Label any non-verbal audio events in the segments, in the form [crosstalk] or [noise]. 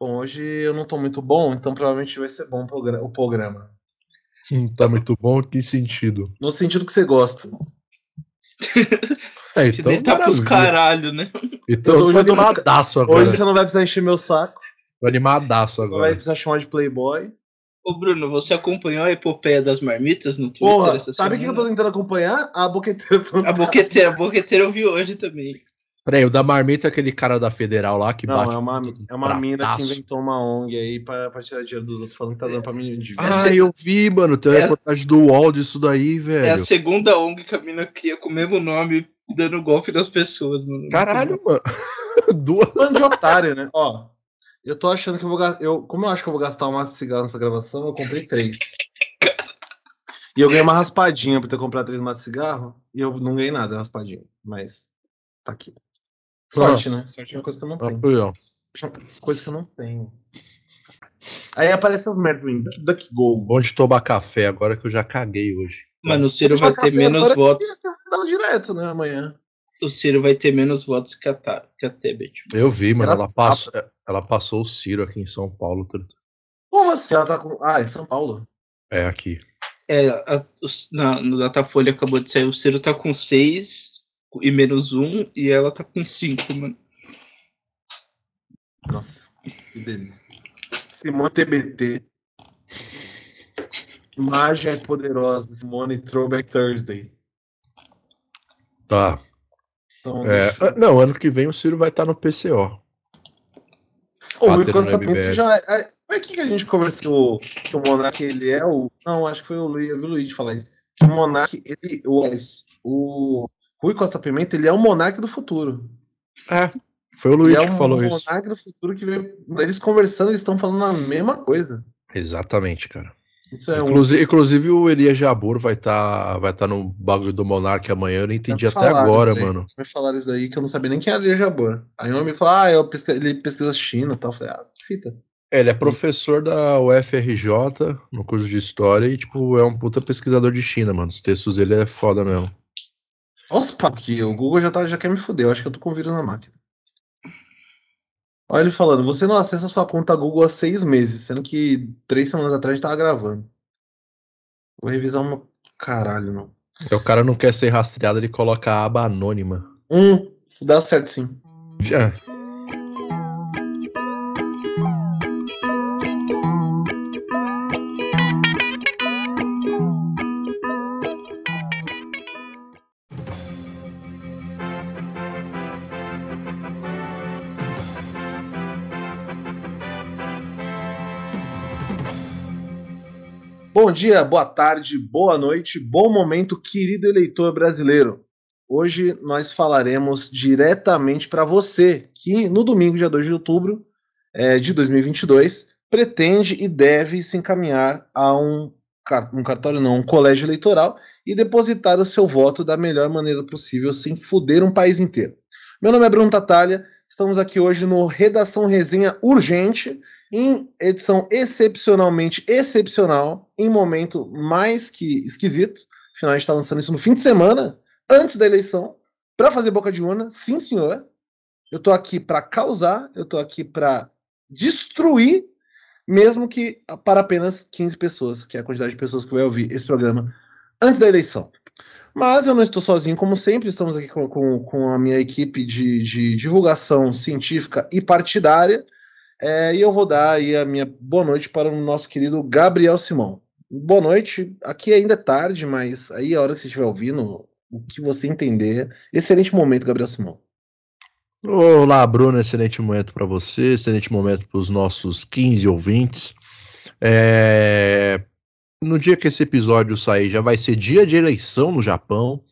Bom, hoje eu não tô muito bom, então provavelmente vai ser bom o programa. Hum, tá muito bom, que sentido? No sentido que você gosta. É, [laughs] então tá pros caralho, né? Então eu tô animadaço agora. Hoje você não vai precisar encher meu saco. Tô animadaço agora. Não vai precisar chamar de Playboy. Ô Bruno, você acompanhou a epopeia das marmitas no Twitter Porra, essa sabe o que eu tô tentando acompanhar? A boqueteira. A boqueteira, a boqueteira eu vi hoje também. Peraí, o da marmita é aquele cara da Federal lá que não, bate. É uma, é uma mina que inventou uma ONG aí pra, pra tirar dinheiro dos outros, falando que tá dando pra mim de Ah, eu vi, mano. Tem uma é, reportagem do UOL disso daí, velho. É a segunda ONG que a mina cria com o mesmo nome, dando golpe nas pessoas, mano. Caralho, mano. [laughs] Duas. Mano de otário, né? Ó, eu tô achando que eu vou gastar. Eu, como eu acho que eu vou gastar um maço de cigarro nessa gravação, eu comprei três. [laughs] e eu ganhei uma raspadinha por ter comprado três maços de cigarro. E eu não ganhei nada, raspadinha. Mas tá aqui. Sorte, ah. né? Sorte é uma coisa que eu não ah, tenho. Coisa que eu não tenho. Aí aparece as merdas do DuckGo. Onde tomar café agora que eu já caguei hoje. Mano, o Ciro vai ter menos votos. direto, né, amanhã. O Ciro vai ter menos votos que a, Ta que a Tebet. Eu vi, mano. Ela, passou, ela passou o Ciro aqui em São Paulo. Como assim? Ela tá com. Ah, em São Paulo? É, aqui. É, a, na, no Datafolha acabou de sair. O Ciro tá com 6 e menos um, e ela tá com cinco, mano. Nossa, que delícia. Simone TBT. Mágia é poderosa. Simone Throwback Thursday. Tá. Então, é, deixa... Não, ano que vem o Ciro vai estar tá no PCO. O encantamento já é. é foi aqui que a gente conversou que o Monark ele é o. Não, acho que foi o Luiz, eu vi o Luiz falar isso. Que o Monark, ele. O, o Rui Costa Pimenta, ele é o monarca do futuro. É, foi o Luiz é que falou isso. É o monarca do futuro que veio, eles conversando, eles estão falando a mesma coisa. Exatamente, cara. É inclusive, um... inclusive o Elias Jabur vai estar tá, vai tá no bagulho do Monark amanhã, eu não entendi até agora, mano. Me falaram isso aí que eu não sabia nem quem era Elias Jabur. Aí um me falou, ah, eu pesquisa, ele pesquisa China e tal. Eu falei, ah, fita. É, ele é professor da UFRJ no curso de História e, tipo, é um puta pesquisador de China, mano. Os textos dele é foda mesmo. Os papos aqui, o Google já, tá, já quer me fuder, eu acho que eu tô com vírus na máquina. Olha ele falando, você não acessa sua conta Google há seis meses, sendo que três semanas atrás a gente tava gravando. Vou revisar uma. Caralho, não. É, o cara não quer ser rastreado, ele coloca a aba anônima. Hum, dá certo sim. Já. Bom dia, boa tarde, boa noite, bom momento, querido eleitor brasileiro. Hoje nós falaremos diretamente para você que no domingo, dia 2 de outubro é, de 2022, pretende e deve se encaminhar a um, um cartório, não, um colégio eleitoral e depositar o seu voto da melhor maneira possível, sem foder um país inteiro. Meu nome é Bruno Tatalha, estamos aqui hoje no Redação Resenha Urgente em edição excepcionalmente excepcional, em momento mais que esquisito. Afinal, a gente está lançando isso no fim de semana, antes da eleição, para fazer boca de urna. Sim, senhor. Eu estou aqui para causar, eu estou aqui para destruir, mesmo que para apenas 15 pessoas, que é a quantidade de pessoas que vai ouvir esse programa antes da eleição. Mas eu não estou sozinho, como sempre, estamos aqui com, com, com a minha equipe de, de divulgação científica e partidária. É, e eu vou dar aí a minha boa noite para o nosso querido Gabriel Simão. Boa noite. Aqui ainda é tarde, mas aí a hora que você estiver ouvindo, o que você entender. Excelente momento, Gabriel Simão. Olá, Bruno. Excelente momento para você. Excelente momento para os nossos 15 ouvintes. É... No dia que esse episódio sair, já vai ser dia de eleição no Japão.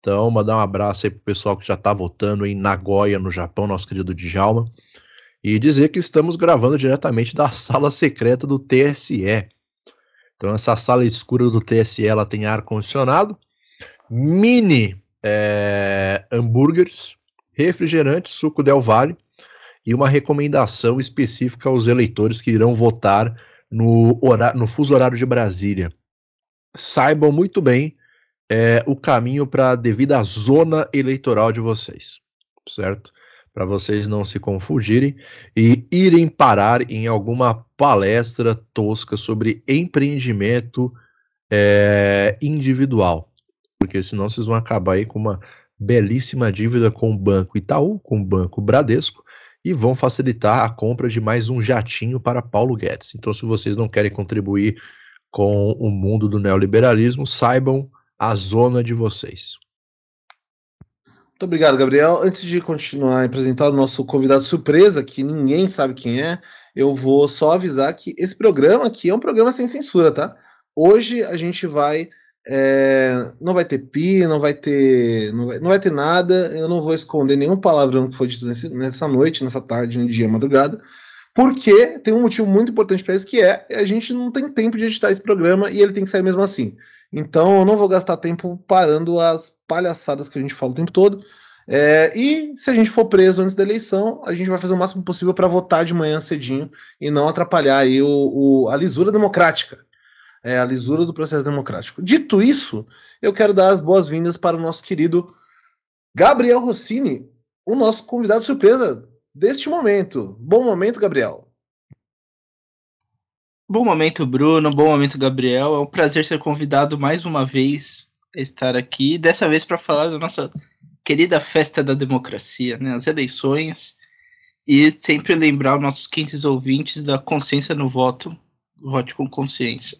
Então, mandar um abraço aí pro pessoal que já está votando em Nagoya, no Japão, nosso querido Djalma e dizer que estamos gravando diretamente da sala secreta do TSE. Então, essa sala escura do TSE ela tem ar condicionado, mini é, hambúrgueres, refrigerante, suco Del Valle e uma recomendação específica aos eleitores que irão votar no, horário, no fuso horário de Brasília. Saibam muito bem é, o caminho para a devida zona eleitoral de vocês, certo? Para vocês não se confundirem e irem parar em alguma palestra tosca sobre empreendimento é, individual, porque senão vocês vão acabar aí com uma belíssima dívida com o Banco Itaú, com o Banco Bradesco, e vão facilitar a compra de mais um jatinho para Paulo Guedes. Então, se vocês não querem contribuir com o mundo do neoliberalismo, saibam a zona de vocês. Muito obrigado, Gabriel. Antes de continuar a apresentar o nosso convidado surpresa, que ninguém sabe quem é, eu vou só avisar que esse programa aqui é um programa sem censura, tá? Hoje a gente vai é, não vai ter pi, não vai ter, não vai, não vai, ter nada. Eu não vou esconder nenhum palavrão que foi dito nesse, nessa noite, nessa tarde, no dia, madrugada, porque tem um motivo muito importante para isso que é a gente não tem tempo de editar esse programa e ele tem que sair mesmo assim. Então eu não vou gastar tempo parando as palhaçadas que a gente fala o tempo todo. É, e se a gente for preso antes da eleição, a gente vai fazer o máximo possível para votar de manhã cedinho e não atrapalhar aí o, o, a lisura democrática é, a lisura do processo democrático. Dito isso, eu quero dar as boas-vindas para o nosso querido Gabriel Rossini, o nosso convidado surpresa deste momento. Bom momento, Gabriel. Bom momento, Bruno. Bom momento, Gabriel. É um prazer ser convidado mais uma vez a estar aqui, dessa vez para falar da nossa querida festa da democracia, né? as eleições, e sempre lembrar os nossos quintos ouvintes da consciência no voto, vote com consciência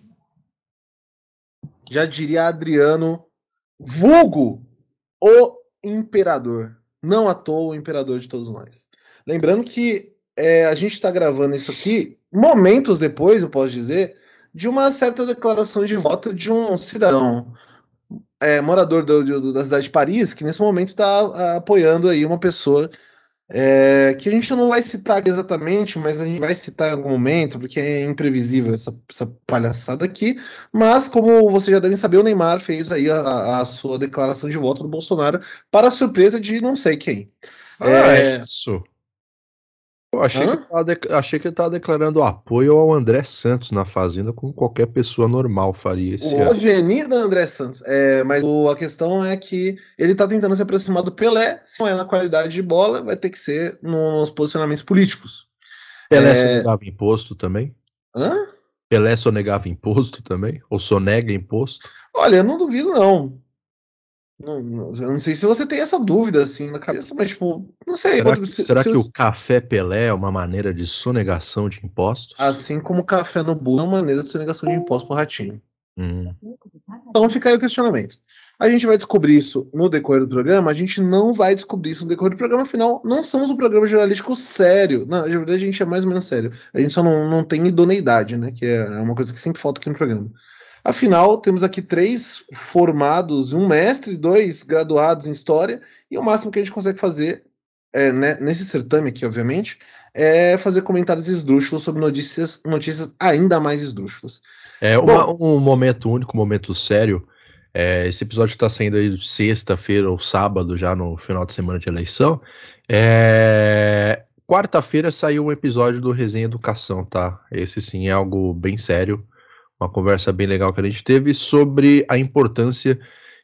já diria Adriano, vulgo o imperador. Não à toa o imperador de todos nós. Lembrando que é, a gente está gravando isso aqui momentos depois, eu posso dizer, de uma certa declaração de voto de um cidadão é, morador do, do, da cidade de Paris, que nesse momento está apoiando aí uma pessoa é, que a gente não vai citar exatamente, mas a gente vai citar em algum momento, porque é imprevisível essa, essa palhaçada aqui. Mas, como vocês já devem saber, o Neymar fez aí a, a sua declaração de voto do Bolsonaro para a surpresa de não sei quem. Ah, é, é isso. Eu achei, que achei que ele tava declarando apoio ao André Santos na Fazenda, como qualquer pessoa normal faria esse O Avenida André Santos. É, mas o, a questão é que ele tá tentando se aproximar do Pelé. Se não é na qualidade de bola, vai ter que ser nos posicionamentos políticos. Pelé é... sonegava imposto também? Hã? Pelé sonegava imposto também? Ou sonega imposto? Olha, eu não duvido, não. Não, não, eu não sei se você tem essa dúvida assim na cabeça, mas tipo, não sei. Será, que, se, será se que o café Pelé é uma maneira de sonegação de impostos? Assim como o café no Bull é uma maneira de sonegação de impostos pro ratinho. Hum. Então fica aí o questionamento. A gente vai descobrir isso no decorrer do programa, a gente não vai descobrir isso no decorrer do programa, afinal, não somos um programa jornalístico sério. Na verdade, a gente é mais ou menos sério. A gente só não, não tem idoneidade, né? Que é uma coisa que sempre falta aqui no programa. Afinal, temos aqui três formados, um mestre, dois graduados em história, e o máximo que a gente consegue fazer é, né, nesse certame aqui, obviamente, é fazer comentários esdrúxulos sobre notícias, notícias ainda mais esdrúxulas. É uma, Bom, um momento único, um momento sério. É, esse episódio está saindo aí sexta-feira ou sábado, já no final de semana de eleição. É, Quarta-feira saiu um episódio do Resenha Educação, tá? Esse sim é algo bem sério uma conversa bem legal que a gente teve sobre a importância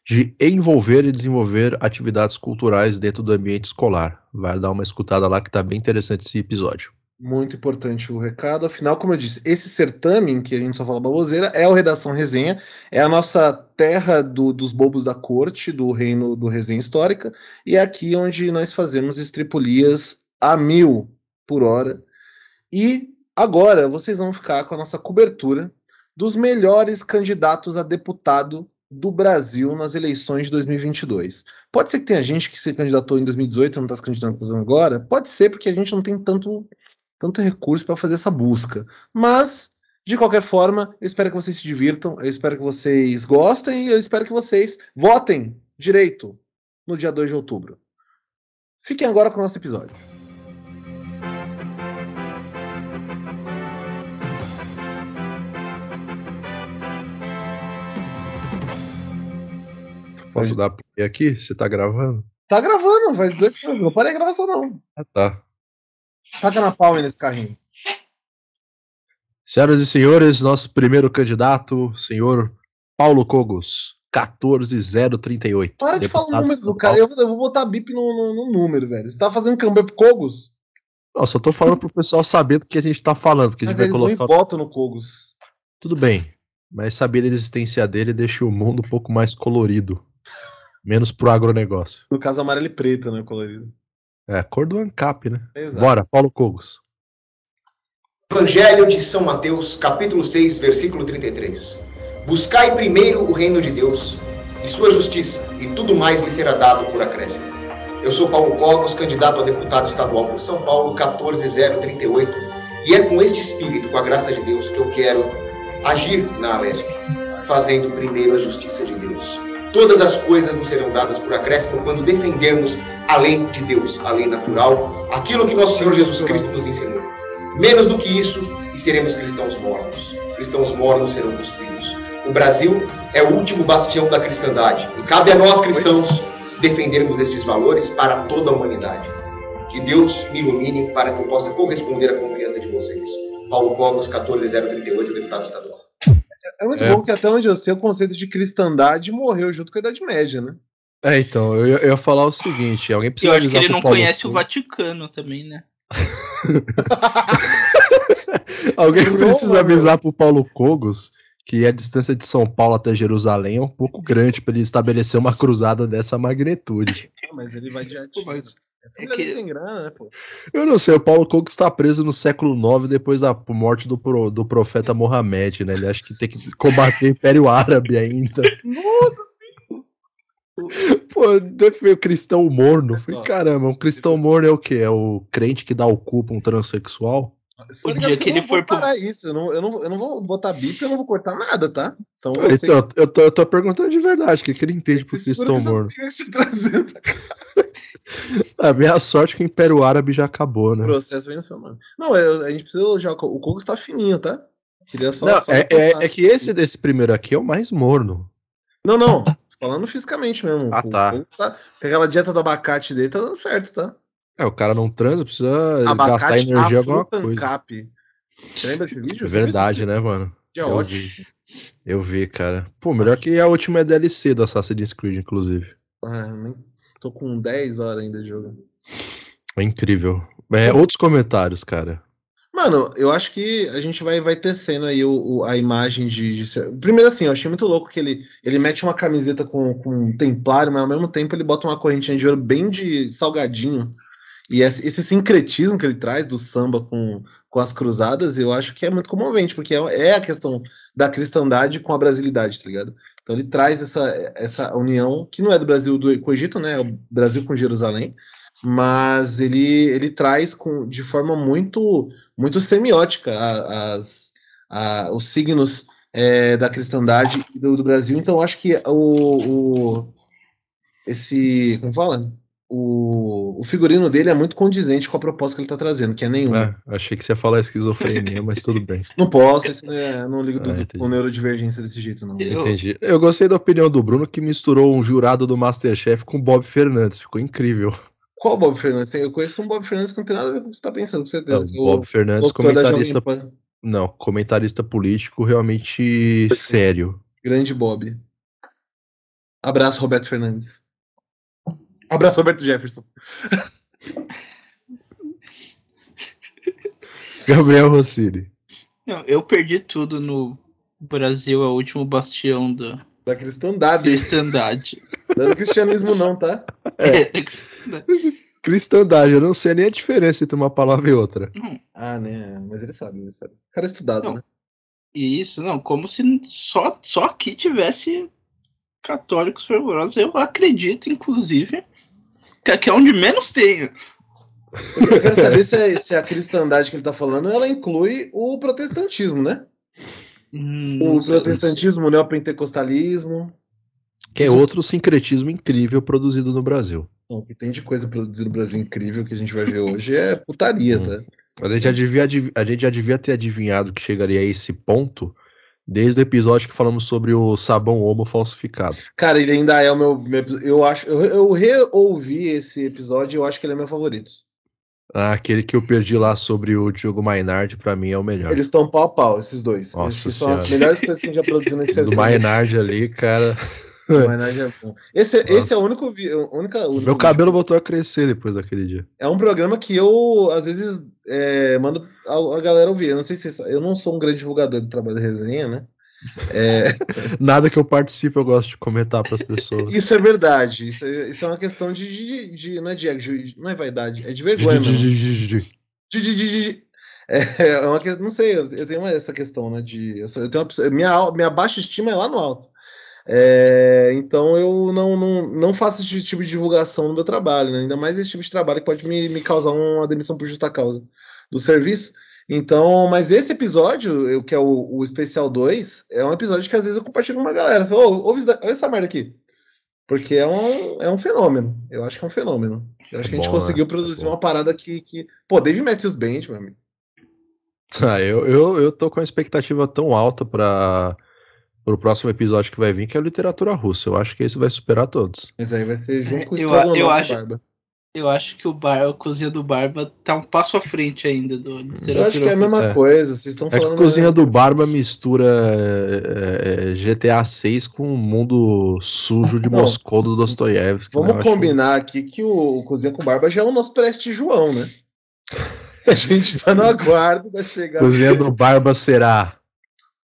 de envolver e desenvolver atividades culturais dentro do ambiente escolar. Vai dar uma escutada lá que está bem interessante esse episódio. Muito importante o recado. Afinal, como eu disse, esse certame que a gente só fala baboseira é o Redação Resenha, é a nossa terra do, dos bobos da corte, do reino do resenha histórica, e é aqui onde nós fazemos estripulias a mil por hora. E agora vocês vão ficar com a nossa cobertura dos melhores candidatos a deputado do Brasil nas eleições de 2022. Pode ser que tenha gente que se candidatou em 2018 e não está se candidatando agora. Pode ser porque a gente não tem tanto, tanto recurso para fazer essa busca. Mas, de qualquer forma, eu espero que vocês se divirtam, eu espero que vocês gostem e eu espero que vocês votem direito no dia 2 de outubro. Fiquem agora com o nosso episódio. Posso dar play aqui? Você tá gravando? Tá gravando, faz 18 minutos. Não parei a gravação, não. Ah, tá. Taca na palma nesse carrinho. Senhoras e senhores, nosso primeiro candidato, senhor Paulo Cogos, 14038. Para de falar o número do cara. Eu, eu, vou botar bip no, no, no, número, velho. Você tá fazendo campanha pro Cogos? Nossa, eu tô falando pro pessoal saber do que a gente tá falando. Porque Mas a gente vai colocar... votam no Cogos. Tudo bem. Mas saber da existência dele deixa o mundo um pouco mais colorido. Menos pro agronegócio. No caso, amarelo e preto, né? Colorido. É, cor do ANCAP, né? Exato. Bora, Paulo Cogos. Evangelho de São Mateus, capítulo 6, versículo 33. Buscai primeiro o reino de Deus e sua justiça, e tudo mais lhe será dado por acréscimo. Eu sou Paulo Cogos, candidato a deputado estadual por São Paulo, 14038, e é com este espírito, com a graça de Deus, que eu quero agir na Alesp, fazendo primeiro a justiça de Deus. Todas as coisas nos serão dadas por acréscimo quando defendermos a lei de Deus, a lei natural, aquilo que nosso Senhor Jesus Cristo nos ensinou. Menos do que isso, e seremos cristãos mortos. Cristãos mortos serão cuspidos. O Brasil é o último bastião da cristandade, e cabe a nós cristãos defendermos esses valores para toda a humanidade. Que Deus me ilumine para que eu possa corresponder à confiança de vocês. Paulo Cogos, 14038, deputado estadual. É muito é. bom que até onde eu sei o conceito de cristandade morreu junto com a Idade Média, né? É, então, eu, eu ia falar o seguinte, alguém precisa Eu acho que ele não conhece o Vaticano também, né? [laughs] alguém precisa avisar pro Paulo Cogos que a distância de São Paulo até Jerusalém é um pouco grande para ele estabelecer uma cruzada dessa magnitude. Mas ele vai de mas... É que... tem grana, né, pô? Eu não sei, o Paulo Cogos está preso no século IX depois da morte do, pro, do profeta Mohamed, né? Ele acha que tem que combater o Império Árabe ainda. [laughs] Nossa, sim! Pô, defendeu cristão morno. Falei, caramba, um cristão morno é o quê? É o crente que dá o cu pra um transexual? O dia que ele for parar pro... isso, eu não, eu, não, eu não vou botar bip, eu não vou cortar nada, tá? Então, vocês... então eu, tô, eu tô perguntando de verdade, o que, que ele entende por cristão morno? A minha sorte é que o Império Árabe já acabou, né? O processo vem no seu nome. Não, a gente precisa elogiar. O Coco está fininho, tá? Queria só. Não, só é, é, é, que esse desse primeiro aqui é o mais morno. Não, não. Falando fisicamente mesmo. Ah, tá. tá. Aquela dieta do abacate dele tá dando certo, tá? É, o cara não transa, precisa abacate, gastar energia alguma coisa. Ancap. Você lembra desse vídeo? É verdade, né, mano? Que é eu ótimo. Vi. Eu vi, cara. Pô, melhor que a última DLC do Assassin's Creed, inclusive. Ah, nem Tô com 10 horas ainda de jogo. É incrível. É, outros comentários, cara. Mano, eu acho que a gente vai, vai tecendo aí o, o a imagem de, de, Primeiro assim, eu achei muito louco que ele, ele mete uma camiseta com, com um templário, mas ao mesmo tempo ele bota uma correntinha de ouro bem de salgadinho. E esse, esse sincretismo que ele traz do samba com, com as cruzadas, eu acho que é muito comovente, porque é, é a questão da cristandade com a brasilidade, tá ligado? Então ele traz essa, essa união, que não é do Brasil do, com o Egito, né? É o Brasil com Jerusalém, mas ele, ele traz com, de forma muito, muito semiótica as, a, os signos é, da cristandade do, do, Brasil. Então acho que o, o esse. Como fala? O, o figurino dele é muito condizente com a proposta que ele tá trazendo, que é nenhuma. É, achei que você ia falar esquizofrenia, mas tudo bem. [laughs] Não posso, esse, é, não ligo do, ah, com neurodivergência desse jeito, não. Entendi. Eu gostei da opinião do Bruno, que misturou um jurado do Masterchef com Bob Fernandes, ficou incrível. Qual Bob Fernandes? Eu conheço um Bob Fernandes que não tem nada a ver com o que você tá pensando, com certeza. Não, Bob Fernandes, comentarista. Não, comentarista político realmente sério. Grande Bob. Abraço, Roberto Fernandes. Abraço, Roberto Jefferson. [laughs] Gabriel Rossini. Não, eu perdi tudo no Brasil, é o último bastião do... da cristandade. Cristandade. Não é do cristianismo, não, tá? [laughs] É. é cristandade, eu não sei nem a diferença entre uma palavra e outra. Ah, né? Mas ele sabe, ele sabe. O cara é estudado, não. né? Isso, não, como se só, só aqui tivesse católicos fervorosos. Eu acredito, inclusive, que é onde menos tem. Eu quero saber se, é, se a cristandade que ele está falando ela inclui o protestantismo, né? Hum, o protestantismo, o neopentecostalismo. Que é outro sincretismo incrível produzido no Brasil. O que tem de coisa produzida no Brasil incrível que a gente vai ver hoje é putaria, hum. tá? A gente, já devia, a gente já devia ter adivinhado que chegaria a esse ponto Desde o episódio que falamos sobre o sabão homo falsificado. Cara, ele ainda é o meu. meu eu acho. Eu, eu reouvi esse episódio e eu acho que ele é meu favorito. Ah, aquele que eu perdi lá sobre o Diogo Mainardi, pra mim é o melhor. Eles estão pau a pau, esses dois. Nossa Esses são as melhores coisas que a gente já produziu nesse [laughs] Do Mainardi ali, cara. Homenagem é bom. Esse, esse é o único, única, único Meu cabelo voltou a crescer depois daquele dia. É um programa que eu, às vezes, é, mando a, a galera ouvir. Eu não sei se eu não sou um grande divulgador do trabalho da resenha, né? É, [laughs] Nada que eu participe eu gosto de comentar pras pessoas. isso é verdade. Isso é, isso é uma questão de, de, de- não é de, não é vaidade, é de vergonha. mesmo. De- de- de- de- de- É, uma questão, não sei, eu, eu tenho uma- essa questão, né? De, eu, sou- eu tenho uma, minha, minha baixa estima é lá no alto. É, então eu não, não, não faço esse tipo de divulgação no meu trabalho, né? Ainda mais esse tipo de trabalho que pode me, me causar uma demissão por justa causa do serviço. Então, mas esse episódio, eu- que é o, o especial 2, é um episódio que às vezes eu compartilho com uma galera. Falo, "Ô, ouve, olha essa merda aqui. Porque é um, é um fenômeno. Eu acho que é um fenômeno. Eu acho É que a gente bom, né? conseguiu É produzir bom. uma parada que, que. Pô, Dave Matthews Band, meu amigo. Ah, eu, eu, eu tô com a expectativa tão alta para o próximo episódio que vai vir, que é a literatura russa. Eu acho que esse vai superar todos. Mas aí vai ser junto com o Eu- eu acho- Barba. Eu acho que o bar, a cozinha do Barba tá um passo à frente ainda do Eu acho que é a mesma É. coisa. Vocês estão É que falando. a Cozinha do Barba mistura é, é, GTA 6 com o mundo sujo de Não. Moscou do Dostoiévski. né? Vamos acho- combinar aqui que o, o Cozinha com Barba já é o nosso Preste João, né? [laughs] A gente tá no aguardo da chegada. Cozinha do Barba será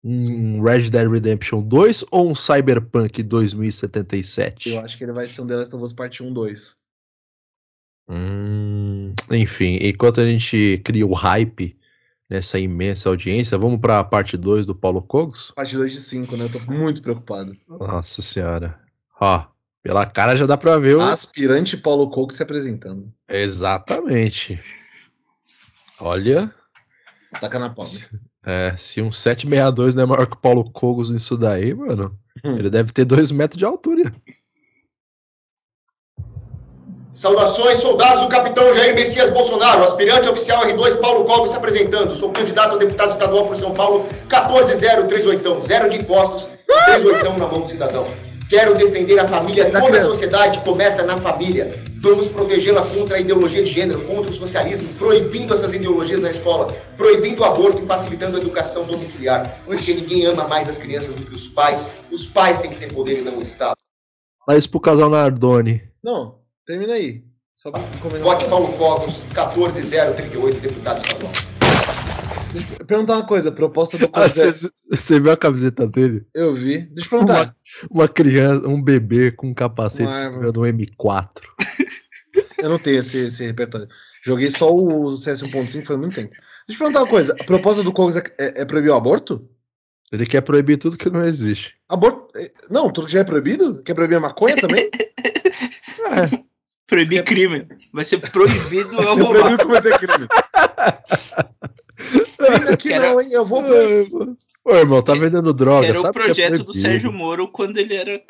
um Red Dead Redemption 2 ou um Cyberpunk 2077? Eu acho que ele vai ser um The Last of Us Parte 1, 2. Hum, enfim, enquanto a gente cria o hype nessa imensa audiência, vamos para a parte 2 do Paulo Cogos? Parte 2 de 5, né? Eu tô muito preocupado. Nossa senhora. Ó, pela cara já dá pra ver o. Aspirante Paulo Coco se apresentando. Exatamente. Olha, Taca na palma. É, se um 762 não é maior que o Paulo Cogos nisso daí, mano, Hum. ele deve ter 2 metros de altura. Saudações, soldados do capitão Jair Messias Bolsonaro, aspirante oficial R2 Paulo Cogos se apresentando. Sou candidato a deputado estadual por São Paulo, 14038, zero de impostos, 38 na mão do cidadão. Quero defender a família, Da toda a sociedade começa na família. Vamos protegê-la contra a ideologia de gênero, contra o socialismo, proibindo essas ideologias na escola, proibindo o aborto e facilitando a educação domiciliar. Porque ninguém ama mais as crianças do que os pais. Os pais têm que ter poder e não o Estado. Isso pro casal Nardoni. Não, termina aí. Só pra comentar. Vote Paulo Cogos, 14038, deputado estadual. Deixa eu perguntar uma coisa. Proposta do Ah, Cosé. Você você viu a camiseta dele? Eu vi. Deixa eu perguntar. Uma criança, um bebê com um capacete Uma segurando um M4. Eu não tenho esse, esse repertório. Joguei só o CS 1.5 faz muito tempo. Deixa eu perguntar uma coisa. A proposta do Cogos é, é- proibir o aborto? Ele quer proibir tudo que não existe. Aborto. é- Não, tudo que já é proibido? Quer proibir a maconha também? [laughs] É, Proibir crime. Vai ser proibido eu roubar. proibiu cometer crime. [laughs] Ainda [laughs] que era- não, hein? Eu vou. Ô, irmão, tá vendendo droga, Era o sabe que é projeto do proibido. Sérgio Moro quando ele era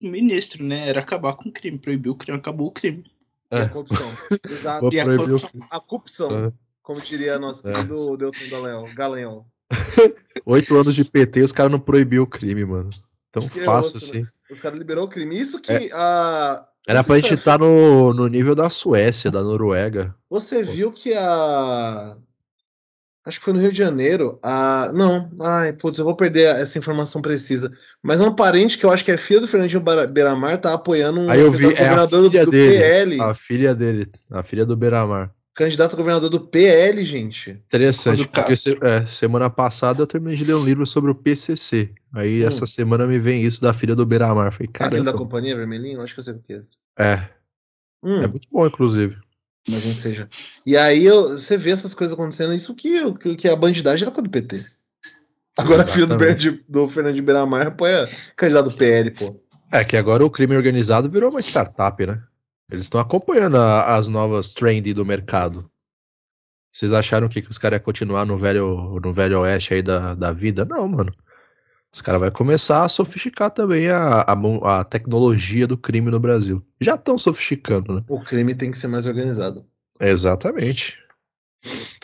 ministro, né? Era acabar com o crime. Proibiu o crime, acabou o crime. E a corrupção. [laughs] Exato. E a o... corrupção. A corrupção. É. Como diria nosso É. querido Delton Dallagnol. Galanhol. [laughs] Oito anos de PT, os caras não proibiu o crime, mano. Tão Isso é fácil outro, assim. Os caras liberou o crime. Isso que É. a. Era pra gente estar no, no nível da Suécia, da Noruega. Você viu que a. Acho que foi no Rio de Janeiro. A. Não, ai, putz, eu vou perder essa informação precisa. Mas um parente que eu acho que é filho do Fernandinho Beiramar tá apoiando um Aí eu vi, é a governador do, filha do dele. PL. A filha dele, a filha do Beiramar. Candidato a governador do PL, gente. Interessante, porque se- é, semana passada eu terminei de ler um livro sobre o PCC. Aí Hum. essa semana me vem isso da filha do Beiramar. Falei, Aquele da companhia vermelhinho? Acho que eu sei o que é. É, Hum, é muito bom, inclusive. Imagino que seja. E aí eu- você vê essas coisas acontecendo, isso que, que, que a bandidagem era com do PT. Agora, filho do, Exatamente. Bernard- do Fernando Beiramar apoia candidato do PL, pô. É que agora o crime organizado virou uma startup, né? Eles estão acompanhando a- as novas trendy do mercado. Vocês acharam que, que os caras iam continuar no velho, no velho oeste aí da, da vida? Não, mano. Os caras vão começar a sofisticar também a, a, a tecnologia do crime no Brasil. Já estão sofisticando, né? O crime tem que ser mais organizado. Exatamente.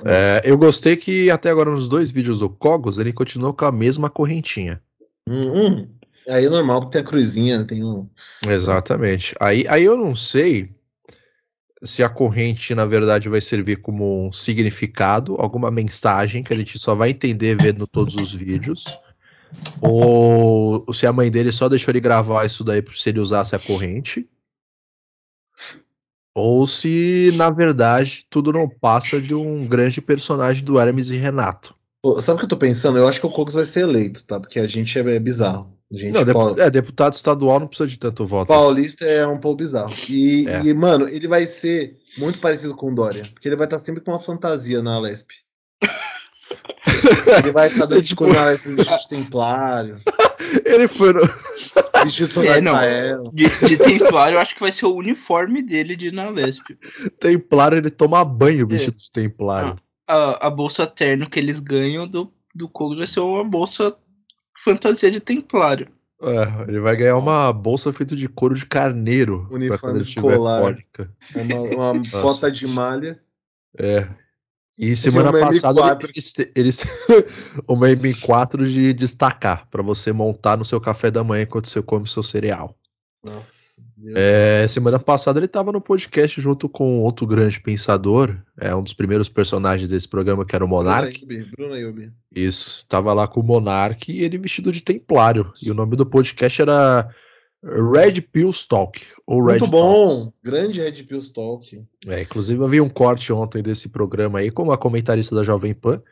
É, eu gostei que até agora nos dois vídeos do Cogos ele continuou com a mesma correntinha. Hum, hum. Aí é normal, porque tem a cruzinha, tem um. Exatamente. Aí, aí eu não sei se a corrente, na verdade, vai servir como um significado, alguma mensagem que a gente só vai entender vendo todos os vídeos, Ou se a mãe dele só deixou ele gravar isso daí se ele usasse a corrente. Ou se, na verdade, tudo não passa de um grande personagem do Hermes e Renato. Pô, sabe o que eu tô pensando? Eu acho que o Cogos vai ser eleito, tá? Porque a gente é, é bizarro. A gente Não, paul- é, deputado estadual não precisa de tanto voto. assim. paulista é um pouco bizarro. E, É. e, mano, ele vai ser muito parecido com o Dória. Porque ele vai estar sempre com uma fantasia na Lesp. [laughs] ele vai estar dando de [laughs] Tipo- Lesp vestido de templário, [laughs] Ele foi no... [laughs] vestido de soldado É, de não. Israel. De, de Templário, eu acho que vai ser o uniforme dele de na Lesp. templário, ele toma banho vestido de templário. A, a bolsa terno que eles ganham do, do Kogo vai ser uma bolsa fantasia de Templário. É, ele vai ganhar uma bolsa feita de couro de carneiro Uniforme escolar. cólica. Uma, uma bota de malha. É. E semana uma passada M4. eles, eles uma M4 de destacar pra você montar no seu café da manhã enquanto você come seu cereal. Nossa. É, semana passada ele tava no podcast junto com outro grande pensador, é um dos primeiros personagens desse programa que era o Monark. Bruna Yubi. Isso, tava lá com o Monark e ele vestido de templário. E o nome do podcast era Red Pill Talk. Ou Red Muito Talks. bom. Grande Red Pill Talk. É, inclusive eu vi um corte ontem desse programa aí com uma comentarista da Jovem Pan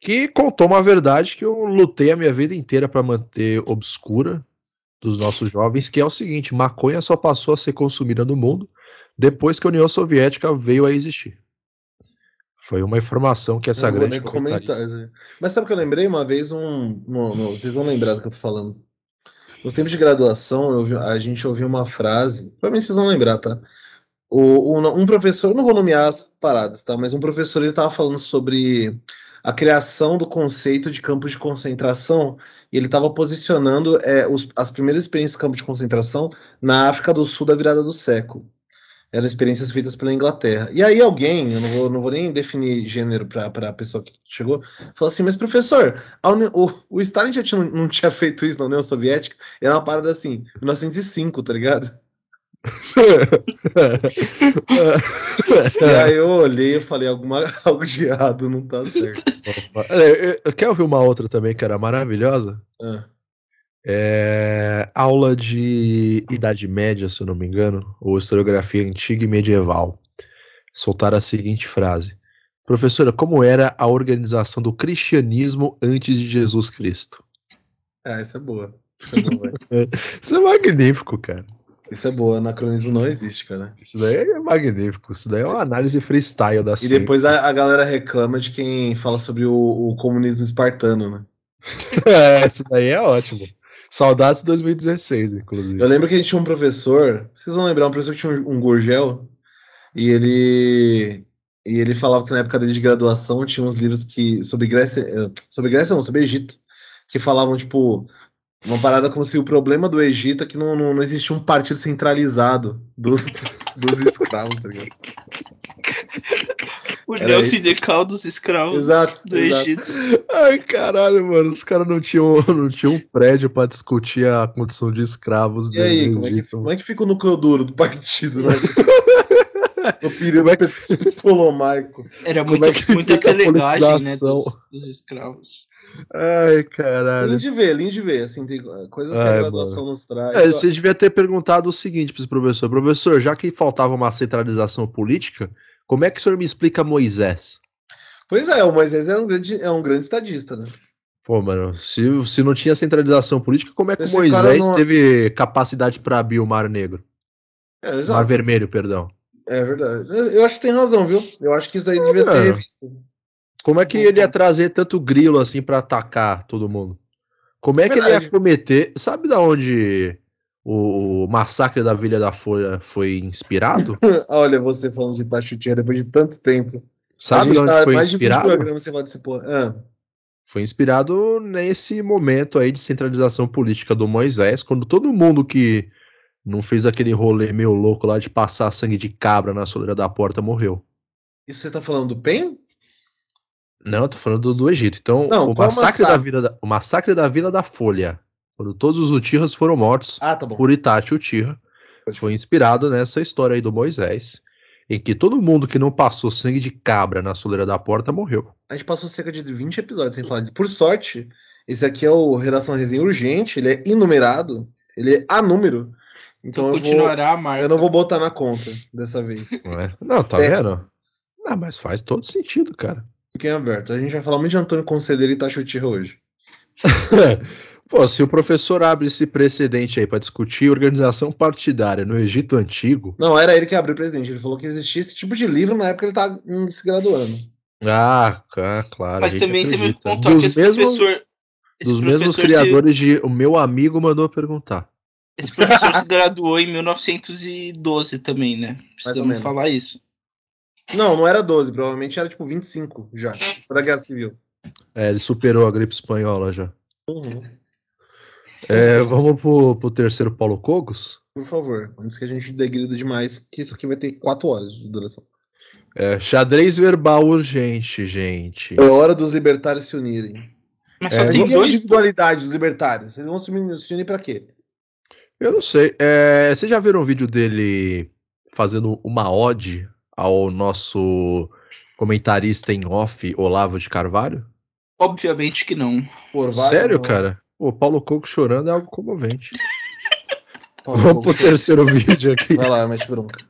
que contou uma verdade que eu lutei a minha vida inteira para manter obscura dos nossos jovens, que é o seguinte: maconha só passou a ser consumida no mundo depois que a União Soviética veio a existir. Foi uma informação que essa não grande comentarista... comentar. né? Mas sabe o que eu lembrei uma vez? Um, vocês vão lembrar do que eu tô falando. Nos tempos de graduação, eu a gente ouviu uma frase. Provavelmente vocês vão lembrar, tá? O, o- um professor, não vou nomear as paradas, tá? Mas um professor ele tava falando sobre a criação do conceito de campos de concentração e ele estava posicionando é, os- as primeiras experiências de campo de concentração na África do Sul da virada do século. Eram experiências feitas pela Inglaterra. E aí alguém, eu não vou, não vou nem definir gênero para a pessoa que chegou, falou assim, mas professor, Uni- o, o Stalin já tinha, não tinha feito isso na União Soviética? Era uma parada assim, 1905, tá ligado? E aí eu olhei e falei, alguma, algo de errado não tá certo. Opa. É, é, Quer ouvir uma outra também que era maravilhosa? Ah, É, aula de Idade Média, se eu não me engano, ou historiografia antiga e medieval. Soltaram a seguinte frase: Professora, como era a organização do cristianismo antes de Jesus Cristo? Ah, essa é boa. Essa é boa. [laughs] Isso é magnífico, cara. Isso é boa, anacronismo não existe, cara. Isso daí é magnífico. Isso daí é uma análise freestyle da E ciência. depois a, a galera reclama de quem fala sobre o, o comunismo espartano, né? [laughs] É, isso daí é ótimo. Saudades de 2016, inclusive. Eu lembro que a gente tinha um professor, vocês vão lembrar, um professor que tinha um, um gurgel, e ele e ele falava que na época dele de graduação tinha uns livros que sobre Grécia, eh, sobre Grécia não, sobre Egito, que falavam tipo uma parada como se o problema do Egito é que não, não, não existia um partido centralizado dos, dos escravos, tá ligado? [laughs] O Era Neo isso. Sindical dos escravos Exato, do exato. Egito. Ai, caralho, mano. Os caras não tinham, [laughs] não tinham um prédio pra discutir a condição de escravos E aí, do como é, que, Egito. como é que fica o núcleo duro do partido, né? [laughs] No período [laughs] ptolomaico. Era Como muita, é que muita pelegagem, né? Dos, dos escravos. Ai, Lindo caralho. de ver, lindo de ver. Assim, tem coisas que a Ai, graduação nos traz. É, você devia ter perguntado o seguinte para esse professor: professor, já que faltava uma centralização política, como é que o senhor me explica Moisés? Pois é, o Moisés é um grande, é um grande estadista, né? Pô, mano, se, se não tinha centralização política, como é que Esse o Moisés não- teve capacidade para abrir o Mar Negro? É, Mar. Vermelho, perdão. É verdade. Eu- acho que tem razão, viu? Eu acho que isso aí devia ser É. revisto. Como é que ele ia trazer tanto grilo assim pra atacar todo mundo? Como é que ele ia cometer? Sabe da onde o, massacre da Vila da Folha foi inspirado? [laughs] Olha, você falando de Pachutinha depois de tanto tempo. Sabe onde tá foi mais de 20 inspirado? Ah, Foi inspirado nesse momento aí de centralização política do Moisés, quando todo mundo que não fez aquele rolê meio louco lá de passar sangue de cabra na soleira da porta morreu. isso você tá falando do PEN? Não, eu tô falando do, do Egito. Então, Não, o, massacre massacre? da Vila da, o massacre da Vila da Folha, quando todos os Utihas foram mortos Ah, tá por Itachi Uchiha, foi inspirado nessa história aí do Moisés. em que todo mundo que não passou sangue de cabra na soleira da porta morreu. A gente passou cerca de 20 episódios sem falar disso. Por sorte, esse aqui é o Redação Resenha Urgente, ele é inumerado, ele é a número. Então eu, vou, eu não vou botar na conta dessa vez. Não, é? não tá É. vendo? Ah, mas faz todo sentido, cara. Fiquem aberto. A gente vai falar muito de Antônio Conselheiro e Tachutirra hoje. [laughs] Pô, se o professor abre esse precedente aí pra discutir organização partidária no Egito Antigo, Não, era ele que abriu o presidente. Ele falou que existia esse tipo de livro na época que ele tava hum, se graduando. ah, claro. Mas também teve um acredita. ponto aqui, dos esse mesmos, professor. esse dos mesmos criadores de O Meu Amigo Mandou Perguntar. esse professor se graduou em 1912 também, né? Precisamos falar isso. Não, não era 12, provavelmente era tipo 25 já. Para a Guerra Civil. É, ele superou a gripe espanhola já. Uhum. É, vamos pro, pro terceiro Paulo Cogos? Por favor, antes que a gente degrida demais, que isso aqui vai ter 4 horas de duração. É, xadrez verbal urgente, gente. É hora dos libertários se unirem. Mas É, só Mas tem dois. individualidade dos libertários? Eles vão se unir, se unir pra quê? Eu não sei. É, vocês já viram um vídeo dele fazendo uma ode ao nosso comentarista em off, Olavo de Carvalho? Obviamente que não. Por vários- Sério, cara? O Paulo Coco chorando é algo comovente. [laughs] Paulo Vamos pro Coco. terceiro vídeo aqui. Vai lá, mete bronca.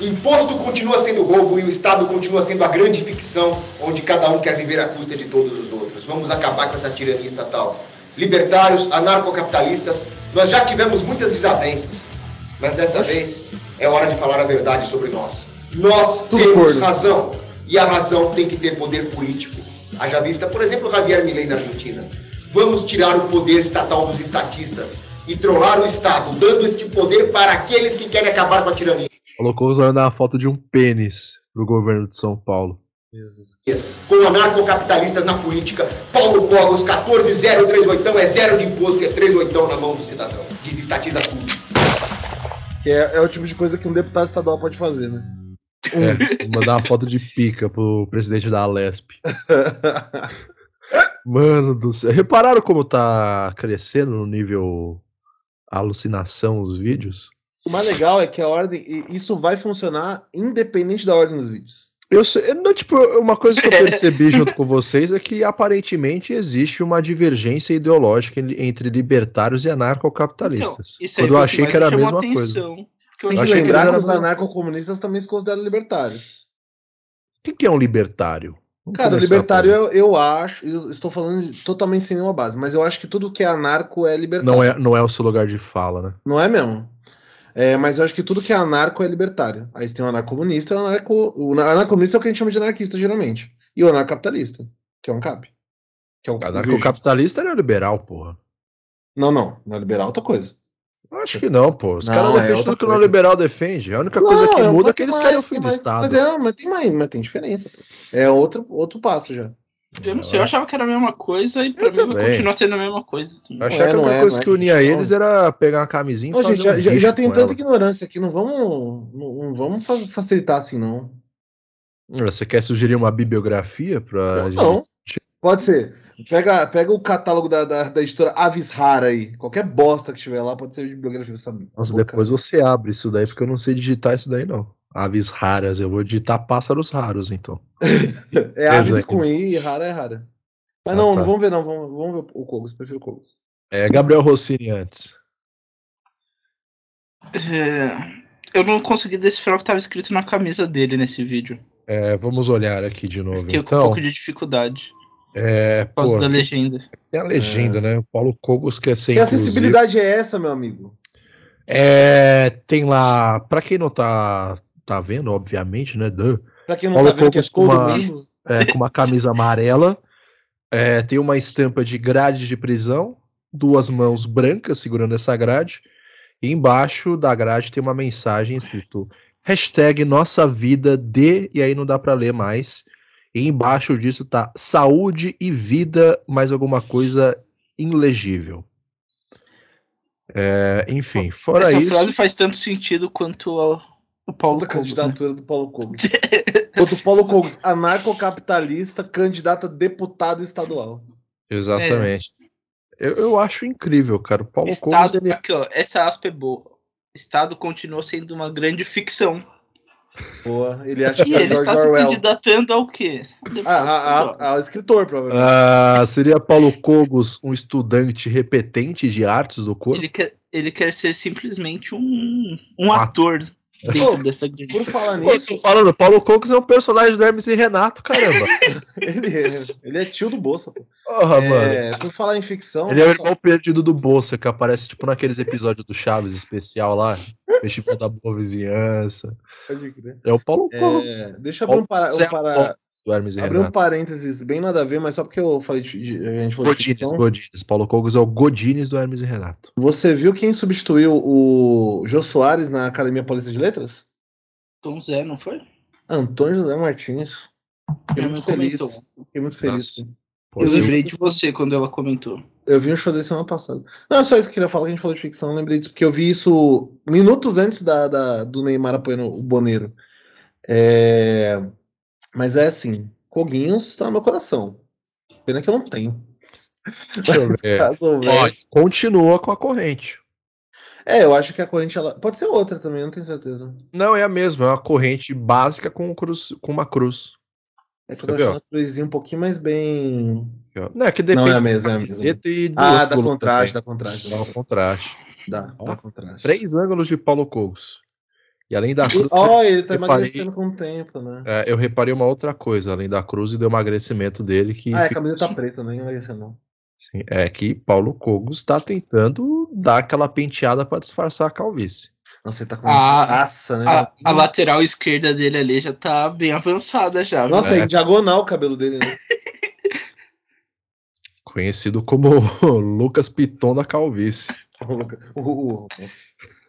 Imposto continua sendo roubo e o Estado continua sendo a grande ficção onde cada um quer viver à custa de todos os outros. Vamos acabar com essa tirania estatal. Libertários, anarcocapitalistas, nós já tivemos muitas desavenças, mas dessa vez é hora de falar a verdade sobre nós. Nós Tudo temos corno. razão e a razão tem que ter poder político. Haja vista, por exemplo, Javier Milei na Argentina. Vamos tirar o poder estatal dos estatistas e trollar o Estado, dando este poder para aqueles que querem acabar com a tirania. Vai dar uma foto de um pênis pro governo de São Paulo. com anarcocapitalistas na política. Paulo Cogos, 14038 é zero de imposto e é 38 na mão do cidadão. Desestatiza tudo. Que é, é o tipo de coisa que um deputado estadual pode fazer, né? É, vou mandar uma foto de pica pro presidente da Alesp. [laughs] Mano do céu. Repararam como tá crescendo no nível alucinação os vídeos? O mais legal é que a ordem. Isso vai funcionar independente da ordem dos vídeos. Eu sei, não, tipo, uma coisa que eu percebi [laughs] junto com vocês é que aparentemente existe uma divergência ideológica en- entre libertários e anarcocapitalistas. Então, isso aí quando eu achei mais que era a me mesma coisa. Tem que lembrar que os mesmo. anarcocomunistas também se consideram libertários. O que, que é um libertário? Vamos Cara, libertário eu, eu acho, eu estou falando de- totalmente sem nenhuma base, mas eu acho que tudo que é anarco é libertário. não é, não é o seu lugar de fala, né? Não é mesmo? É, mas eu acho que tudo que é anarco é libertário. Aí você tem o anarcomunista, o anarco. O anarcomunista é o que a gente chama de anarquista, geralmente. E o anarcapitalista, que é um cap. Que é o Anarcocapitalista era liberal, porra. Não, não. Não é liberal é outra coisa. Eu acho que não, pô. Os Não, caras é defendem outra tudo que o neoliberal defende. A única coisa que Não, muda é que eles querem o fim do mais. Estado. Mas, é, mas tem mais, mas tem diferença. É outro, outro passo já. Eu não sei, eu achava que era a mesma coisa e pra Eu mim continuar sendo a mesma coisa. também. Eu achava Não é, que a não única é, coisa não é que unia eles era pegar uma camisinha e Ô, fazer gente, já, um já- bicho já tem tanta ela. ignorância aqui, não vamos, não, não vamos fa- facilitar assim, não. Você quer sugerir uma bibliografia pra gente? Não, pode ser. Pega, pega o catálogo da, da, da editora Avis Rara aí. Qualquer bosta que tiver lá pode ser bibliografia, sabe? Nossa, depois você abre isso daí, porque eu não sei digitar isso daí, não. Aves raras, eu vou digitar pássaros raros, então. [laughs] É Avis Exato. com I e Rara é Rara. Mas Ah, não, tá. não vamos ver, não. Vamos, vamos ver o Cogos, prefiro o Cogos. É Gabriel Rossini antes. É, eu não consegui decifrar o que estava escrito na camisa dele nesse vídeo. É, vamos olhar aqui de novo. Fiquei com um Então, pouco de dificuldade. É, Por causa pô, da legenda. tem a legenda, né? O Paulo Cogos quer ser Que inclusivo. acessibilidade é essa, meu amigo? É, tem lá, pra quem não tá, tá vendo, obviamente, né? duh, Pra quem não Paulo tá vendo que é Cogos com uma- mundo. é, com uma camisa amarela, é, tem uma estampa de grade de prisão, duas mãos brancas segurando essa grade, e embaixo da grade tem uma mensagem escrito hashtag nossa vida de, e aí não dá pra ler mais, e embaixo disso tá saúde e vida, mais alguma coisa ilegível. É, enfim, fora Essa isso. frase faz tanto sentido quanto o, o Paulo Cogos, né? candidatura do Paulo Cogos. [laughs] Outro Paulo Cogos, anarcocapitalista, candidato a deputado estadual. Exatamente. Eu, eu acho incrível, cara. O Paulo Cogos, Estado, ele, aqui, ó, essa aspa é boa. Estado continua sendo uma grande ficção. Boa, ele acha E que é ele George está se Orwell. candidatando ao quê? Ah, a- Orwell. a- ao escritor, provavelmente. Ah, seria Paulo Cogos um estudante repetente de artes do corpo? Ele quer, ele quer ser simplesmente um, um Ah. ator dentro Pô, dessa grande Por falar Pô, nisso, tô falando, Paulo Cogos é um personagem do Hermes e Renato, caramba. [laughs] ele é, ele é tio do Bolsa, pô. Porra, mano. É, por falar em ficção. Ele é o irmão perdido do Bolsa, que aparece tipo naqueles episódios do Chaves especial lá. Festival da Boa Vizinhança. Pode crer. É o Paulo. É, deixa eu abrir um, para, um, Zé para, do Hermes e abrir um Renato. parênteses bem nada a ver, mas só porque eu falei de, de- a gente falou de Godines, ficção. Godines. Paulo Cogos é o Godines do Hermes e Renato. Você viu quem substituiu o Jô Soares na Academia Paulista de Letras? Tom Zé, não foi? Antônio José Martins. Fiquei muito feliz. comentou. Fiquei muito feliz. Nossa. Eu se- lembrei de você quando ela comentou. Eu vi um show desse semana passada. Não, é só isso que eu queria falar, que a gente falou de ficção, eu lembrei disso, porque eu vi isso minutos antes da, da- do Neymar apoiando o Boneiro. É, Mas é assim, Coguinhos tá no meu coração. Pena que eu não tenho. [laughs] Deixa eu ver. continua com a corrente. É, eu acho que a corrente ela. Pode ser outra também, não tenho certeza. Não, é a mesma, é uma corrente básica com, cruz, com uma cruz. É que eu tô Entendeu? achando a cruzinha um pouquinho mais bem. Não, é que depende Não é a da mesma, é a mesma. e do Ah, dá ângulo contraste, dá contraste. Dá um contraste. Dá, Ó, dá contraste. Três ângulos de Paulo Cogos. E além da cruz, E, ó, ele tá Reparei- emagrecendo com o tempo, né? é, eu reparei uma outra coisa, além da cruz e do emagrecimento dele, que, Ah, é, a fica- camisa tá preta, nem emagreceu, não. Sim, é que Paulo Cogos está tentando dar aquela penteada para disfarçar a calvície. Nossa, ele tá com Ah, raça, né? A, a lateral esquerda dele ali já tá bem avançada já. Nossa, É. é diagonal o cabelo dele, né? [laughs] Conhecido como [laughs] Lucas Piton da calvície. [laughs] O- o- o-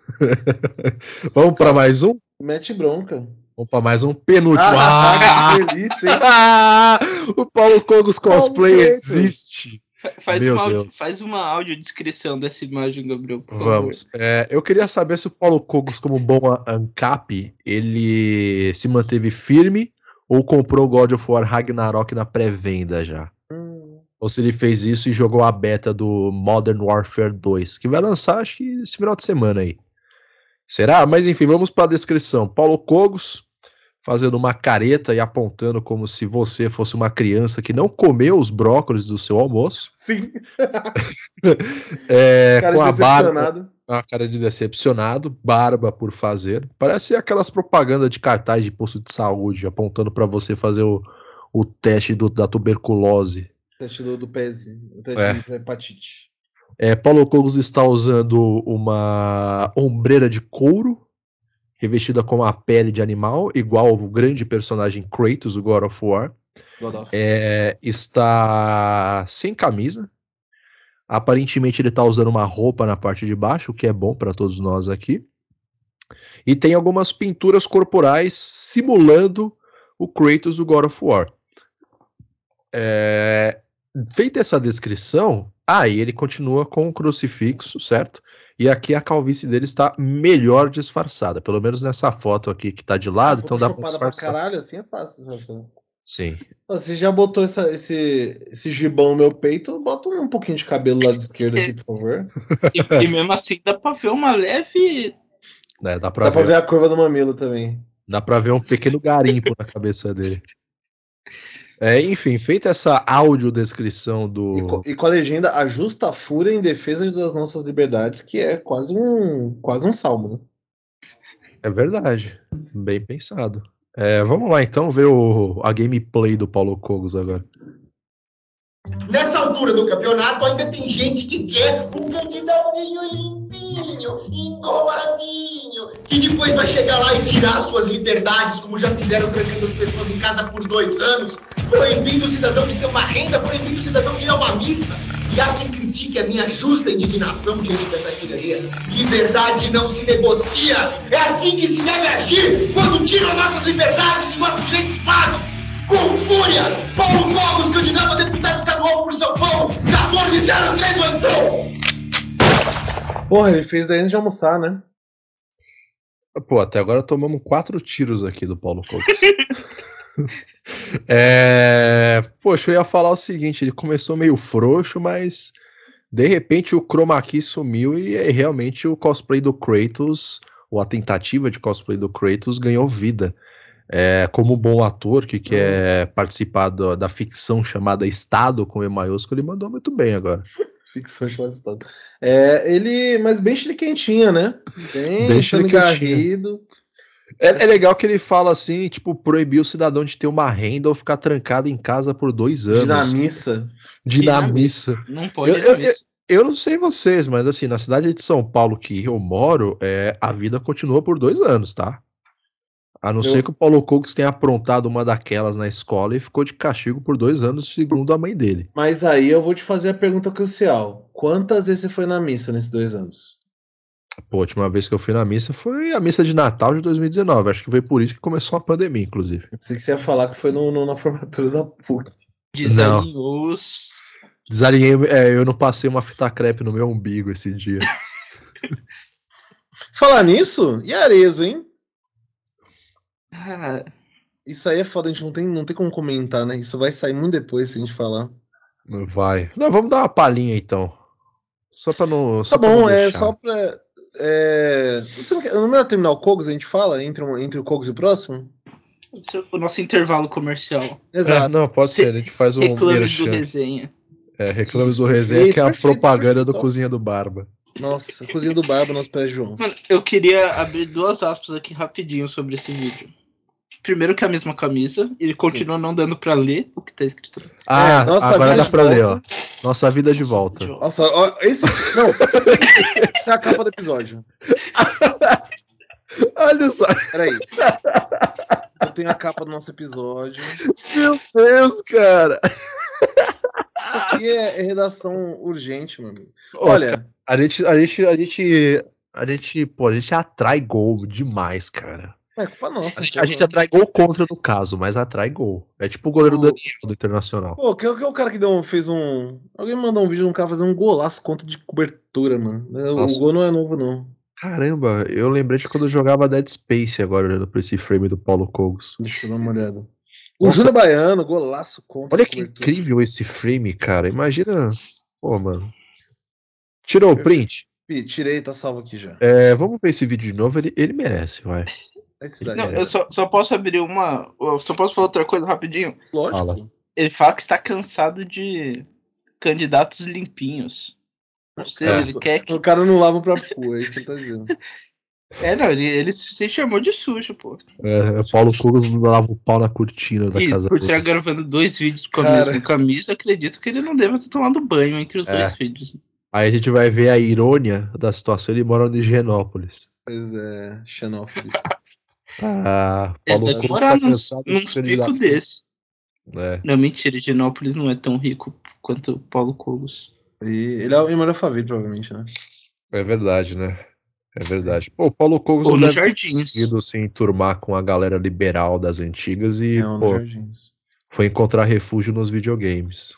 [laughs] Vamos para mais um? Mete bronca. Vamos para mais um penúltimo. Ah, Ah! que delícia, hein? Ah! [laughs] o Paulo Cogos cosplay Paulo existe. Fa- Faz Meu uma, Deus. faz uma audiodescrição dessa imagem, Gabriel. por favor. Vamos. É, eu queria saber se o Paulo Cogos, como bom ANCAP, ele se manteve firme ou comprou God of War Ragnarok na pré-venda já. Hum, Ou se ele fez isso e jogou a beta do Modern Warfare 2, que vai lançar acho que esse final de semana aí. Será? Mas enfim, vamos para a descrição. Paulo Cogos fazendo uma careta e apontando como se você fosse uma criança que não comeu os brócolis do seu almoço. Sim, [laughs] É, cara com a barba, uma cara de decepcionado, barba por fazer. Parece aquelas propagandas de cartaz de posto de saúde apontando para você fazer o, o teste do- da tuberculose. Teste do, do pezinho. O teste É. de hepatite. É, Paulo Cogos está usando uma ombreira de couro revestida com a pele de animal, igual o grande personagem Kratos, o God of War. God of. É, está sem camisa. Aparentemente ele está usando uma roupa na parte de baixo, o que é bom para todos nós aqui. E tem algumas pinturas corporais simulando o Kratos do God of War. É, feita essa descrição, aí ele continua com o crucifixo, certo? E aqui a calvície dele está melhor disfarçada, pelo menos nessa foto aqui que está de lado, então dá para Photoshopada pra disfarçar. caralho, assim é fácil. disfarçar. Sim. Você já botou essa- esse, esse gibão no meu peito? Bota um pouquinho de cabelo do lado [laughs] esquerdo aqui, por favor. E, e mesmo assim dá pra ver uma leve. É, dá pra Dá pra ver. ver a curva do mamilo também. Dá pra ver um pequeno garimpo na cabeça dele. [laughs] É, enfim, feita essa audiodescrição E, co- do. e com a legenda A Justa Fúria em Defesa das Nossas Liberdades, que é quase um, quase um salmo, né? É verdade. Bem pensado. É, vamos lá então ver o, a gameplay do Paulo Cogos agora. Nessa altura do campeonato, ainda tem gente que quer um candidatinho limpinho, engomadinho, que depois vai chegar lá e tirar suas liberdades, como já fizeram trancando as pessoas em casa por dois anos, proibindo o cidadão de ter uma renda, proibindo o cidadão de ir a uma missa. E há quem critique a minha justa indignação diante dessa tirania. Liberdade não se negocia. É assim que se deve agir quando tiram nossas liberdades e nossos direitos básicos. Com fúria, Paulo Cogos, candidato a deputado estadual por São Paulo, 14038. Porra, ele fez daí antes de almoçar, né? Pô, até agora tomamos quatro tiros aqui do Paulo Cogos. [laughs] é... Poxa, eu ia falar o seguinte: ele começou meio frouxo, mas De repente o chroma key sumiu e é realmente o cosplay do Kratos, ou a tentativa de cosplay do Kratos ganhou vida. É, como bom ator que quer participar do- da ficção chamada Estado com E maiúsculo, ele mandou muito bem agora. Ficção chamada Estado. É, ele. Mas bem chiliquentinha, né? Bem, Bem garrido. É, é legal que ele fala assim, tipo, proibir o cidadão de ter uma renda ou ficar trancado em casa por dois anos. Dinamissa. Dinamissa. Não pode Eu- eu- nisso. Eu não sei vocês, mas assim, na cidade de São Paulo que eu moro, é, a vida continua por dois anos, tá? A não Eu- ser que o Paulo Cogos tenha aprontado uma daquelas na escola e ficou de castigo por dois anos, segundo a mãe dele. Mas aí eu vou te fazer a pergunta crucial. Quantas vezes você foi na missa nesses dois anos? Pô, a última vez que eu fui na missa foi a missa de Natal de 2019. Acho que foi por isso que começou a pandemia, inclusive. Eu pensei que você ia falar que foi no, no- na formatura da PUC. Desalinhou os. Desalinhei, é, eu não passei uma fita crepe no meu umbigo esse dia. [laughs] Falar nisso, e Arezo, hein? Ah, [laughs] Isso aí é foda, a gente não tem, não tem como comentar, né? Isso vai sair muito depois se a gente falar. Não vai. Não, vamos dar uma palhinha então. Só pra não. só Tá pra não bom, é só pra. É... Você não quer, no melhor terminar o Kogos, a gente fala entre, um- entre o Kogos e o próximo? é o nosso intervalo comercial. É, Exato. não, pode ser. A gente faz um Reclames do resenha. É, reclames do resenha, que é a Perfeito, propaganda do perfeito. Cozinha do Barba. Nossa, cozinha do Barba, nosso pé João. Mano, eu queria abrir duas aspas aqui rapidinho sobre esse vídeo. Primeiro que é a mesma camisa, ele continua não dando pra ler o que tá escrito. Ah, nossa agora vida dá de pra ler, ó. volta. Nossa vida de volta. Nossa, ó, esse. Não, essa é a capa do episódio. [laughs] Olha só. Peraí. Eu tenho a capa do nosso episódio. Meu Deus, cara. Isso aqui é, é redação urgente, meu amigo. Olha, A gente, a gente, a gente, a gente, pô, a gente atrai gol demais, cara. É culpa nossa. A gente, a gente atrai gol contra no caso, mas atrai gol. É tipo o goleiro O- Daniel do Internacional. Pô, que, que é o cara que deu, um- fez um. Alguém mandou um vídeo de um cara fazendo um golaço contra de cobertura, mano. O Nossa. gol não é novo, não. Caramba, eu lembrei de quando eu jogava Dead Space agora, olhando pra esse frame do Paulo Cogos. Deixa eu dar uma olhada. O Nossa. Júnior Baiano, golaço contra Olha que cobertura. incrível esse frame, cara. Imagina. Pô, mano. Tirou o print? Tirei, tá salvo aqui já. É, vamos ver esse vídeo de novo. Ele, ele merece, vai. Cidade. Não, eu só, só posso abrir uma. Eu só posso falar outra coisa rapidinho. Lógico. Fala. Ele fala que está cansado de candidatos limpinhos. Ou seja, É. ele quer que. O cara não lava pra cu, é isso que ele tá dizendo. [laughs] É, não, ele, ele se chamou de sujo, pô. É, o Paulo Cogos lava o pau na cortina da E casa por estar gravando dois vídeos com a Cara. mesma camisa, acredito que ele não deva ter tomado banho entre os É. dois vídeos. Aí a gente vai ver a irônia da situação. Ele mora em Higienópolis. Pois é, Xenófilis. [laughs] Ah, Paulo deve Cogos morar tá num, cansado num de pico candidato. desse. É. Não, mentira, Genópolis não é tão rico quanto o Paulo Cogos. E ele é o Emmanuel Faville, provavelmente, né? É verdade, né? É verdade. Pô, o Paulo Cogos Ou não deve ter Jardins. conseguido se enturmar com a galera liberal das antigas e, é um pô, foi encontrar refúgio nos videogames.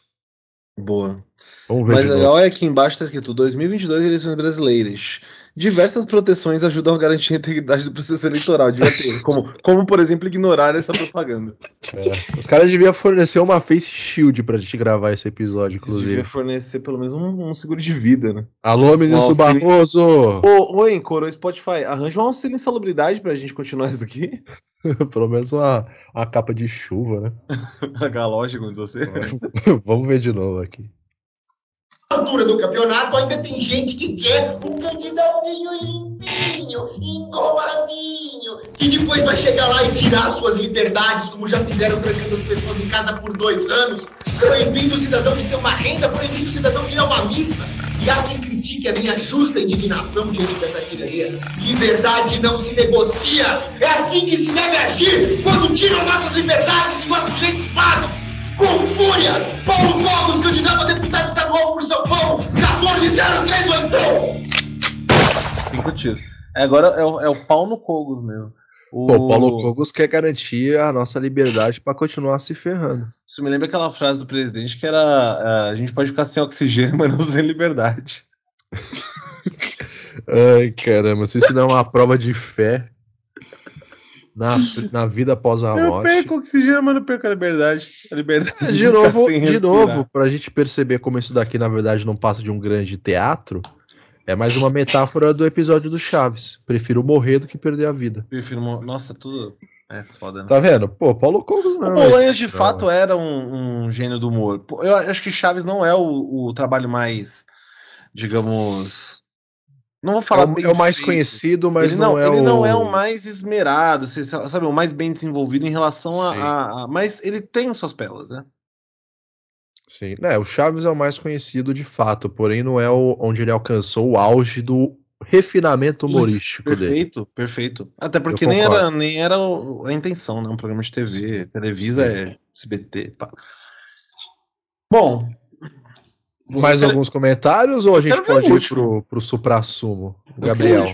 Boa. Vamos ver Mas novo. olha aqui embaixo tá escrito 2022 eleições brasileiras. Diversas proteções ajudam a garantir a integridade do processo eleitoral. Ter, [laughs] como, como, por exemplo, ignorar essa propaganda. É. Os caras deviam fornecer uma face shield pra gente gravar esse episódio, inclusive. Devia fornecer pelo menos um, um seguro de vida, né? Alô, ministro auxílio- Barroso! Ô, ô Encoro, Spotify, arranja um auxílio em salubridade pra gente continuar isso aqui. [laughs] Pelo menos uma, uma capa de chuva, né? [laughs] H lógico você. Vamos ver de novo aqui. Altura do campeonato, ainda tem gente que quer um candidatinho limpinho, engomadinho, que depois vai chegar lá e tirar suas liberdades, como já fizeram trancando as pessoas em casa por dois anos, proibindo o cidadão de ter uma renda, proibindo o cidadão de ir a uma missa. E há quem critique a minha justa indignação diante dessa tirania. Liberdade não se negocia. É assim que se deve agir quando tiram nossas liberdades e nossos direitos. Com fúria, Paulo Cogos, candidato a deputado estadual por São Paulo, 14038. Cinco tios. É, agora é o, é o pau no Cogos mesmo. O... Pô, o Paulo Cogos quer garantir a nossa liberdade pra continuar se ferrando. Isso me lembra aquela frase do presidente que era: ah, a gente pode ficar sem oxigênio, [laughs] mas não sem liberdade. [laughs] Ai, caramba, se isso não é uma prova de fé. Na, [laughs] na vida após a Eu morte. perco o oxigênio, mas não perco a liberdade. A liberdade [laughs] de novo, de novo, pra gente perceber como isso daqui, na verdade, não passa de um grande teatro, é mais uma metáfora do episódio do Chaves. Prefiro morrer do que perder a vida. Prefiro Nossa, tudo. É foda, né? Tá vendo? Pô, Paulo Cogos O não é Bolanhas, esse, de não. fato, era um, um gênio do humor. Eu acho que Chaves não é o, o trabalho mais, digamos. Não vou É falar. o, bem é o mais feito. conhecido, mas ele não, não, é ele o... não é o mais esmerado, sabe, o mais bem desenvolvido em relação a, Sim. a- a- Mas ele tem suas pérolas, né? Sim, né? O Chaves é o mais conhecido de fato, porém não é o, onde ele alcançou o auge do refinamento humorístico dele. Perfeito, perfeito. Até porque nem era, nem era o- a intenção, né? Um programa de TV, Televisa é SBT. Pá. Bom. Mais quero, alguns comentários ou a gente quero pode ir pro, pro supra-sumo? Gabriel.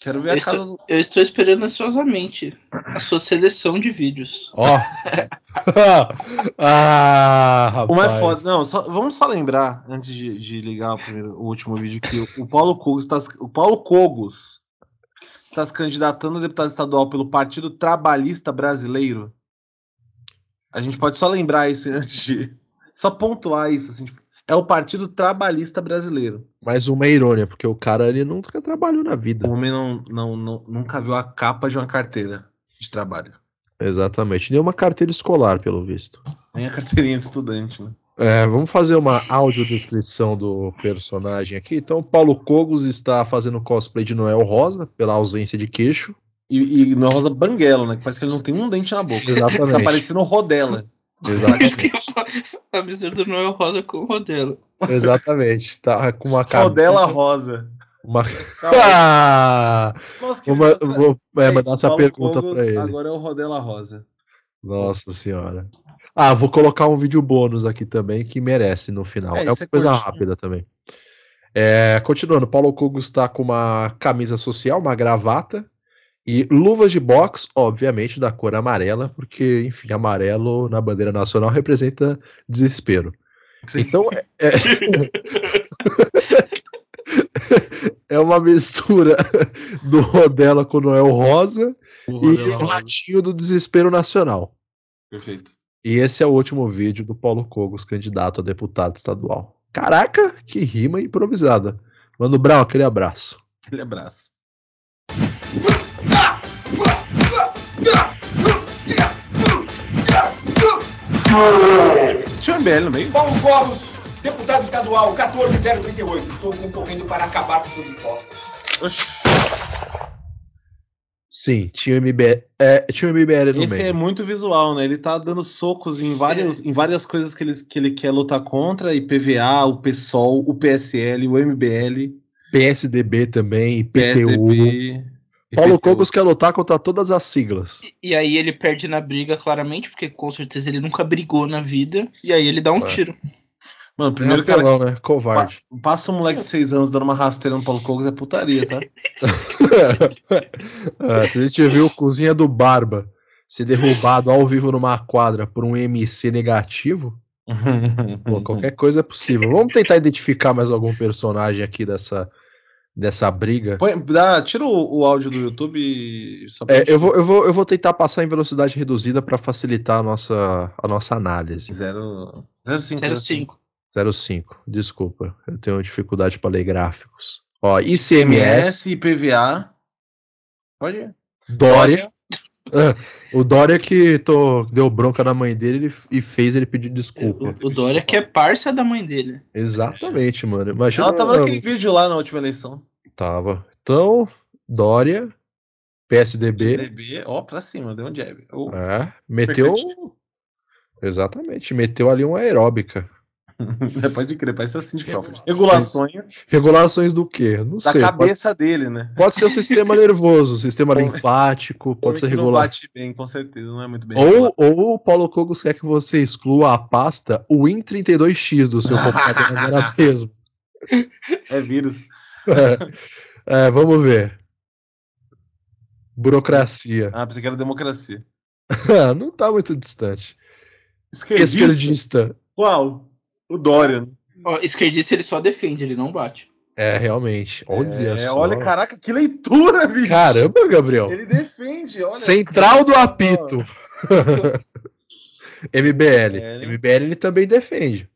quero ver Eu a estou- casa do. Eu estou esperando ansiosamente a sua seleção de vídeos. Ó. [laughs] [laughs] ah, O mais rapaz. foda. Não, só- vamos só lembrar, antes de, de ligar o, primeiro, o último vídeo, que o, o Paulo Cogos está o Paulo Cogos está se candidatando a deputado estadual pelo Partido Trabalhista Brasileiro. A gente pode só lembrar isso antes de. Só pontuar isso. Assim, tipo, é o Partido Trabalhista Brasileiro. Mais uma irônia, porque o cara ele nunca trabalhou na O vida. homem não, não, não- nunca viu a capa de uma carteira de trabalho. Exatamente. Nem uma carteira escolar, pelo visto. Nem a carteirinha de estudante, né? É, vamos fazer uma audiodescrição do personagem aqui. Então, Paulo Cogos está fazendo cosplay de Noel Rosa, pela ausência de queixo. E, e é Rosa Banguelo, né? Que parece que ele não tem um dente na boca. Exatamente. Tá parecendo Rodela. Que Exatamente. A mistura do Noel Rosa com o Rodelo. Exatamente. Tá com uma camisa. Rodela Rosa. Uma... Ah! [laughs] Nossa, Vou, ma- vou é, É mandar essa Paulo pergunta pra ele. Agora é o Rodela Rosa. Nossa senhora. Ah, vou colocar um vídeo bônus aqui também que merece no final. É, É, uma é coisa curtinho. rápida também. É, continuando, Paulo Cogos está com uma camisa social, uma gravata e luvas de boxe, obviamente, da cor amarela, porque, enfim, amarelo na bandeira nacional representa desespero. Então, é, [laughs] é uma mistura do Rodela com o Noel Rosa O e Rodela o Rosa. ratinho do desespero nacional. Perfeito. E esse é o último vídeo do Paulo Cogos, candidato a deputado estadual. Caraca, que rima improvisada. Mano Brown, aquele abraço. Aquele abraço. Tinha um MBL no meio? Paulo Cogos, deputado estadual 14038. Estou concorrendo para acabar com seus impostos. Oxi. Sim, tinha o MBL, é, tinha o MBL no Esse é meio. muito visual, né? Ele tá dando socos em, vários, em várias coisas que ele, que ele quer lutar contra, IPVA, o PSOL, o PSL, o MBL, PSDB também, IPTU. PSDB. Paulo. Cogos quer lutar contra todas as siglas. E aí ele perde na briga, claramente, porque com certeza ele nunca brigou na vida. E aí ele dá um É. tiro. Mano, Primeiro primeiro cara, apelão, né? Covarde. passa um moleque de 6 anos dando uma rasteira no Paulo Cogos é putaria, tá? [laughs] É, se a gente viu o Cozinha do Barba ser derrubado ao vivo numa quadra por um MC negativo, pô, qualquer coisa é possível. Vamos tentar identificar mais algum personagem aqui dessa, dessa briga. Põe- dá- tira o, o áudio do YouTube e É, eu, vou, eu, vou, eu vou tentar passar em velocidade reduzida para facilitar a nossa, a nossa análise. Zero, zero cinco, 05. 05, desculpa, eu tenho dificuldade para ler gráficos. Ó, ICMS, ICMS, IPVA. Pode ir. Dória. Ah, o Dória que tô, deu bronca na mãe dele ele- e fez ele pedir desculpa. O, o Dória que é parça da mãe dele. Exatamente, mano. Imagina. Ela tava naquele vídeo lá na última eleição. Tava. Então, Dória, PSDB, DB, ó, pra cima, deu um jab. Oh, é, meteu. Perfeito. Exatamente, meteu ali uma aeróbica. [laughs] Pode crer, parece assim de Crawford. Regulações Regulações do quê? Não da sei. Pode, cabeça dele, né? pode ser o sistema nervoso, sistema linfático, pode ser que Não bate bem, com certeza, não é muito bem. Ou, ou o Paulo Cogos quer que você exclua a pasta Win32X do seu [laughs] computador agora mesmo. É vírus. É, é, vamos ver. Burocracia. Ah, pensei que era democracia. [laughs] Não tá muito distante. Esquerdista? Esquerdista. Qual? O Dória. né? Ó, esquerdista ele só defende, ele não bate. É, realmente. Olha É, só. olha, caraca, que leitura, bicho. Caramba, Gabriel. Ele defende, olha. Central do apito. [laughs] MBL. É. MBL ele também defende.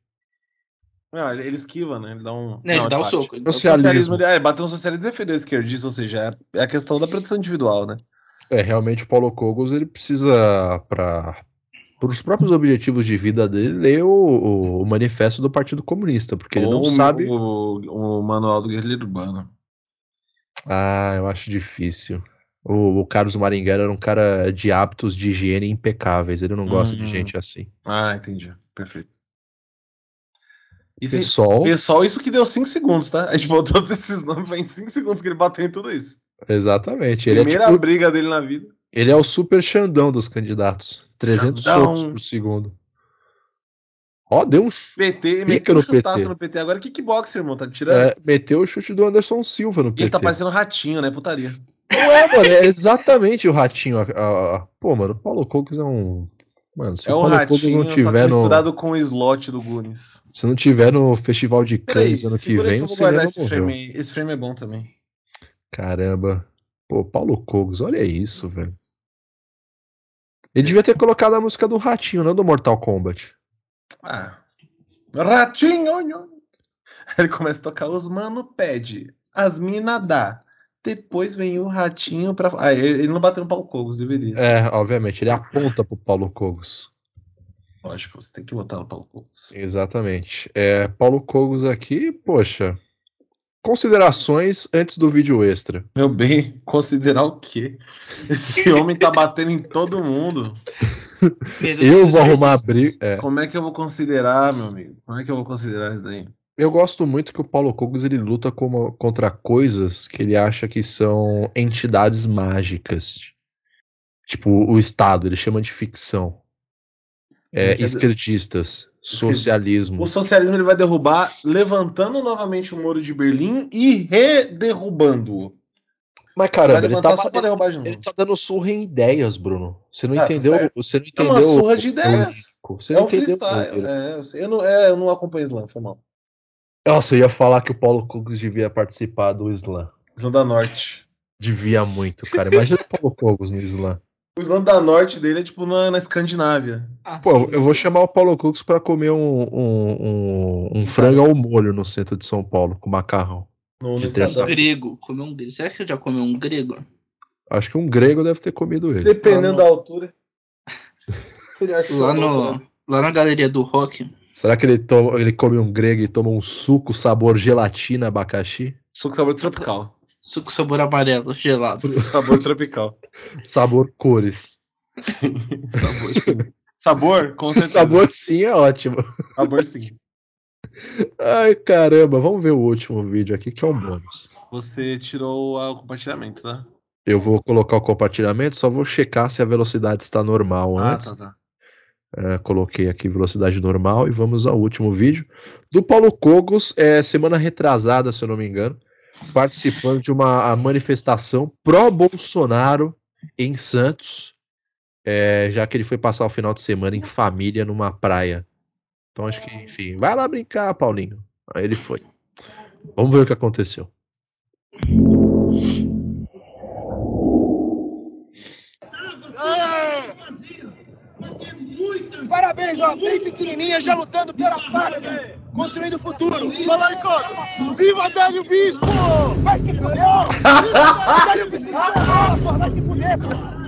Não, ele, ele esquiva, né? Ele dá um. Ele não, dá o bate. soco. ele dá Socialismo. Socialismo, ele, é, bateu no socialismo e defendeu o esquerdista, ou seja, é, é a questão da proteção individual, né? É, realmente o Paulo Cogos ele precisa, para os próprios objetivos de vida dele, ler o, o- o manifesto do Partido Comunista, porque ele não Ou o- sabe. O, manual do guerrilheiro urbano. Ah, eu acho difícil. O, Carlos Maringuera era um cara de hábitos de higiene impecáveis, ele não gosta de Uhum. gente assim. Ah, entendi. Perfeito. Isso, Pessoal, pessoal, isso que deu 5 segundos, tá? A gente botou todos [laughs] esses nomes, em 5 segundos que ele bateu em tudo isso. exatamente. Ele é, Primeira tipo- briga dele na vida. ele é o super Xandão dos candidatos. 300 Xandão. socos por segundo. Ó, deu um. PT, Pica meteu no PT. no PT. Agora kickboxer, irmão, tá me tirando? é, meteu o chute do Anderson Silva no E ele PT. tá parecendo um ratinho, né? Putaria. Não é, mano, é exatamente o ratinho. a- a- a- Pô, mano, o Paulo Cogos é um. Mano, se é o Paulo ratinho, não só que tiver no. misturado com o slot do Gunis. Se não tiver no Festival de Cannes ano que vem, eu o cinema esse morreu. frame. Esse frame é bom também. Caramba. Pô, Paulo Cogos, olha isso, velho. Ele devia ter colocado a música do Ratinho, não do Mortal Kombat. Ah. Ratinho! Ele começa a tocar os mano pede, as mina dá. Depois vem o ratinho pra. Ah, ele ele não bateu no Paulo Cogos, deveria. É, obviamente, ele aponta pro Paulo Cogos. Lógico, você tem que botar no Paulo Cogos. Exatamente. É, Paulo Cogos aqui, poxa. Considerações antes do vídeo extra. Meu bem, considerar o quê? Esse [laughs] homem tá batendo em todo mundo. Eu vou arrumar briga. É, Como é que eu vou considerar, meu amigo? Como é que eu vou considerar isso daí? eu gosto muito que o Paulo Cogos ele luta como- contra coisas que ele acha que são entidades mágicas. Tipo, o Estado, ele chama de ficção. É, dizer- esquerdistas, socialismo. O socialismo ele vai derrubar, levantando novamente o muro de Berlim e rederrubando-o. Mas caramba, ele tá, só pra derrubar de novo. ele tá dando surra em ideias, Bruno. Você não Ah, tá entendeu? certo. você não É entendeu? uma surra de ideias. Você É não um entendeu? freestyle. É, eu, não, é, eu não acompanho Slam, foi mal. Nossa, eu ia falar que o Paulo Cogos devia participar do Slam. Slam da Norte. Devia muito, cara. Imagina o Paulo Cogos no Slam. O da Norte dele é tipo na, na Escandinávia. Ah, Pô, eu vou chamar o Paulo Cogos pra comer um, um, um, um frango ao molho no centro de São Paulo, com macarrão. No, De grego. Comer um grego. Será que eu já comeu um grego? Acho que um grego deve ter comido ele. Dependendo da altura. [laughs] Ele Lá, no, altura. lá na galeria do rock. Será que ele, toma, ele come um grego e toma um suco sabor gelatina abacaxi? Suco sabor tropical. Suco sabor amarelo, gelado. sabor tropical. [laughs] Sabor cores. Sabor sim. Sabor, com certeza. Sabor sim é ótimo. Sabor sim. Ai, caramba, vamos ver o último vídeo aqui, que é um bônus. Você tirou o compartilhamento, tá? Eu vou colocar o compartilhamento, só vou checar se a velocidade está normal Ah, antes. tá, tá. É, coloquei aqui velocidade normal e vamos ao último vídeo do Paulo Cogos, é, semana retrasada, se eu não me engano, participando de uma manifestação pró-Bolsonaro em Santos, é, já que ele foi passar o final de semana em família numa praia. Então acho que, enfim, vai lá brincar, Paulinho. Aí ele foi. Vamos ver o que aconteceu. Parabéns, ó, bem pequenininha, já lutando pela pátria, construindo o futuro. Fala aí, Costa. Viva Délio Bispo! Vai se fuder! Viva Délio Bispo! Ah, porra, vai se fuder, porra!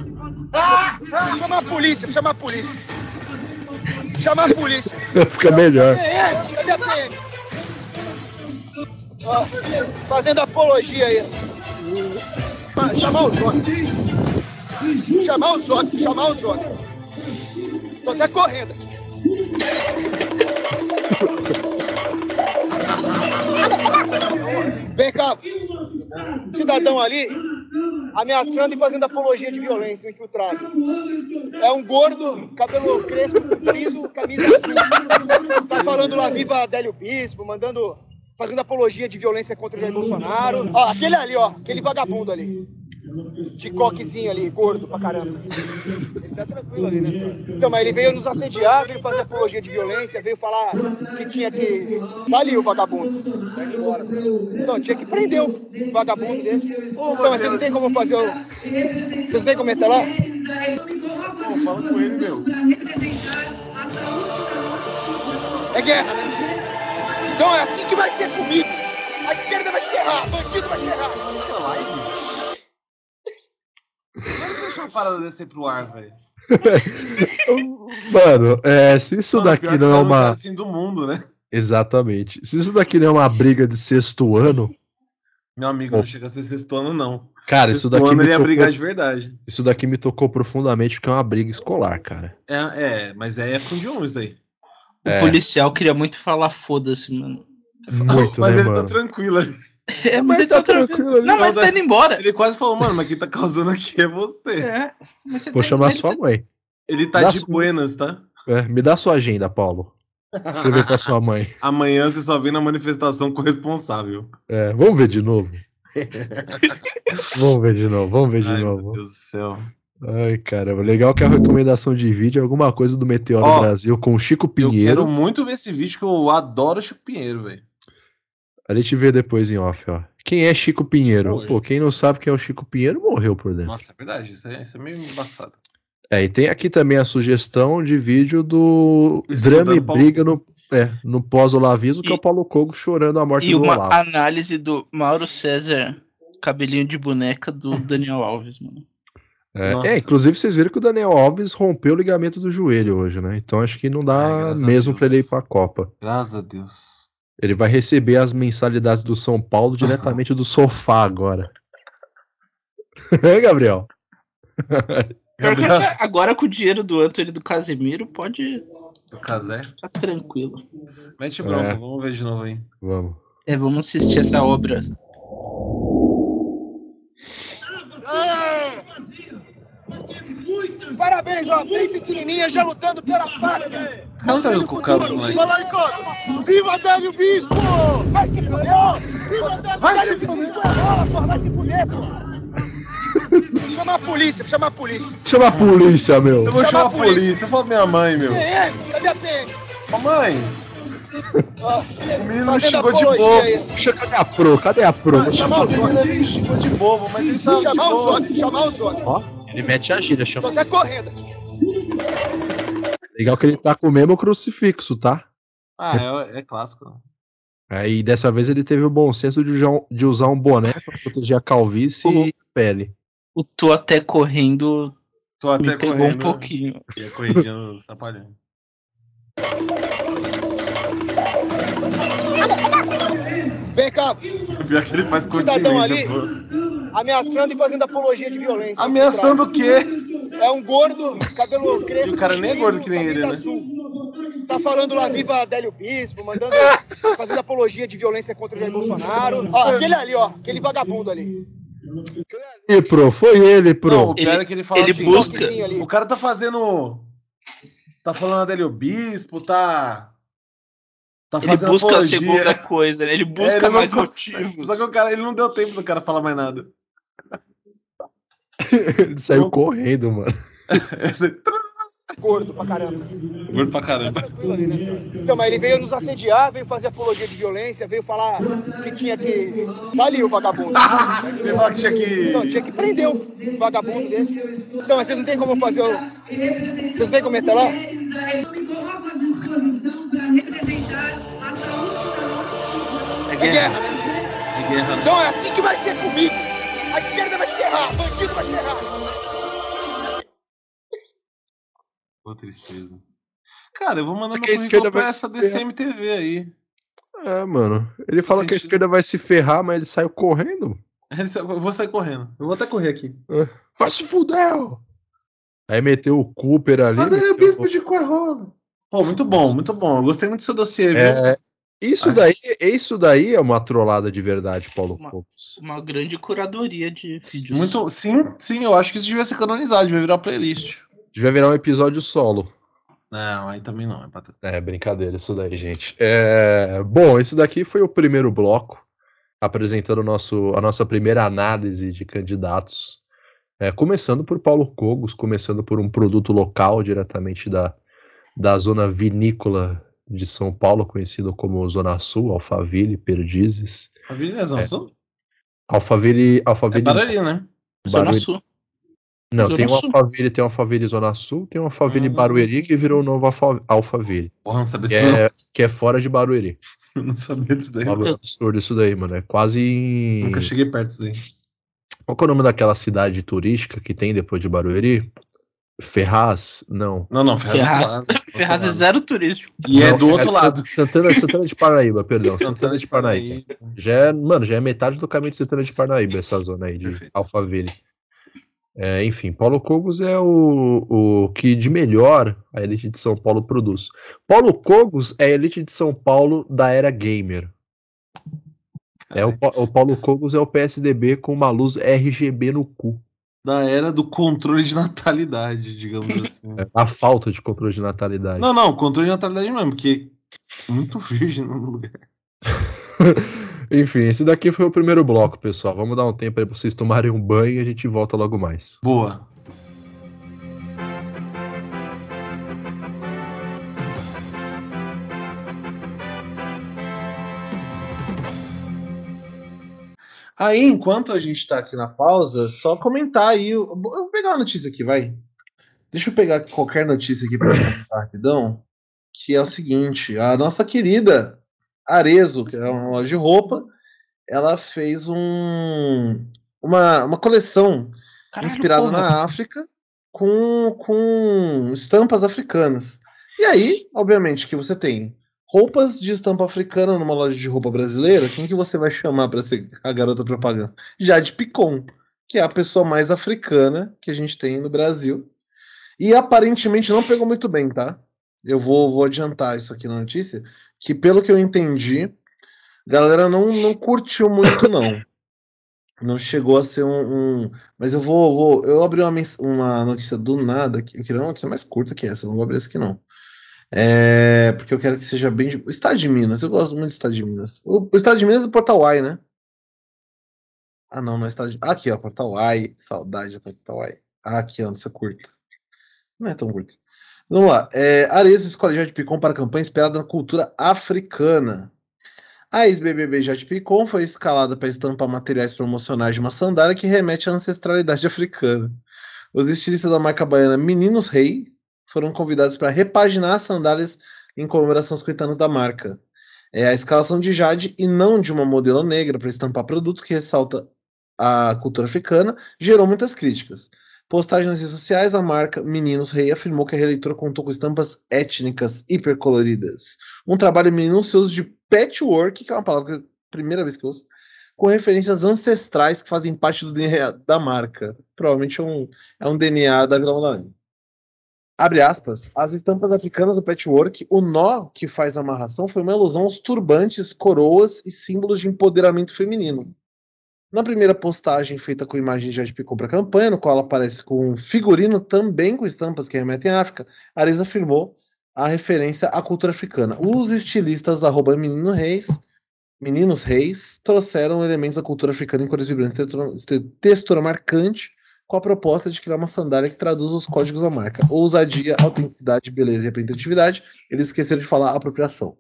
Chama a polícia, chama a polícia. Chama a polícia. [laughs] Fica melhor. Cadê a PM? Ó, fazendo apologia aí. Ah, Chamar os outros. Chamar os outros, chamar os outros. Tô até correndo Vem cá. Cidadão ali ameaçando e fazendo apologia de violência, um infiltrado. É um gordo, cabelo crespo, comprido, camisa. Tá falando lá, viva Adélio Bispo, mandando, fazendo apologia de violência contra o Jair Bolsonaro. Ó, aquele ali, ó, aquele vagabundo ali. De coquezinho ali, gordo pra caramba. Ele tá tranquilo ali, né? Então, mas ele veio nos assediar, veio fazer apologia de violência, veio falar que tinha que. Tá ali o vagabundo. Vai embora. Então, tinha que prender um vagabundo desse. Então, mas você não tem como fazer o. Você não tem como entrar lá? Pô, fala com ele, meu. É guerra, né? Então é assim que vai ser comigo. A esquerda vai se ferrar, bandido vai se ferrar. Isso é live? Como deixa uma parada descer pro ar, velho? Mano, é, se isso Mano, daqui não é um uma. assim do mundo, né? Exatamente. Se isso daqui não é uma briga de sexto ano, Meu amigo, Bom. não chega a ser sexto ano, não. cara, isso Sexto daqui, ano me ele ia tocou, brigar de verdade. isso daqui me tocou profundamente porque é uma briga escolar, cara. É, é mas é fundião isso aí. O É. policial queria muito falar foda-se, mano. Muito, [laughs] mas né, ele mano? tá tranquilo ali. É, Mas ele tá tranquilo ali. Não, mas Não, tá indo embora. Ele quase falou, mano, mas quem tá causando aqui é você. É, mas você Vou tá- chamar ele sua tá- mãe. Ele tá Dá de su- buenas, tá? É, me dá sua agenda, Paulo. Escrever pra sua mãe. [laughs] Amanhã você só vem na manifestação com o responsável. É, vamos ver de novo. vamos ver de novo, vamos ver de Ai, meu novo. Deus do céu. Ai, caramba. Legal que a recomendação de vídeo é alguma coisa do Meteoro Ó, Brasil com o Chico Eu Pinheiro. quero muito ver esse vídeo que eu adoro o Chico Pinheiro, velho. A gente vê depois em off, ó. Quem é Chico Pinheiro? Oi. Pô, quem não sabe quem é o Chico Pinheiro morreu por dentro. Nossa, é verdade, isso é, isso é meio embaçado. É, e tem aqui também a sugestão de vídeo do Estudando drama e Paulo briga no, é, no pós-Olavismo, que é o E- Paulo Cogo chorando a morte E do uma Olavo. análise do Mauro César, cabelinho de boneca do [laughs] Daniel Alves, mano. É, é, inclusive vocês viram que o Daniel Alves rompeu o ligamento do joelho hoje, né? Então acho que não dá a mesmo pra ele ir pra Copa. Graças a Deus. Ele vai receber as mensalidades do São Paulo [laughs] diretamente do sofá agora. [laughs] É, Gabriel? [laughs] Gabriel, agora com o dinheiro do Antônio e do Casemiro, pode do Casé. ficar tranquilo. Mete bronca, É. vamos ver de novo aí. Vamos. É, vamos assistir essa obra. Parabéns, ó, bem pequenininha, já lutando pela pátria. Não tá meio cucado, moleque. Fala aí, Coco. Viva Délio Bispo! Vai se fuder, ó! Viva Délio Vai Délio se Bispo! é bola, porra, vai se fuder, porra! Chama a polícia, chama a polícia. Chama a polícia, meu. Eu vou Chama chamar a a polícia, eu falo pra minha mãe, meu. Quem é? Cadê a PM? Ô mãe, o menino xingou de bobo. cadê a pro? Cadê a pro? Vou chamar O os menino me xingou de bobo, mas ele tá Chamar os outros, chamar os outros. Ó, ele mete a gíria, Tô chama. até correndo. Legal que ele tá com o mesmo crucifixo, tá? Ah, é, é clássico. né? Aí dessa vez ele teve o bom senso de usar um, de usar um boné pra proteger a calvície Uhum. e a pele. O tô até correndo Tô até me pegou correndo. um pouquinho. E a corridinha cá, Pior que ele faz Cidadão ali. pô. ameaçando e fazendo apologia de violência. Ameaçando o quê? É um gordo, cabelo crespo. E o cara nem é gordo que nem ele, né? azul. Tá falando lá, viva Adélio Bispo, mandando, [laughs] fazendo apologia de violência contra o Jair Bolsonaro. Ó, aquele ali, ó, aquele vagabundo ali. E pro, foi ele, pro. Não, o pior Ele- é que ele fala ele assim, busca-. O cara tá fazendo. Tá falando Adélio Bispo, tá. Tá Ele busca a apologia. segunda coisa, né? Ele É, busca ele não mais motivos. Só que o cara, ele não deu tempo do cara falar mais nada. [laughs] Ele saiu Não. correndo, mano. [laughs] Gordo pra caramba. Gordo pra caramba. Ali, né? Então, mas ele veio nos assediar, veio fazer apologia de violência, veio falar que tinha que. Tá ali o vagabundo. [laughs] Ele fala que tinha que. Então, tinha que prender um vagabundo desse. Então, mas vocês não tem como fazer o. Vocês não tem como entrar lá? Eu me coloco à disposição para representar a saúde da nossa É É guerra. guerra, né? É guerra. Então é assim que vai ser comigo. A esquerda vai se ferrar, bandido vai se ferrar. Pô, tristeza. Cara, eu vou mandar meu Porque a currículo esquerda pra essa. DCMTV aí. É, mano. Ele fala que a esquerda vai se ferrar, mas ele saiu correndo. [laughs] Ele sa- Eu vou sair correndo. Eu vou até correr aqui. Vai se fuder! Aí meteu o Cooper ali. Adélio meteu- Bispo de Coerrola. Pô, muito bom, muito bom. Eu gostei muito do seu dossiê, viu? É, isso daí, isso daí é uma trollada de verdade, Paulo Uma- Copos. Uma grande curadoria de vídeos. Muito, sim, sim, eu acho que isso devia ser canonizado, devia virar playlist. Devia virar um episódio solo. Não, aí também não, é pra... É, brincadeira isso daí, gente. É, bom, esse daqui foi o primeiro bloco, apresentando nosso, a nossa primeira análise de candidatos É, começando por Paulo Cogos, começando por um produto local diretamente da, da zona vinícola de São Paulo, conhecido como Zona Sul, Alphaville, Perdizes. Alphaville é Zona É. Sul? Alphaville, É Alphaville Barueri, né? Zona Sul. Não, tem um Sul. Alphaville, tem um Alphaville Zona Sul, tem um Alphaville Uhum. Barueri que virou o novo Alfa- Alphaville, Porra, não sabia que disso. é, que é fora de Barueri. [laughs] Não, não sabia disso daí. É um absurdo isso daí, mano. É quase em... Nunca cheguei perto disso daí. Qual que é o nome daquela cidade turística que tem depois de Barueri? Ferraz? Não. Não, não, Ferraz. Ferraz, lado, do [laughs] Ferraz é zero turístico. E é Não, do outro San- lado. Santana, Santana de Parnaíba, perdão. Santana de Parnaíba. Já é, mano, já é metade do caminho de Santana de Parnaíba, essa zona aí de Perfeito. Alphaville. É, enfim, Paulo Cogos é o, o que de melhor a elite de São Paulo produz. Paulo Cogos é a elite de São Paulo da era gamer. É o, o Paulo Cogos é o PSDB com uma luz RGB no cu. Da era do controle de natalidade, digamos [laughs] assim. É, a falta de controle de natalidade. Não, não, controle de natalidade mesmo, porque muito virgem no lugar. [laughs] Enfim, esse daqui foi o primeiro bloco, pessoal. Vamos dar um tempo aí pra vocês tomarem um banho e a gente volta logo mais. Boa. Aí, enquanto a gente tá aqui na pausa, só comentar aí. Eu vou pegar uma notícia aqui, vai. Deixa eu pegar qualquer notícia aqui pra comentar rapidão. Que é o seguinte: a nossa querida Arezo, que é uma loja de roupa, ela fez um, uma, uma coleção Caralho, inspirado porra. na África, com, com estampas africanas. E aí, obviamente, que você tem roupas de estampa africana numa loja de roupa brasileira, quem que você vai chamar para ser a garota propaganda? Jade Picon, que é a pessoa mais africana que a gente tem no Brasil. E aparentemente não pegou muito bem, tá? Eu vou, vou adiantar isso aqui na notícia, que pelo que eu entendi, a galera não, não curtiu muito, [coughs] não. Não chegou a ser um, um- Mas eu vou, vou- Eu abri uma, uma notícia do nada. aqui. Eu queria uma notícia mais curta que essa. Eu não vou abrir essa aqui, não. É, porque eu quero que seja bem. de- O Estado de Minas. Eu gosto muito do Estado de Minas. O, o Estado de Minas é o Portal Y, né? Ah, não, não é Estado de... Aqui, ó. Portal Y. Saudade do Portal Y. Ah, aqui, ó. Notícia curta. Não é tão curta. Vamos lá. É, Arezzo escolhe Jade Picon para campanha inspirada na cultura africana. A ex-BBB Jade Picon foi escalada para estampar materiais promocionais de uma sandália que remete à ancestralidade africana. Os estilistas da marca baiana Meninos Rei foram convidados para repaginar as sandálias em comemoração aos 50 anos da marca. É a escalação de Jade e não de uma modelo negra para estampar produto que ressalta a cultura africana gerou muitas críticas. Postagem nas redes sociais, a marca Meninos Rei afirmou que a releitura contou com estampas étnicas hipercoloridas. Um trabalho minucioso de patchwork, que é uma palavra que é a primeira vez que eu uso, com referências ancestrais que fazem parte do DNA da marca. Provavelmente é um, é um DNA da Vila Madalena. Abre aspas. As estampas africanas do patchwork, o nó que faz a amarração foi uma ilusão aos turbantes, coroas e símbolos de empoderamento feminino. Na primeira postagem feita com imagens de Picon para a campanha, no qual ela aparece com um figurino também com estampas que remetem à África, Arisa afirmou a referência à cultura africana. Os estilistas arroba Menino Reis, Meninos Reis trouxeram elementos da cultura africana em cores vibrantes, textura, textura marcante, com a proposta de criar uma sandália que traduz os códigos da marca. Ousadia, autenticidade, beleza e representatividade. Eles esqueceram de falar apropriação.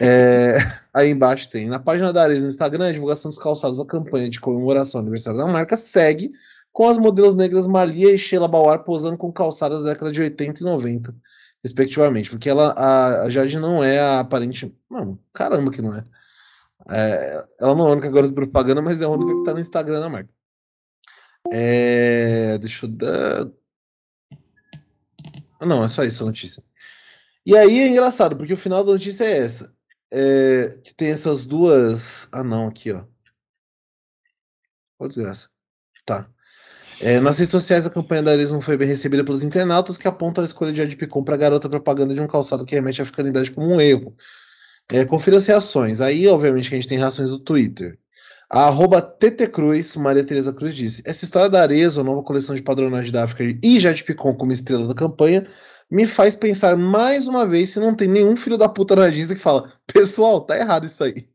É, [laughs] aí embaixo tem. Na página da Ares no Instagram, a divulgação dos calçados da campanha de comemoração do aniversário da marca segue com as modelos negras Malia e Sheila Bauer posando com calçadas da década de 80 e 90, respectivamente. Porque ela, a, a Jade não é a aparente. Mano, caramba que não é. É, ela não é a única garota de propaganda, mas é a única que tá no Instagram da marca. É, deixa eu dar. Não, é só isso a notícia. E aí é engraçado, porque o final da notícia é essa. É, que tem essas duas. Ah, não, aqui, ó. Qual desgraça. Tá. É, nas redes sociais, a campanha da Ares não foi bem recebida pelos internautas que apontam a escolha de Ed Picon para garota propaganda de um calçado que remete à africanidade como um erro. É, confira as reações. Aí, obviamente, que a gente tem reações do Twitter. A arroba TT Cruz, Maria Tereza Cruz disse: Essa história da Arezzo, nova coleção de padronagem da África e Jade Picon como estrela da campanha, me faz pensar mais uma vez se não tem nenhum filho da puta na agência que fala: Pessoal, tá errado isso aí.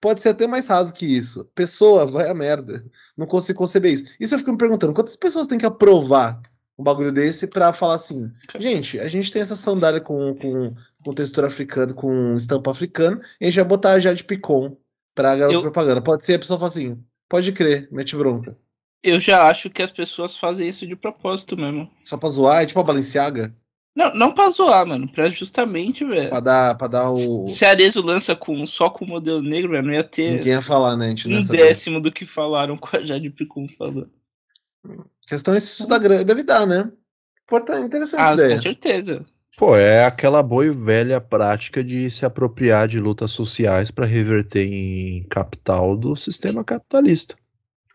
pode ser até mais raso que isso. Pessoa, vai a merda. Não consigo conceber isso. Isso eu fico me perguntando, quantas pessoas tem que aprovar um bagulho desse pra falar assim, gente, a gente tem essa sandália com, com, com textura africana, com estampa africana, e a gente vai botar a Jade Picon pra garota Eu- propaganda. Pode ser a pessoa fala assim, pode crer, mete bronca. Eu já acho que as pessoas fazem isso de propósito mesmo. Só pra zoar, é tipo a Balenciaga, Não, não pra zoar, mano. Pra justamente, velho. pra dar, pra dar o... Se a Arezzo lança com, só com o modelo negro, velho, não ia ter Ninguém ia falar, né? A gente não um décimo do que falaram [laughs] com a Jade Picon falando. A questão é se isso dá grana. Deve dar, né? Importante, interessante Ah, essa ideia. com certeza. Pô, é aquela boa e velha prática de se apropriar de lutas sociais para reverter em capital do sistema capitalista.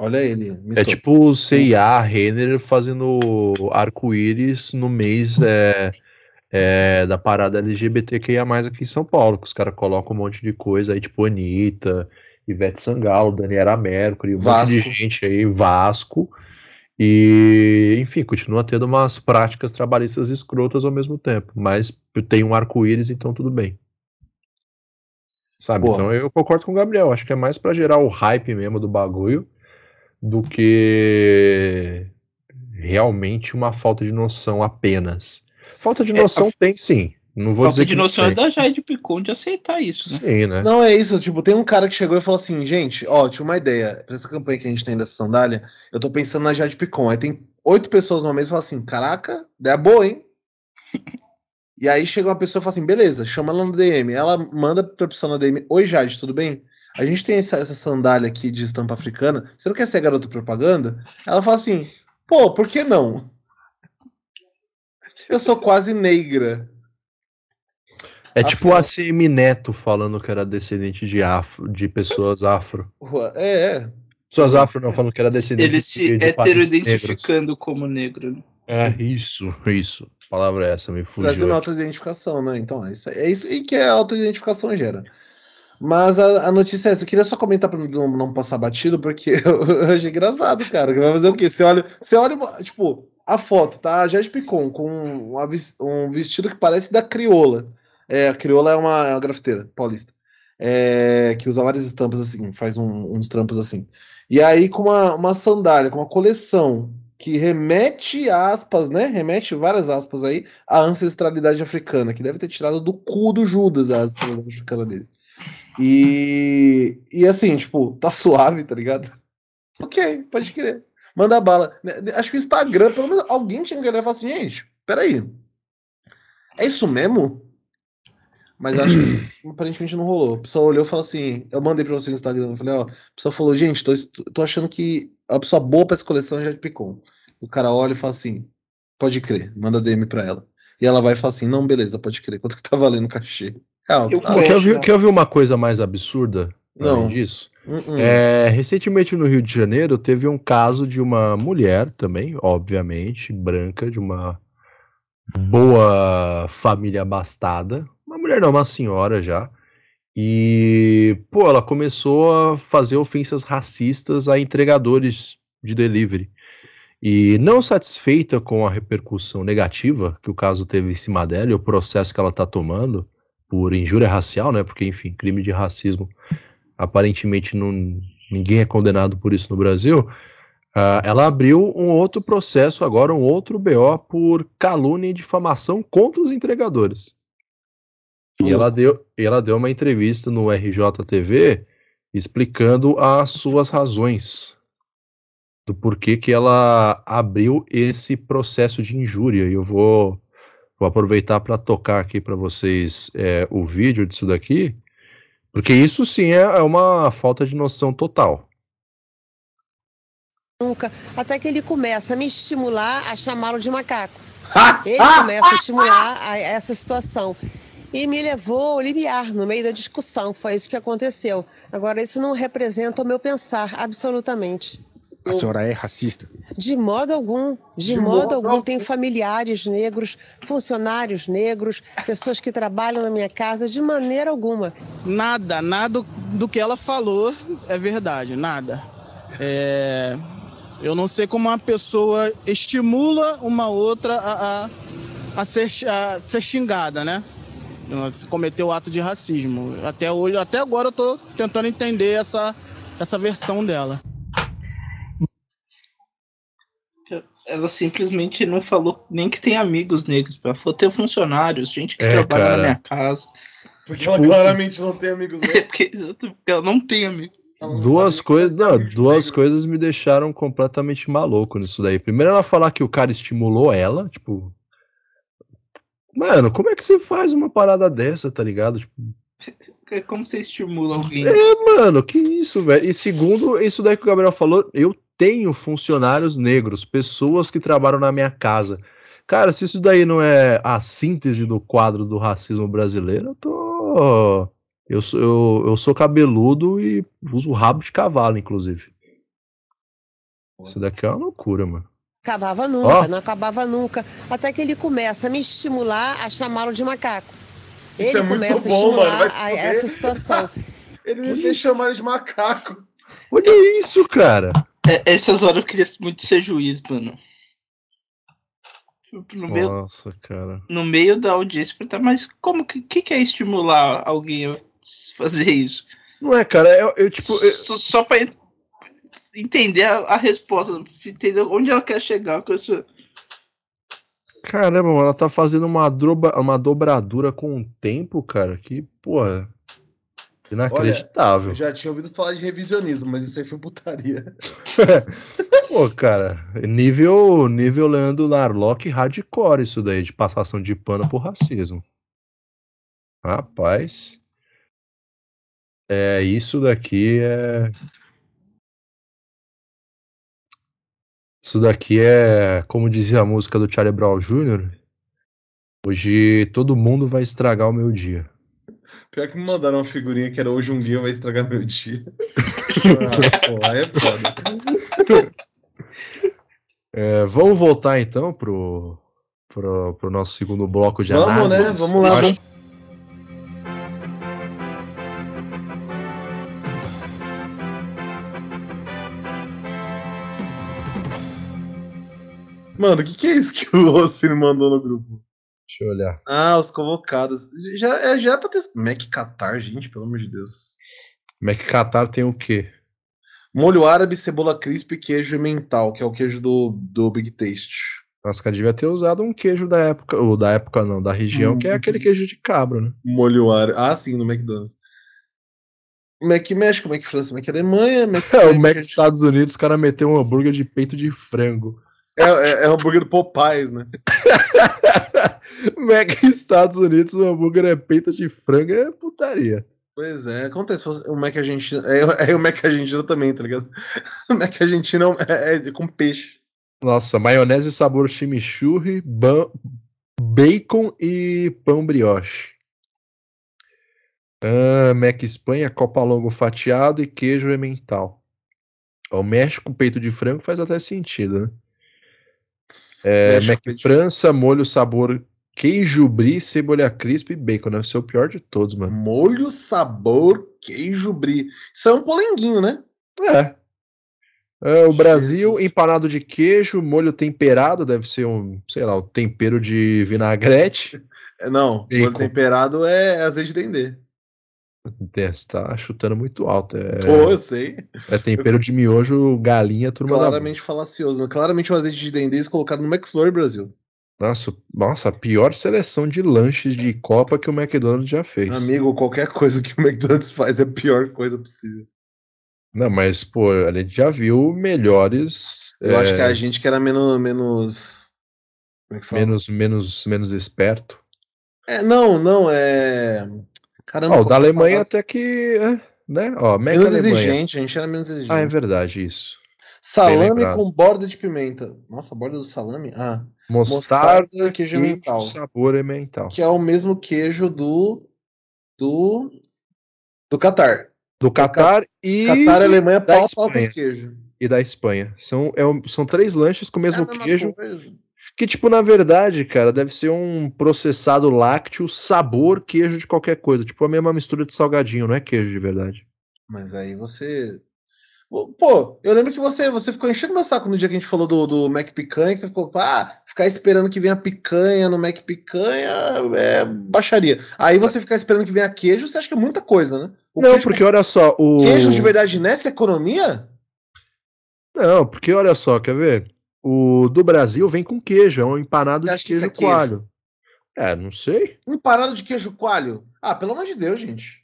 Olha ele. É tipo o CIA, Renner fazendo arco-íris no mês é, é, da parada LGBTQIA+, aqui em São Paulo, que os caras colocam um monte de coisa aí, tipo Anitta, Ivete Sangalo, Daniela Mercury, um monte de Vasco. gente aí, Vasco, e, enfim, continua tendo umas práticas trabalhistas escrotas ao mesmo tempo, mas tem um arco-íris, então tudo bem. Sabe? Boa. Então eu concordo com o Gabriel, acho que é mais pra gerar o hype mesmo do bagulho do que realmente uma falta de noção apenas. Falta de É, noção tem sim. Não vou Falta dizer de noção é da Jade Picon de aceitar isso, né? Sim, né? Não, é isso. Tipo, tem um cara que chegou e falou assim: gente, ó, tinha uma ideia. Pra essa campanha que a gente tem dessa sandália, eu tô pensando na Jade Picon. Aí tem oito pessoas no mês e fala assim: caraca, ideia boa, hein? e aí chega uma pessoa e fala assim: beleza, chama ela no DM. Ela manda pra pessoa na DM: Oi, Jade, tudo bem? A gente tem essa, essa sandália aqui de estampa africana. Você não quer ser garota propaganda? Ela fala assim: pô, por que não? Eu sou quase negra. É tipo Afinal- a CM Neto falando que era descendente de afro, de pessoas afro. É, é. Pessoas afro não, falando que era descendente Ele se de, hetero-identificando como negro. né? É, isso, isso. A palavra é essa, me Brasil fugiu. não é autoidentificação, né? Então, é isso, é isso e que a autoidentificação gera. Mas a, a notícia é essa. Eu queria só comentar pra não, não passar batido, porque [laughs] eu, eu achei engraçado, cara. Vai fazer o quê? Você olha, você olha, tipo, a foto, tá? A Jade Picon com ves- um vestido que parece da crioula. É, a crioula é uma, é uma grafiteira paulista. É, que usa várias estampas assim, faz um- uns trampos assim. E aí com uma, uma sandália, com uma coleção que remete aspas, né? Remete várias aspas aí à ancestralidade africana, que deve ter tirado do cu do Judas a ancestralidade africana dele. E, e assim, tipo, tá suave, tá ligado? [laughs] Ok, pode crer. Manda bala. Né, Acho que o Instagram, pelo menos alguém tinha que olhar e falar assim, gente, peraí. É isso mesmo? Mas acho que [clears throat] aparentemente não rolou. A pessoa olhou e falou assim: eu mandei pra vocês no Instagram. Eu falei, ó, a pessoa falou, gente, tô, tô achando que a pessoa boa pra essa coleção é Jade Picon. O cara olha e fala assim: pode crer, manda DM pra ela. E ela vai e fala assim: não, beleza, pode crer. Quanto que tá valendo o cachê? É. Eu Ah, quer, ouvir, quer ouvir uma coisa mais absurda? Não. Além disso? hum, hum. É, recentemente no Rio de Janeiro teve um caso de uma mulher também, obviamente, branca, de uma boa família abastada. Uma mulher não, uma senhora já. E, pô, ela começou a fazer ofensas racistas a entregadores de delivery. E não satisfeita com a repercussão negativa que o caso teve em cima dela e o processo que ela tá tomando por injúria racial, né? Porque, enfim, crime de racismo aparentemente não, ninguém é condenado por isso no Brasil, ah, ela abriu um outro processo agora, um outro BO por calúnia e difamação contra os entregadores. E ela deu, ela deu uma entrevista no RJTV explicando as suas razões do porquê que ela abriu esse processo de injúria. E eu vou, vou aproveitar para tocar aqui para vocês é, o vídeo disso daqui, porque isso sim é, é uma falta de noção total. nunca, até que ele começa a me estimular a chamá-lo de macaco. [laughs] Ele começa a estimular a essa situação. E me levou ao limiar no meio da discussão. Foi isso que aconteceu. Agora, isso não representa o meu pensar, absolutamente. A senhora é racista? De modo algum, de, De modo, modo algum. algum. Tenho familiares negros, funcionários negros, pessoas que trabalham na minha casa, de maneira alguma. Nada, nada do que ela falou é verdade, nada. É, eu não sei como uma pessoa estimula uma outra a, a, a ser, a ser xingada, né? cometeu ato de racismo. Até hoje, até agora eu tô tentando entender essa, essa versão dela. Ela simplesmente não falou nem que tem amigos negros. Ela falou ter funcionários, gente que É, trabalha cara. na minha casa. Porque ela claramente não tem amigos [laughs] É porque, porque ela não tem amigos. Duas coisas, não, duas coisas me deixaram completamente maluco nisso daí. Primeiro ela falar que o cara estimulou ela, tipo, mano, como é que você faz uma parada dessa, tá ligado? Tipo, É como você estimula alguém. é, mano, que isso, velho. E segundo, isso daí que o Gabriel falou, eu tenho funcionários negros, pessoas que trabalham na minha casa. Cara, se isso daí não é a síntese do quadro do racismo brasileiro, eu tô. Eu sou, eu, eu sou cabeludo e uso rabo de cavalo, inclusive. Isso daqui é uma loucura, mano. acabava nunca, Ó. não acabava nunca. Até que ele começa a me estimular a chamá-lo de macaco. Isso Ele é muito começa bom, a mano, estimular fuder. essa situação. [laughs] Ele me fez chamar de macaco. Olha isso, cara. É, essas horas eu queria muito ser juiz, mano. Tipo, No meio, Nossa, cara. no meio da audiência, perguntar, mas como que, que, que é estimular alguém a fazer isso? Não é, cara, eu, eu, tipo. eu- Só, só pra en- entender a, a resposta, entender onde ela quer chegar com isso. caramba, mano, ela tá fazendo uma, droba, uma dobradura com o tempo, cara. Que, porra. Inacreditável. Eu já tinha ouvido falar de revisionismo, mas isso aí foi putaria. [laughs] Pô, cara, nível, nível Leandro Narlock hardcore isso daí, de passação de pano por racismo. Rapaz. É, isso daqui é. Isso daqui é, como dizia a música do Charlie Brown Jr., hoje todo mundo vai estragar o meu dia. Pior que me mandaram uma figurinha que era hoje um guia vai estragar meu dia. [laughs] ah, pô, aí é foda. É, vamos voltar então pro, pro, pro nosso segundo bloco de Vamos, né? análise. Vamos lá, vamos. acho- Mano, o que, que é isso que o Rossini mandou no grupo? Deixa eu olhar. Ah, os convocados. Já, é, já era pra ter. Mac Qatar, gente, pelo amor de Deus. Mac Qatar tem o quê? Molho árabe, cebola crisp e queijo mental, que é o queijo do, do Big Taste. Nossa, cara, devia ter usado um queijo da época, ou da época não, da região, que é Hum. aquele queijo de cabra, né? Molho árabe. Ah, sim, no McDonald's. Mac México, Mac França, Mac Alemanha, [laughs] Mac. É, o Mac Estados Unidos, os caras meteu um hambúrguer de peito de frango. É, é, é o hambúrguer do Popeyes, né? [laughs] Mac Estados Unidos, o hambúrguer é peito de frango, é putaria. Pois é, acontece. O Mac Argentina. É, é o Mac Argentina também, tá ligado? [laughs] O Mac Argentina é, é com peixe. Nossa, maionese sabor chimichurri, bacon e pão brioche. Ah, Mac Espanha, copa longo fatiado e queijo emmental. O México, peito de frango faz até sentido, né? É, México, Mac França, molho sabor queijo brie, cebola crisp e bacon. Deve ser o pior de todos, mano. Molho, sabor, queijo brie. Isso é um polenguinho, né? É. É, o Brasil, Jesus. empanado de queijo, molho temperado, deve ser um, sei lá, o tempero de vinagrete. É, Não, Bacon. molho temperado é azeite de dendê. Você tá chutando muito alto. É, Pô, eu sei. é tempero de miojo, galinha, turma Claramente falacioso. Claramente o azeite de dendê eles colocaram no McFlurry Brasil. Nossa, nossa, a pior seleção de lanches de Copa que o McDonald's já fez. Amigo, qualquer coisa que o McDonald's [laughs] faz é a pior coisa possível. Não, mas, pô, a gente já viu melhores. Eu acho é, que a gente que era menos. menos... Como é que fala? menos, menos, menos esperto. É, não, não, é. Caramba. Ó, o da Alemanha palavra? até que. é, né? Ó, Mac Menos Alemanha. exigente, a gente era menos exigente. Ah, é verdade, isso. Salame com borda de pimenta. Nossa, a borda do salame? Ah, Mostarda, Mostarda, queijo emmental. sabor emmental. que é o mesmo queijo do. do. do Catar. Do Catar e, Catar Alemanha da pau pau queijos. e da Espanha. São, é um- são três lanches com o mesmo É mesma queijo. coisa. Que, tipo, na verdade, cara, deve ser um processado lácteo sabor queijo de qualquer coisa. Tipo, a mesma mistura de salgadinho, não é queijo de verdade. Mas aí você. Pô, eu lembro que você, você ficou enchendo meu saco no dia que a gente falou do, do Mac Picanha, que você ficou, ah, ficar esperando que venha picanha no Mac Picanha é baixaria. Aí você ficar esperando que venha queijo, você acha que é muita coisa, né? O não, porque olha só, o. Queijo de verdade nessa economia? Não, porque olha só, quer ver? O do Brasil vem com queijo, é um empanado de queijo, é queijo coalho. É, não sei. Um empanado de queijo coalho? Ah, pelo amor de Deus, gente.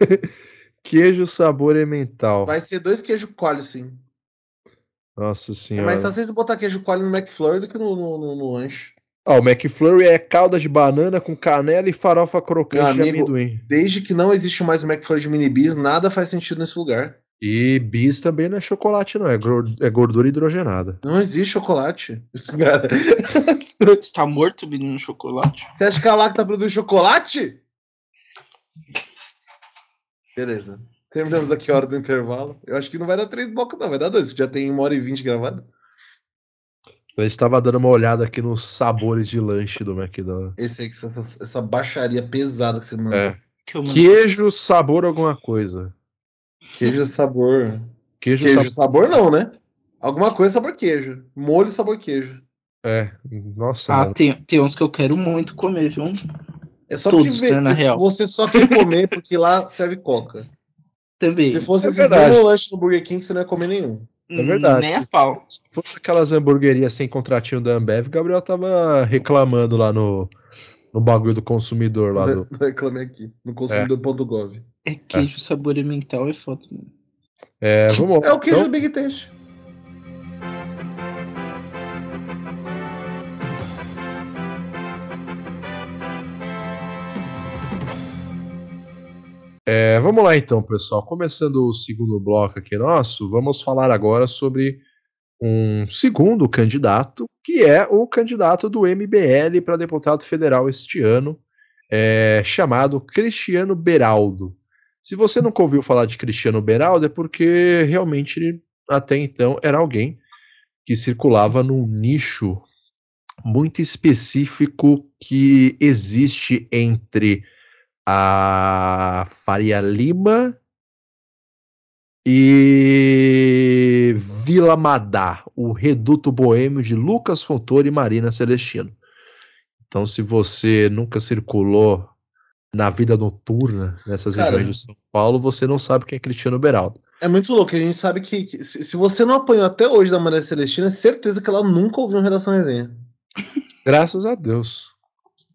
[laughs] Queijo sabor emmental. Vai ser dois queijo coalho, sim. Nossa senhora. É mais fácil botar queijo coalho no McFlurry do que no, no, no, no lanche. Ó, o McFlurry é calda de banana com canela e farofa crocante amigo, de amendoim. Desde que não existe mais o McFlurry de mini bis, nada faz sentido nesse lugar. E bis também não é chocolate, não. É, é gordura hidrogenada. Não existe chocolate. [laughs] Você tá morto, menino chocolate? Você acha que a Lacta produz chocolate? Beleza. Terminamos aqui a hora do intervalo. Eu acho que não vai dar três blocos, não. Vai dar dois, já tem uma hora e vinte gravado. Eu estava dando uma olhada aqui nos sabores de lanche do McDonald's. Esse aí, essa, essa baixaria pesada que você mandou. É. Que Queijo, sabor, alguma coisa. Queijo, sabor. Queijo, queijo sabor... sabor não, né? Alguma coisa sabor queijo. Molho, sabor queijo. É, nossa. Ah, tem, tem uns que eu quero muito comer, viu? É só Todos, porque né, na real. você só quer comer porque lá serve coca. Também. Se fosse é esses mesmos lanches no Burger King, você não ia comer nenhum. É verdade. Nem a pau. Se fosse aquelas hamburguerias sem contratinho da Ambev, o Gabriel tava reclamando lá no, no bagulho do consumidor lá. Do... [laughs] Reclamei aqui, no consumidor.gov. É. é queijo é. sabor mental e foto. É, vamos É o queijo então... do Big Taste. É, vamos lá então, pessoal. Começando o segundo bloco aqui nosso, vamos falar agora sobre um segundo candidato, que é o candidato do MBL para deputado federal este ano, é, chamado Cristiano Beraldo. Se você nunca ouviu falar de Cristiano Beraldo, é porque realmente até então era alguém que circulava num nicho muito específico que existe entre a Faria Lima e Vila Madá, o reduto boêmio de Lucas Fontoura e Marina Celestino. Então, se você nunca circulou na vida noturna nessas Cara, regiões de São Paulo, você não sabe quem é Cristiano Beraldo. É muito louco, a gente sabe que, que se, se, você não apanhou até hoje da Marina Celestina, é certeza que ela nunca ouviu uma redação resenha. Graças a Deus.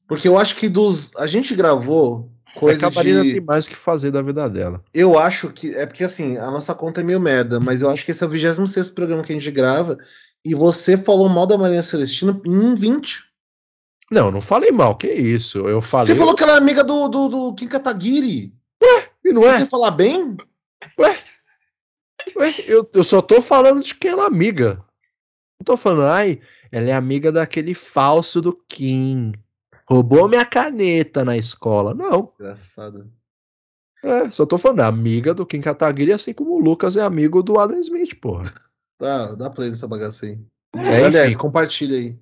Porque eu acho que dos. A gente gravou Coisa é que a Marina de... tem mais que fazer da vida dela. Eu acho que. É porque assim, a nossa conta é meio merda, mas eu acho que esse é o 26 programa que a gente grava. E você falou mal da Marina Celestina em 20. Não, não falei mal, que isso. Eu falei. Você falou que ela é amiga do, do, do Kim Kataguiri. Ué, e não é? Você falar bem? Ué, ué eu, eu só tô falando de que ela é amiga. Não tô falando, ai, ela é amiga daquele falso do Kim. Roubou minha caneta na escola. Não. Engraçado. É, só tô falando, é amiga do Kim Kataguiri, assim como o Lucas é amigo do Adam Smith, porra. Tá, dá play nessa bagaça aí. É, Aliás, enfim. compartilha aí.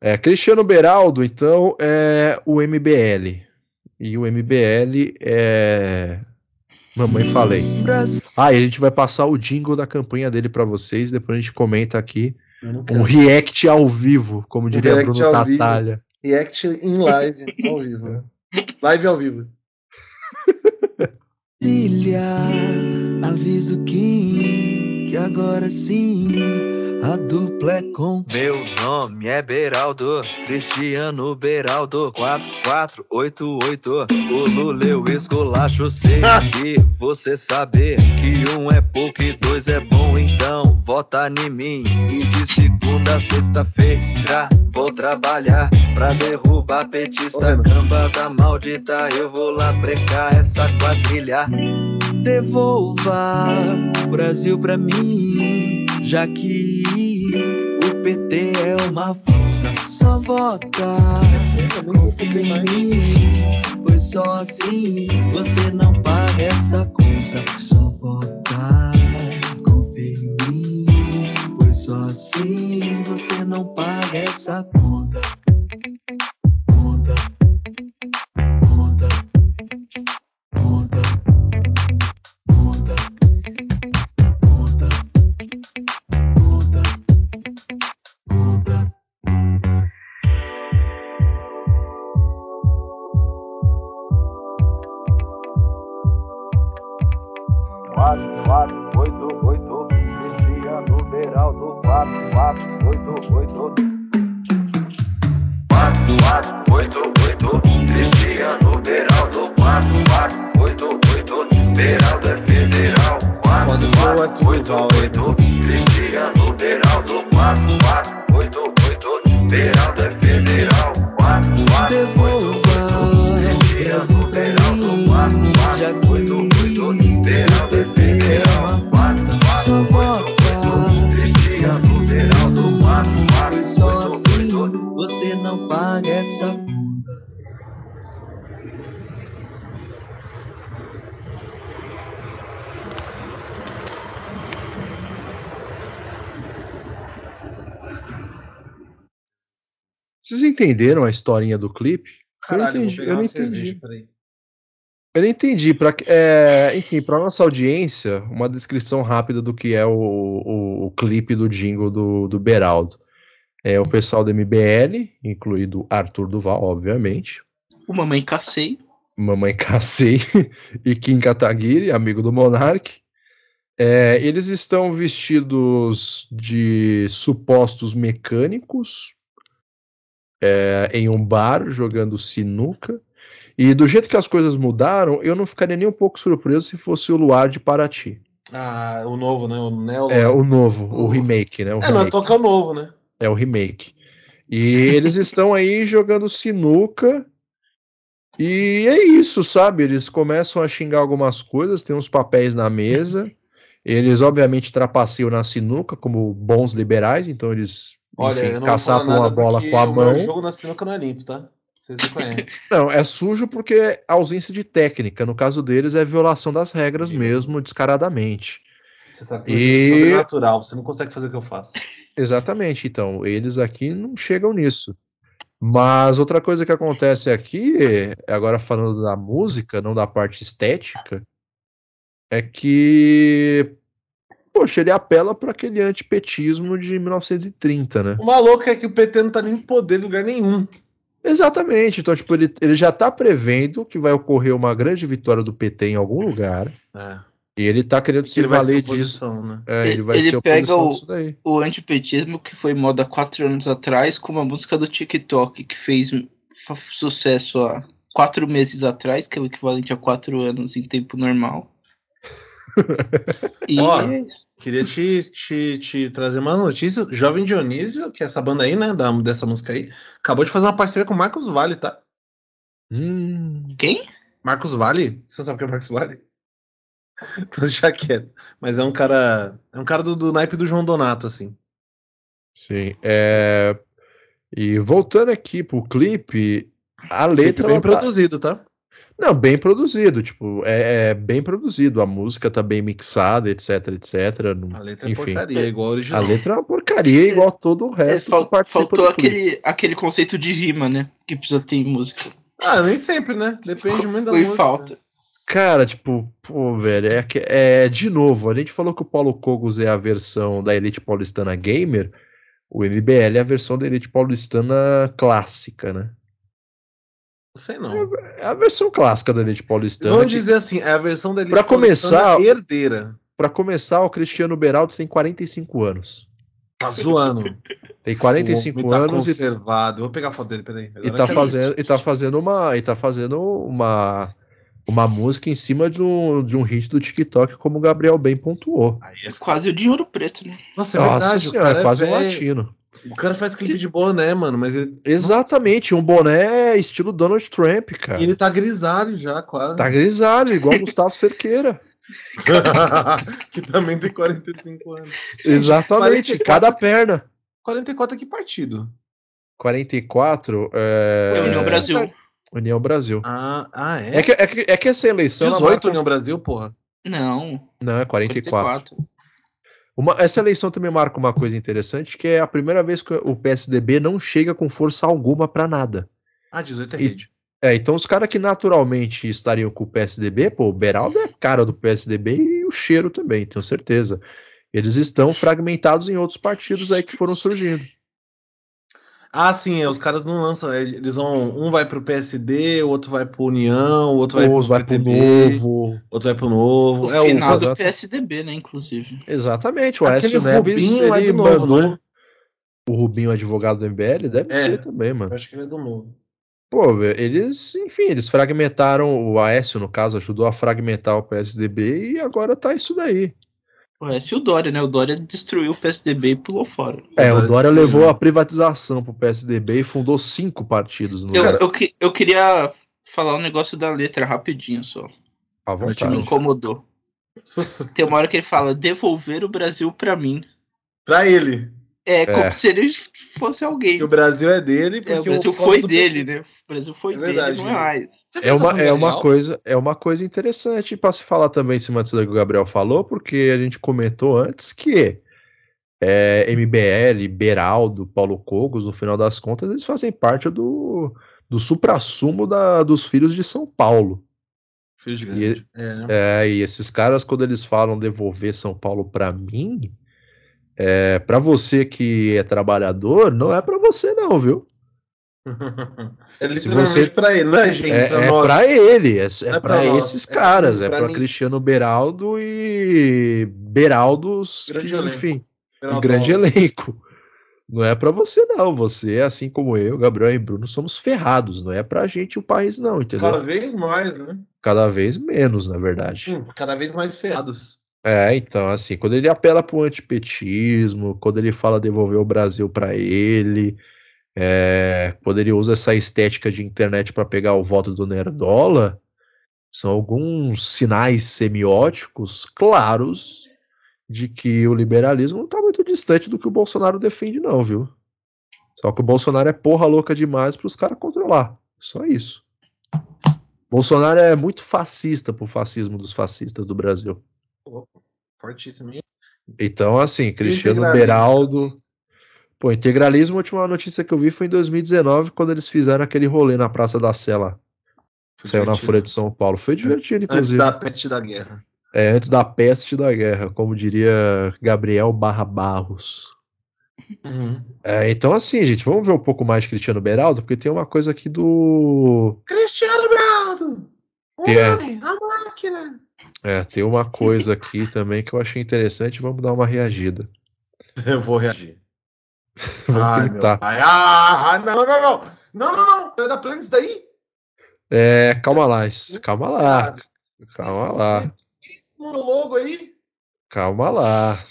É, Cristiano Beraldo, então, é o MBL. E o MBL é. Mamãe falei. Ah, e a gente vai passar o jingle da campanha dele para vocês, depois a gente comenta aqui. Um react ao vivo, como diria um Bruno Tatalha. React em live, ao vivo. Live ao vivo. [laughs] Ilha, aviso que, que agora sim a dupla é com. Meu nome é Beraldo, Cristiano Beraldo, 4488. O Lula eu esculacho, sei [laughs] que você saber que um é pouco e dois é bom, então vota em mim. E de segunda a sexta-feira vou trabalhar pra derrubar petista, cambada maldita. Eu vou lá brecar essa quadrilha. Devolva o Brasil pra mim, já que o PT é uma afronta. Só vota, confia em mim, pois só assim você não paga essa conta. Só vota, só assim você não paga essa conta. 4488 Beraldo é federal Vocês entenderam a historinha do clipe? Caralho, eu não entendi. Eu não entendi. cerveja. Eu não entendi. Pra, é, enfim, para nossa audiência, uma descrição rápida do que é o, o, o clipe do jingle do, do Beraldo. É o pessoal do MBL, incluído Arthur Duval, obviamente, O Mamãe Cacei. Mamãe Cassei [laughs] e Kim Kataguiri, amigo do Monark. É, eles estão vestidos de supostos mecânicos é, em um bar jogando sinuca. E do jeito que as coisas mudaram, eu não ficaria nem um pouco surpreso se fosse o Luar de Paraty. Ah, o novo, né? O Neo. É, o novo, o remake, né? O É, não, remake. toca o novo, né? É o remake. E eles estão aí jogando sinuca. E é isso, sabe? Eles começam a xingar algumas coisas, tem uns papéis na mesa. Eles, obviamente, trapaceiam na sinuca como bons liberais, então eles Olha, enfim, eu não vou falar caçapam nada a bola com a o mão. jogo na sinuca não é limpo, tá? Vocês me conhecem. [laughs] Não, é sujo porque é ausência de técnica. No caso deles, é violação das regras mesmo, descaradamente. Você sabe que E- sou sobrenatural, você não consegue fazer o que eu faço. Exatamente, então, eles aqui não chegam nisso. Mas outra coisa que acontece aqui, agora falando da música, não da parte estética, é que, poxa, ele apela para aquele antipetismo de 1930, né? O maluco é que o PT não tá nem em poder em lugar nenhum. Exatamente, então, tipo, ele, ele já tá prevendo que vai ocorrer uma grande vitória do PT em algum lugar, É. e ele tá querendo se Ele vai ser valer disso. né? É, ele vai Ele ser pega o- disso daí. O antipetismo que foi moda quatro anos atrás, com uma música do TikTok que fez sucesso há quatro meses atrás, que é o equivalente a quatro anos em tempo normal. E Ó, é. Queria te, te, te trazer uma notícia. Jovem Dionísio, que é essa banda aí, né? Da, dessa música aí, acabou de fazer uma parceria com o Marcos Vale, tá? Hum, Quem? Marcos Vale? Você não sabe o que é Marcos Vale? [laughs] Tô deixar quieto. Mas é um cara. É um cara do, do naipe do João Donato, assim. Sim, é... E voltando aqui pro clipe, a Clipe letra. bem ela tá- produzido, tá? Não, bem produzido, tipo, é, é bem produzido, a música tá bem mixada, etc, etc. não- A letra é Enfim, porcaria, igual a a original. letra é uma porcaria, igual todo o É, resto fal- que participa faltou aquele, aquele conceito de rima, né? Que precisa ter em música. Ah, nem sempre, né? Depende muito da Foi música. falta. Cara, tipo, pô, velho, é, é de novo, a gente falou que o Paulo Cogos é a versão da Elite Paulistana Gamer, o MBL é a versão da Elite Paulistana clássica, né? Não sei não. É a versão clássica da Elite Paulistana. Vamos que- dizer assim, é a versão da Elite Pra começar- Paulistana herdeira. Pra começar, o Cristiano Beraldo tem 45 anos. Tá zoando. Tem O 45 homem tá anos e, conservado. Vou pegar a foto dele, peraí. e tá fazendo e tá fazendo uma e tá fazendo uma uma música em cima de um, de um hit do TikTok, como o Gabriel bem pontuou. Aí é Quase o dinheiro preto, né? Nossa, é Nossa verdade. o senhora, cara é quase um velho. latino. O cara faz clipe de boné, mano, mas ele, Exatamente, um boné estilo Donald Trump, cara. ele tá grisalho já, quase. Tá grisalho, igual Gustavo Cerqueira. [laughs] que também tem 45 anos. Exatamente, 44 cada perna. 44 aqui partido. 44 é... Foi União Brasil. União Brasil. Ah, ah é? É que, é, que, é que essa eleição. ela 18 marca- União Brasil, porra. Não, Não, é 44. 44. Uma- essa eleição também marca uma coisa interessante, que é a primeira vez que o PSDB não chega com força alguma pra nada. Ah, 18 é E- rede. É, então os caras que naturalmente estariam com o PSDB, pô, o Beraldo é a cara do PSDB e o cheiro também, tenho certeza. Eles estão fragmentados em outros partidos aí que foram surgindo. Ah, sim, é, os caras não lançam. Eles vão. Um vai pro PSD, o outro vai pro União, o outro vai pro vai pro PTB, novo. outro vai pro Novo. O é final o. do. PSDB, né, inclusive. Exatamente, o Aquele Aécio Neves Rubinho é ele do novo, mandou né? o Rubinho, advogado do MBL, deve É. ser também, mano. Eu acho que ele é do Novo. Pô, velho, eles, enfim, eles fragmentaram, o Aécio, no caso, ajudou a fragmentar o PSDB e agora tá isso daí. Parece o Dória, né? O Dória destruiu o PSDB e pulou fora. É, o Dória Dória levou a privatização pro PSDB e fundou cinco partidos no Eu, eu, que- eu queria falar um negócio da letra rapidinho só. À Que me vontade. incomodou. [laughs] Tem uma hora que ele fala devolver o Brasil pra mim. pra ele. É, É. como se ele fosse alguém. Que o Brasil é dele, porque É, o Brasil Costa foi do dele, PT. né? O Brasil foi É dele, verdade, não é mais. Você É uma, é uma coisa, é uma coisa interessante para se falar também em cima disso que o Gabriel falou, porque a gente comentou antes que é, MBL, Beraldo, Paulo Cogos, no final das contas, eles fazem parte do, do suprassumo da, dos filhos de São Paulo. Fios de grande. É, né? É, e esses caras, quando eles falam devolver São Paulo para mim, é, para você que é trabalhador, não é para você não, viu? [laughs] É literalmente você- pra ele, não é, gente? É, pra é pra ele, é, é é pra esses é caras, pra- é pra. Cristiano Beraldo e Beraldos, Grande que, elenco. enfim, um grande elenco. Não é pra você não, você, assim como eu, Gabriel e Bruno, somos ferrados, não é pra gente o país não, entendeu? Cada vez mais, né? Cada vez menos, na verdade. Hum, Cada vez mais ferrados. É, então, assim, quando ele apela pro antipetismo, quando ele fala devolver o Brasil pra ele, é, quando ele usa essa estética de internet pra pegar o voto do Nerdola, são alguns sinais semióticos claros de que o liberalismo não tá muito distante do que o Bolsonaro defende, não, viu? Só que o Bolsonaro é porra louca demais pros caras controlar. Só isso. Bolsonaro é muito fascista pro fascismo dos fascistas do Brasil. Fortíssimo. Então, assim, Cristiano Beraldo. Pô, integralismo, a última notícia que eu vi foi em 2019, quando eles fizeram aquele rolê na Praça da Sé lá. Saiu na divertido. Folha de São Paulo. Foi divertido, Antes inclusive. da peste da guerra. É, antes da peste da guerra, como diria Gabriel Barra Barros. Uhum. É, então, assim, gente, vamos ver um pouco mais de Cristiano Beraldo, porque tem uma coisa aqui do. Cristiano Beraldo! O Que é? homem, a máquina! É, tem uma coisa aqui também que eu achei interessante, vamos dar uma reagida. [laughs] Eu vou reagir. [laughs] Vamos Ai, meu tentar. pai. Ah, não, não, não, não. Não, não, dar plano isso daí? É, calma lá, calma lá, calma lá, Esse monólogo aí? calma lá.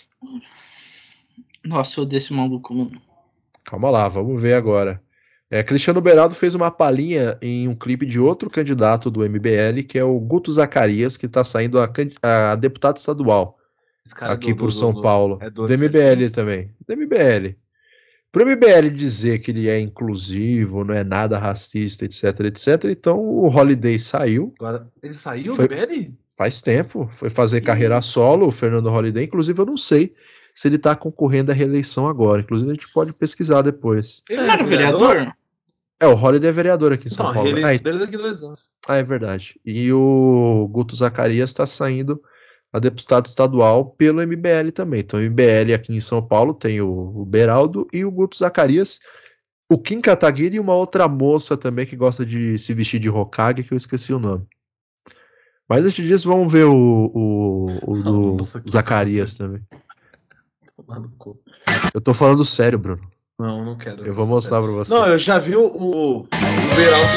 Nossa, eu odeio esse maluco, mano. Calma lá, vamos ver agora. É, Cristiano Beraldo fez uma palhinha em um clipe de outro candidato do MBL, que é o Guto Zacarias, que está saindo a, a deputado estadual Esse cara é aqui do- por do- São do- Paulo. é do, do MBL também. Do MBL. Pro MBL dizer que ele é inclusivo, não é nada racista, etc, etc, então o Holiday saiu, Agora, ele saiu Foi- do BL? faz tempo, foi fazer carreira solo, o Fernando Holiday. Inclusive, eu não sei se ele tá concorrendo à reeleição agora. Inclusive, a gente pode pesquisar depois. Ele Cara, vereador? É, o Holiday é vereador aqui em São Não, Paulo. ele Ah, é daqui dois anos. Ah, é verdade. E o Guto Zacarias está saindo a deputado estadual pelo MBL também. Então, o MBL aqui em São Paulo tem o, o Beraldo e o Guto Zacarias, o Kim Kataguiri e uma outra moça também que gosta de se vestir de Hokage, que eu esqueci o nome. Mas antes disso, vamos ver o, o, o do Nossa, Zacarias também. Eu tô falando sério, Bruno. Não, não quero. Eu vou mostrar pra você. Não, eu já vi o, o, o Beraldo.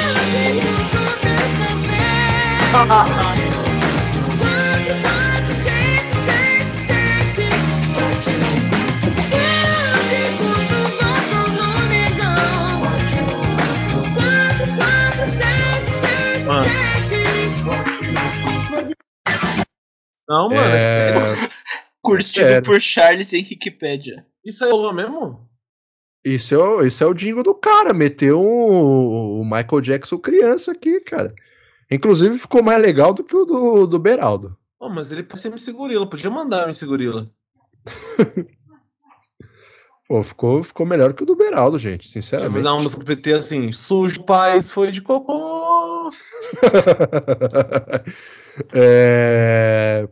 Não, mano, é sério. É, [laughs] Curtido Sério. por Charles em Wikipedia. Isso aí rolou mesmo? Isso é, o- isso é o jingle do cara, meteu o, o Michael Jackson criança aqui, cara. Inclusive ficou mais legal do que o do, do Beraldo. Pô, mas ele pode ser MC Gorila, podia mandar MC Gorila. [laughs] Pô, ficou, ficou melhor que o do Beraldo, gente, sinceramente. fazer uma música pro PT assim, sujo paz foi de cocô. [laughs] É,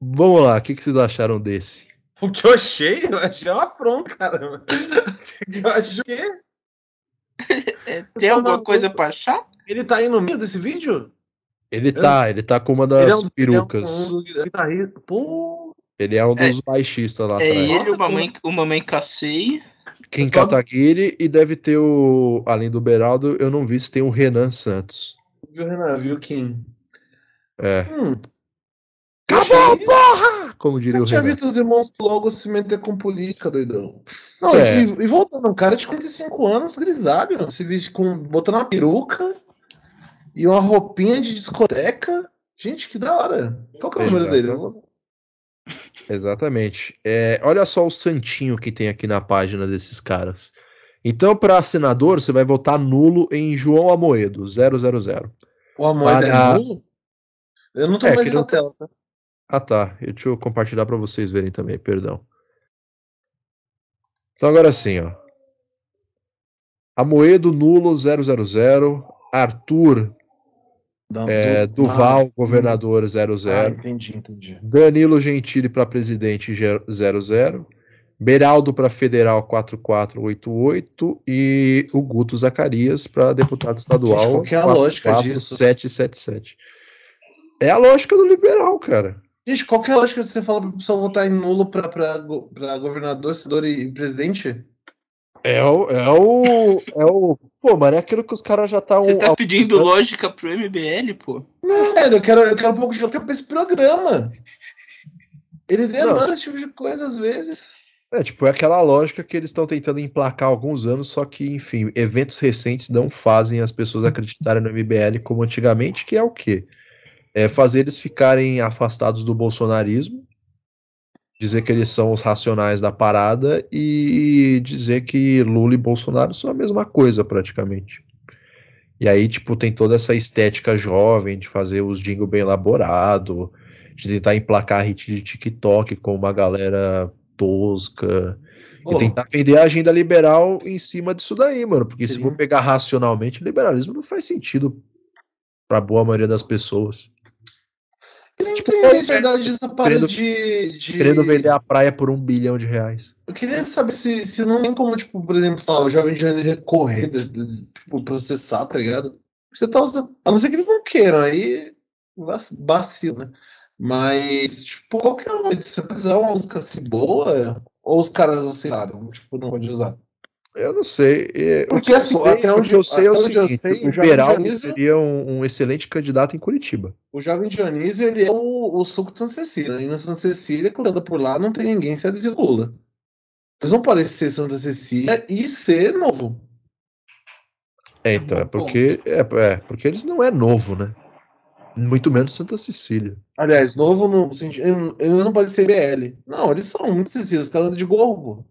Vamos lá, o que, que vocês acharam desse? O que eu achei, eu achei uma afronta, cara. Eu acho que É, tem alguma coisa pra achar? ele tá aí no meio desse vídeo? Ele tá, ele tá com uma das Ele é um- perucas. Ele é um, um guitarrista. Pô, Ele é um dos baixistas lá É atrás. ele, o Mamãe, o Mamãe Casei. Kim Kataguiri e deve ter o. Além do Beraldo, eu não vi se tem o Renan Santos. viu, Renan? Viu, Kim? É. Hum, Acabou, porra! Como diria eu o tinha visto os irmãos logo se meter com política, doidão. Não, É. e, e voltando, um cara de 45 anos, grisalho, se veste com. botando uma peruca e uma roupinha de discoteca. Gente, que da hora. Qual que é o número dele? Exatamente. É, olha só o santinho que tem aqui na página desses caras. Então, para senador, você vai votar nulo em João Amoedo, 000. O amor Para- é nulo? Eu não tô É, mais na não- tela, tá? Ah, tá. Deixa eu compartilhar para vocês verem também, perdão. Então, agora sim, ó. Amoedo nulo 000, Arthur Não, é, do- Duval, ah, governador 00, Ah, entendi, entendi. Danilo Gentili para presidente 00, Beraldo para federal 4488 e o Guto Zacarias para deputado estadual Gente, qual que é a lógica disso? 777. É a lógica do liberal, cara. Gente, qual que é a lógica de você falar pra pessoa votar em nulo pra, pra, pra governador, senador e, presidente? É o, é o. É o. Pô, mano, é aquilo que os caras já estão. Você tá pedindo lógica pro MBL, pô? Não, velho, eu quero, eu quero um pouco de lógica pra esse programa. Ele demanda esse tipo de coisa às vezes. É, tipo, é aquela lógica que eles estão tentando emplacar há alguns anos, só que, enfim, eventos recentes não fazem as pessoas acreditarem no MBL como antigamente, que é o quê? É fazer eles ficarem afastados do bolsonarismo, dizer que eles são os racionais da parada e dizer que Lula e Bolsonaro são a mesma coisa, praticamente. E aí, tipo, tem toda essa estética jovem de fazer os jingle bem elaborado, de tentar emplacar hit de TikTok com uma galera tosca, Ô. e tentar vender a agenda liberal em cima disso daí, mano. Porque se Sim. for pegar racionalmente, liberalismo não faz sentido pra boa maioria das pessoas. Eu não Tipo, entendi de verdade essa parada de, de- Querendo vender a praia por um bilhão de reais. Eu queria saber se, se não tem como, tipo, por exemplo, lá, o Jovem de Janeiro recorrer, de, de- tipo, processar, tá ligado? Você tá usando. A não ser que eles não queiram, aí vac- vacilo, né? Mas, tipo, qual que é jeito? Você precisar uma música assim boa, ou os caras aceitaram, tipo, não pode usar? Eu não sei. é, Porque, assim, sei, até onde- eu sei é o seguinte: sei, o Beraldo Dionísio- seria um, um excelente candidato em Curitiba. O Jovem Dionísio, ele é o, o suco de Santa Cecília. E na Santa Cecília, quando anda por lá, não tem ninguém se adesir ao Lula. Eles não podem ser Santa Cecília e ser novo. É, então, é porque, é, é, porque eles não é novo, né? Muito menos Santa Cecília. Aliás, novo no sentido. ele- Eles não podem ser BL. Não, eles são muito Cecília. Os caras andam de gorro, pô.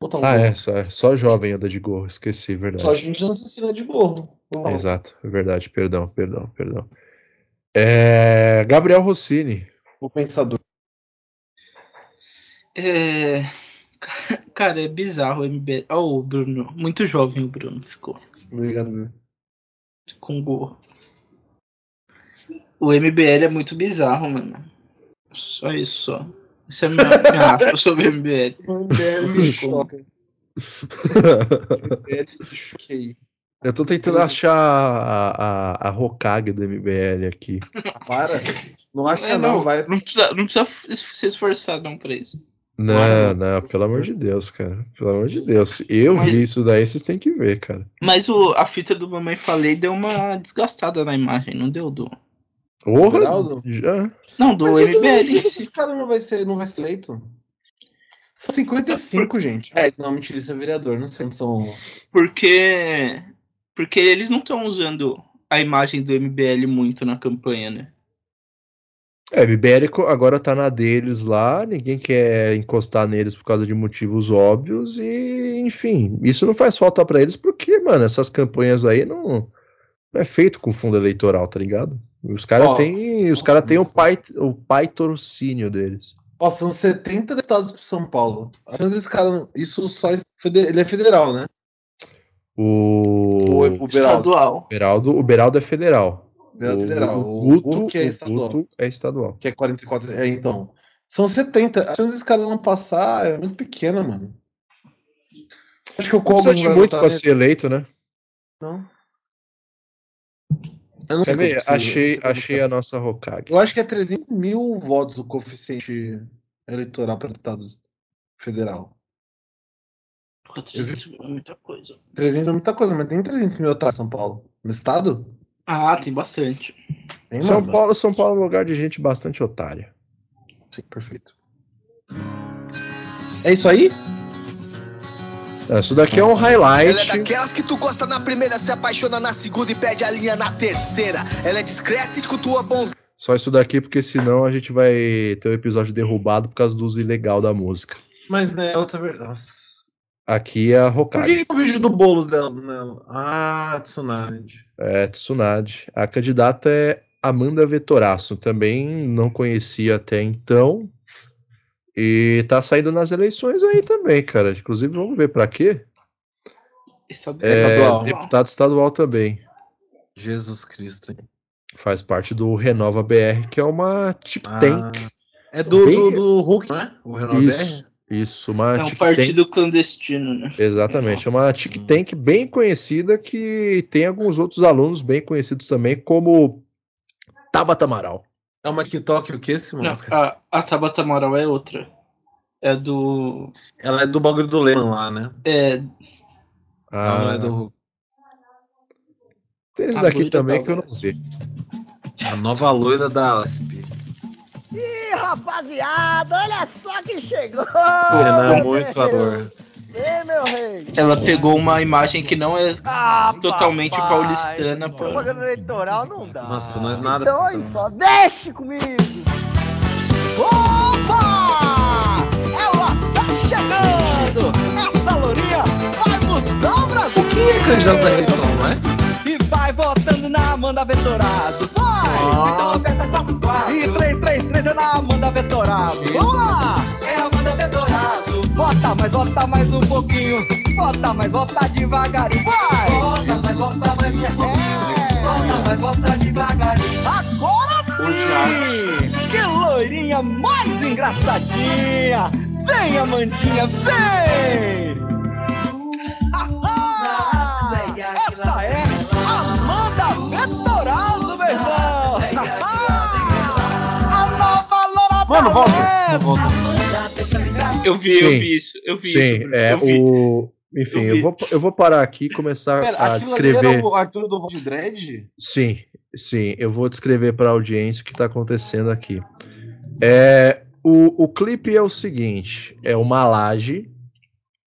Botar um Ah, gorro. é, só, só jovem anda de gorro, esqueci, verdade. Só a gente não Cecília de gorro. É, Exato, é verdade, perdão, perdão, perdão. É, Gabriel Rossini. O pensador. É... Cara, é bizarro o MBL. Ó, o Bruno. Muito jovem o Bruno ficou. Obrigado, meu. Com gorro. O MBL é muito bizarro, mano. Só isso, só. Essa é minha, minha aspa sobre o MBL. MBL me choca. MBL me choquei. Eu tô tentando achar a, a, a Hokage do MBL aqui. Para. Não acha, É, não, vai. Não precisa, não precisa se esforçar não pra isso. Não, não, pelo amor de Deus, cara. Pelo amor de Deus. Eu Mas- vi isso daí, vocês têm que ver, cara. Mas o, a fita do Mamãe Falei deu uma desgastada na imagem, não deu do. Porra, Geraldo? já. Não, do Mas MBL. Esse cara não vai ser, não vai ser eleito. São 55, gente. É, não, mentira, isso é vereador. Não sei onde são. Porque. Porque eles não estão usando a imagem do MBL muito na campanha, né? É, MBL co- agora tá na deles lá, ninguém quer encostar neles por causa de motivos óbvios e, enfim, isso não faz falta pra eles porque, mano, essas campanhas aí não, não é feito com fundo eleitoral, tá ligado? Os caras têm, os caras têm o pai, o pai torcínio deles. Ó, são 70 deputados pro São Paulo. Às vezes esse cara. Isso só. é Ele é federal, né? O, O, o Beraldo. Estadual. Beraldo, o Beraldo é federal. Beraldo o, federal. O O Guto, Guto que é o estadual. Guto é estadual. Que é 44. É, então. São 70. A chance desse cara não passar é muito pequena, mano. Acho que o Não precisa Cogos de muito nele. ser eleito, né? Não. Eu não Quer sei precisa, Achei, achei a nossa Hokage. Eu acho que é 300 mil votos o coeficiente eleitoral para deputado federal. Pô, 300 mil é muita coisa. 300 é muita coisa, mas tem 300 mil em São Paulo. No estado? Ah, tem bastante. Tem São Paulo, São Paulo é um lugar de gente bastante otária. Sim, perfeito. É isso aí? Isso daqui é um Ela é highlight. daquelas que tu gosta na primeira, se apaixona na segunda e perde a linha na terceira. Ela é discreta e cultua bons. Só isso daqui, porque senão a gente vai ter o episódio derrubado por causa do uso ilegal da música. Mas né, é outra verdade. Aqui é a Por Hokage. que, que o vídeo do Boulos dela? nela? Ah, Tsunade. É, Tsunade. A candidata é Amanda Vetoraço. Também não conhecia até então. E tá saindo nas eleições aí também, cara. Inclusive, vamos ver pra quê? Estadual. É, Estadual. deputado estadual também. Jesus Cristo. hein? Faz parte do Renova BR, que é uma think Ah, tank. É do, Bem- do, do Hulk, não é? O Renan Isso, isso, uma É um partido clandestino, né? Exatamente, é uma think tank bem conhecida que tem alguns outros alunos bem conhecidos também, como Tabata Amaral. É uma TikTok o que esse Não, máscara? a, a Tabata Amaral é outra. É do. Ela é do bagulho do Lehman lá, né? É. Ela não é Ah, do Hulk. tem esse a daqui também da que eu não vi. A nova loira da Asp. Ih, rapaziada, olha só quem chegou! O Renan é muito rei. Ei, meu rei! Ela pegou uma imagem que não é Ah, totalmente papai. paulistana. Pra... Propaganda eleitoral não dá. Nossa, não é nada Então, olha só, deixe comigo! Opa! Ela tá chegando! Essa lourinha vai mudar o Brasil! Quem é candidato da eleição, não é? E vai votando na Amanda Vetorazo. Vai! Ah. Então aperta 44. E 333 é na Amanda Vetorazo. Vamos lá! É a Amanda Vetorazo. Vota, mas vota mais um pouquinho. Vota, mas vota devagarinho. Vai! Vota, mas vota mais um pouquinho. Vota, mas vota devagarinho. Agora sim! Que loirinha mais engraçadinha! Vem, Amandinha, vem! Ah, essa é Amanda Vetorazo, meu irmão! A nova loura. Leste. Volta. Eu vi, eu Sim. vi isso. Eu vi Sim, isso. É eu vi. o. Enfim, Eu eu vou, eu vou parar aqui e começar Pera, a aquilo ali descrever. era o Arthur do Voz Dread? Sim, sim, eu vou descrever para a audiência o que está acontecendo aqui. É, o, o clipe é o seguinte: é uma laje,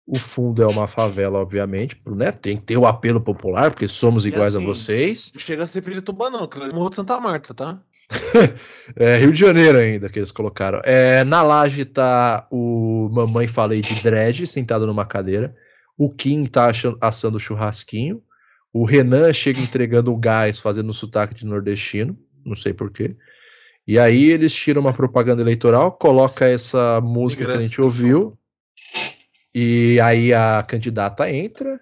o fundo é uma favela, obviamente, né? Tem que ter o apelo popular, porque somos E iguais a assim, vocês. Não chega a ser Pirituba, não, que é Morro de Santa Marta, tá? [laughs] É, Rio de Janeiro ainda que eles colocaram. É, na laje tá o Mamãe Falei de Dread sentado numa cadeira. O Kim tá assando churrasquinho. O Renan chega entregando o gás, fazendo sotaque de nordestino. Não sei porquê. E aí eles tiram uma propaganda eleitoral, coloca essa música que a gente ouviu. E aí a candidata entra.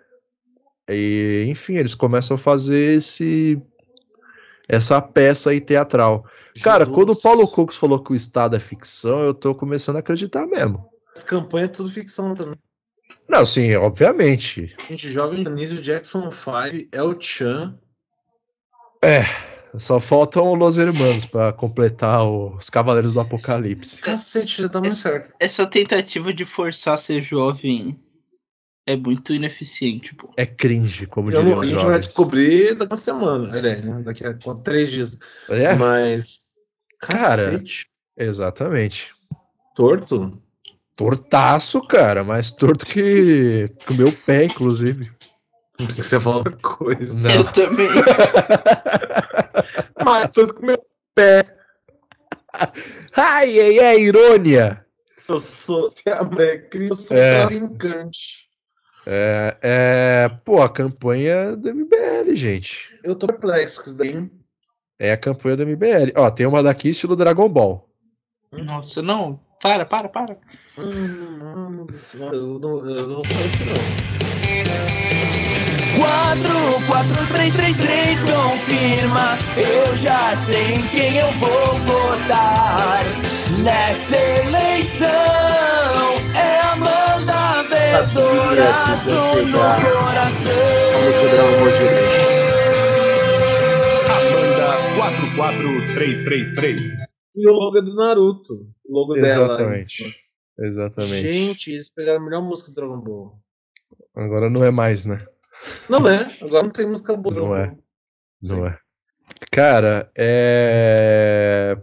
E, enfim, eles começam a fazer esse essa peça aí teatral. Cara, Jesus. quando o Paulo Cocos falou que o Estado é ficção, eu tô começando a acreditar mesmo. As campanhas é tudo ficção também. Não, sim, obviamente. Gente, Jovem Anísio, Jackson 5, El Chan. É, só faltam Los Hermanos pra completar os Cavaleiros do Apocalipse. Cacete, já tá muito certo. Essa tentativa de forçar a ser jovem é muito ineficiente, pô. É cringe, como Eu não- a gente vai descobrir daqui a uma semana, aliás, né? daqui a três dias. É, Mas. Cara. Cacete, exatamente. torto? Tortaço, cara, mais torto que, o meu pé, inclusive. Não precisa que você falar outra coisa. Não. Eu também. [laughs] Mais torto que o meu pé. Ai, ai, ai, irônia! Se eu sou. Se a mulher cria, eu sou É. traficante. É, é, pô, a campanha do MBL, gente. Eu tô perplexo com isso daí. hein? É a campanha do MBL. Ó, tem uma daqui estilo Dragon Ball. Nossa, não. Para, para, para. Hum, Mano do céu, eu não, eu não sei que não. 44333 confirma. Eu já sei em quem eu vou votar. Nessa eleição Sabia abraço no coração. A música do Ball GT. Amanda 44333. E o logo é do Naruto. O logo dela. Exatamente. Exatamente. Gente, eles pegaram a melhor música do Dragon Ball. Agora não é mais, né? Não é, agora não tem música boa. do Não Dragon é. Ball. Não é. Cara, é.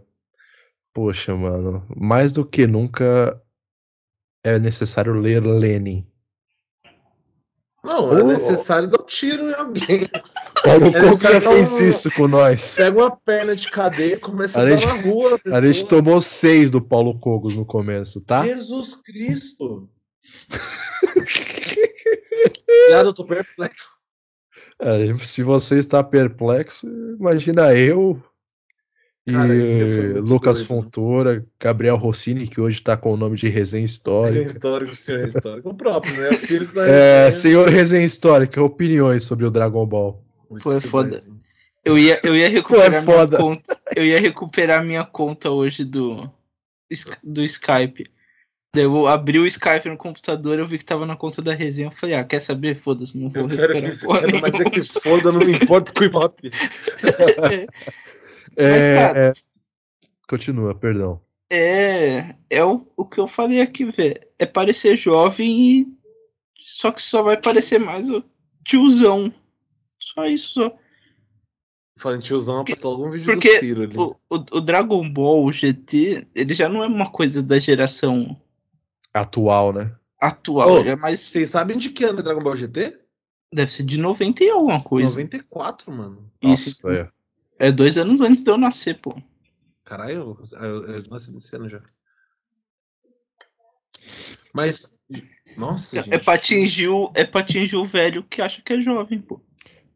Poxa, mano. Mais do que nunca é necessário ler Lenin. Não, é Ô, ô. necessário dar um tiro em alguém. Paulo É Coco já dar fez um- isso com nós. Pega uma perna de cadeia e começa a, A dar gente- na rua. A gente tomou seis do Paulo Cogos no começo, tá? Jesus Cristo. [laughs] Viado, eu tô perplexo. É, se você está perplexo, imagina eu Cara, muito Lucas doido. Fontoura, Gabriel Rossini, que hoje está com o nome de Resenha Resenha Histórica. histórico, senhor histórico. O próprio, né? O espírito da É, resenha. senhor Resenha Histórica, opiniões sobre o Dragon Ball. Foi espírito foda. Eu ia, eu ia recuperar minha foda. conta. Eu ia recuperar minha conta hoje do, do Skype. Daí eu abri o Skype no computador, eu vi que tava na conta da resenha. Eu falei, ah, quer saber? Foda-se, não vou Eu quero recuperar que, porra quero mais é nenhuma. que foda, não me importa com o Ibope. [laughs] É, cara- é, Continua, perdão. É, é o, o que eu falei aqui, velho. É parecer jovem e. Só que só vai parecer mais o tiozão. Só isso, só. Falando em tiozão, apontou algum vídeo Porque do Ciro ali. o, o, o Dragon Ball o GT, ele já não é uma coisa da geração Atual, né? atual. Ô, ele é mais. Vocês sabem de que ano é Dragon Ball GT? Deve ser de 90 e alguma coisa. 94, mano. Isso. Nossa, é. É dois anos antes de eu nascer, pô. Caralho, eu, eu, eu nasci nesse ano já. Mas. Nossa, É gente. pra, atingir o, é pra atingir o velho que acha que é jovem, pô.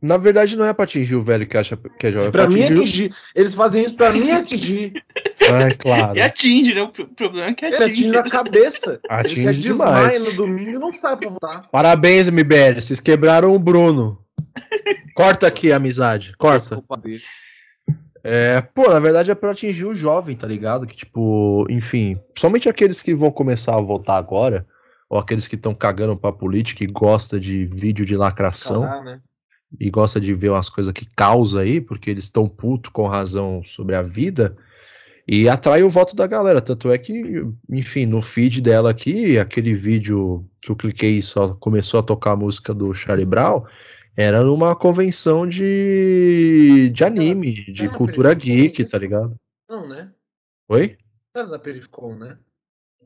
Na verdade, não é pra atingir o velho que acha que é jovem. É Pra mim atingir o- atingir. Eles fazem isso pra mim atingir. [laughs] Ah, é claro. E atinge, né? O pro- problema é que Ele atinge. atinge na cabeça. [laughs] Atinge Ele demais. no domingo e não sai pra voltar. Parabéns, MBL. Vocês quebraram o Bruno. Corta aqui, amizade. Corta. Culpa dele. É, pô, na verdade é pra atingir o jovem, tá ligado? Que, tipo, enfim, somente aqueles que vão começar a votar agora, ou aqueles que estão cagando pra política e gosta de vídeo de lacração, Calar, né? e gosta de ver umas coisas que causa aí, porque eles estão puto com razão sobre a vida, e atrai o voto da galera. Tanto é que, enfim, no feed dela aqui, aquele vídeo que eu cliquei e só começou a tocar a música do Charlie Brown, era numa convenção de, de anime, de cultura periferia, geek, tá ligado? Não, né? Oi? Não era da Perificon, né?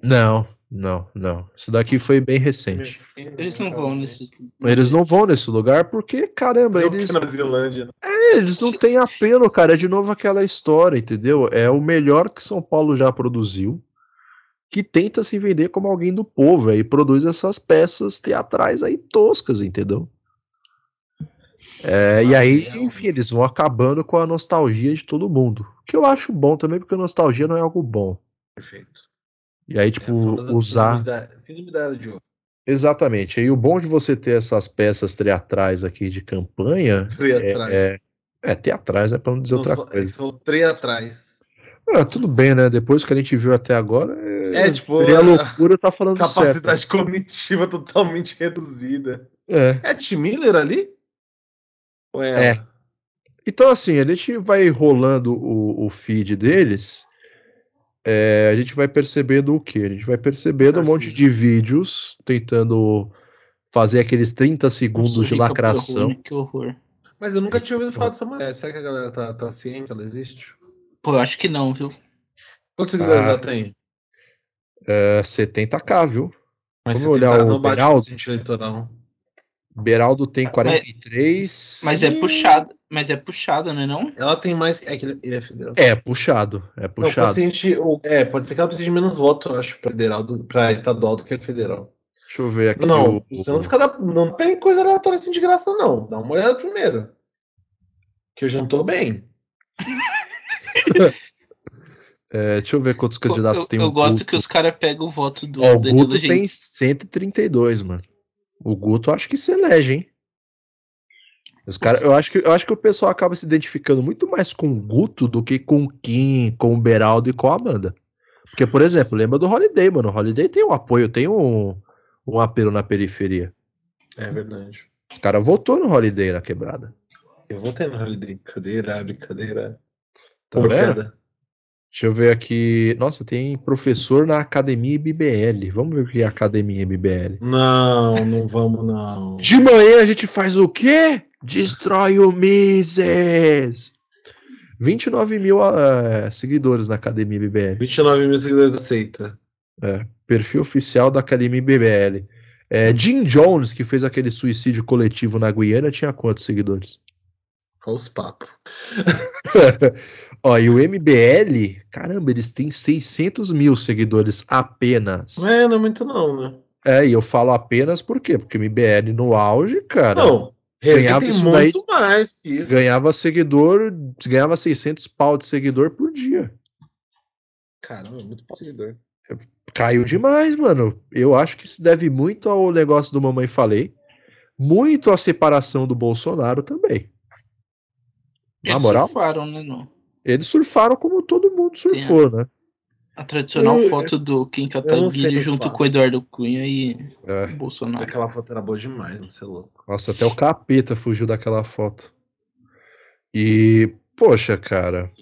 Não, não, não. Isso daqui foi bem recente. Eles não vão nesse. Eles não vão nesse lugar porque, caramba, eles. Na Zelândia. né? É, eles não têm apelo, cara. É de novo aquela história, entendeu? É o melhor que São Paulo já produziu, que tenta se vender como alguém do povo, aí produz essas peças teatrais aí toscas, entendeu? É, e aí, enfim, eles vão acabando com a nostalgia de todo mundo. Que eu acho bom também, porque nostalgia não é algo bom. Perfeito. E aí, tipo, Famosa usar. Síndrome da, síndrome da era de ouro. Exatamente. E o bom de você ter essas peças teatrais aqui de campanha. [laughs] Teatrais. É, é, é teatrais, é pra não dizer outra Não, coisa. São atrás. Ah, tudo bem, né? Depois que a gente viu até agora, é, É, tipo, seria loucura tá falando Capacidade [laughs] cognitiva totalmente reduzida. certo. É. É Tim Miller ali? Ou é, É. ela? Então, assim, a gente vai rolando o, o feed deles, é, a gente vai percebendo o quê? A gente vai percebendo um monte de vídeos tentando fazer aqueles 30 segundos de lacração. Que horror. Mas eu nunca tinha ouvido falar dessa mulher. Será que a galera tá, tá ciente que ela existe? Pô, eu acho que não, viu? Quantos seguidores Ah, ela tem? É, 70k, viu? Mas Vamos você olhar tentar, o não bate Beraldo. com o eleitoral. Beraldo tem 43. Mas é puxado, mas é puxado, né não? Ela tem mais. É que ele, ele é federal. É, puxado. É Não, puxado. paciente, o- é, pode ser que ela precise de menos voto, eu acho, pra, federal do, pra estadual do que federal. Deixa eu ver aqui. Não, o- você não fica da, não tem coisa aleatória assim de graça, não. Dá uma olhada primeiro. Que eu já não tô bem. [laughs] É, deixa eu ver quantos candidatos eu tem eu gosto Guto. que os caras pegam o voto do Ó, o Danilo Guto tem Gentili. 132, mano. O Guto acho que se elege, hein? Os cara, eu, acho que, eu acho que o pessoal acaba se identificando muito mais com o Guto do que com o Kim, com o Beraldo e com a Amanda. Porque, por exemplo, lembra do Holiday, mano. O Holiday tem um apoio, tem um, um apelo na periferia. É verdade. Os caras votou no Holiday na quebrada. Eu vou ter no Holiday. Brincadeira, brincadeira. Tá vendo? Deixa eu ver aqui. Nossa, tem professor na Academia BBL. Vamos ver o que é Academia BBL. Não, não vamos, não. De manhã a gente faz o quê? Destrói o Mises! 29 mil eh, seguidores na Academia BBL. 29 mil seguidores da seita. É, perfil oficial da Academia BBL. É, Jim Jones, que fez aquele suicídio coletivo na Guiana, tinha quantos seguidores? Olha os papos. [laughs] Ó, e o MBL, caramba, eles têm 600 mil seguidores apenas. É, não é muito não, né? É, e eu falo apenas por quê? Porque o MBL no auge, cara. Não, ganhava tem isso muito daí, mais que isso. ganhava seguidor, ganhava 600 pau de seguidor por dia. Caramba, muito pau seguidor. Caiu demais, mano. Eu acho que isso deve muito ao negócio do Mamãe Falei, muito à separação do Bolsonaro também. Na Eles moral, surfaram, né, no... eles surfaram como todo mundo surfou, né? A tradicional Eu- foto do Kim Kataguiri junto com o Eduardo Cunha e É. o Bolsonaro. Aquela foto era boa demais, não sei louco. Nossa, até o capeta fugiu daquela foto. E, poxa, cara,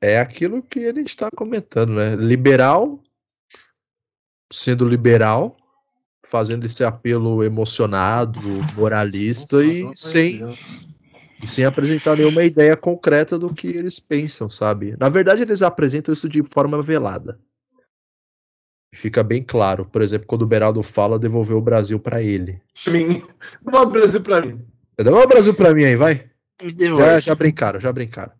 é aquilo que a gente tá comentando, né? Liberal, sendo liberal, fazendo esse apelo emocionado, moralista e sem, e sem apresentar nenhuma ideia concreta do que eles pensam, sabe? Na verdade, eles apresentam isso de forma velada. Fica bem claro, por exemplo, quando o Beraldo fala, devolver o Brasil pra ele. Mim. Não o Brasil pra mim. Devolve o Brasil pra mim aí, vai. Me devolve. Já, já brincaram, já brincaram.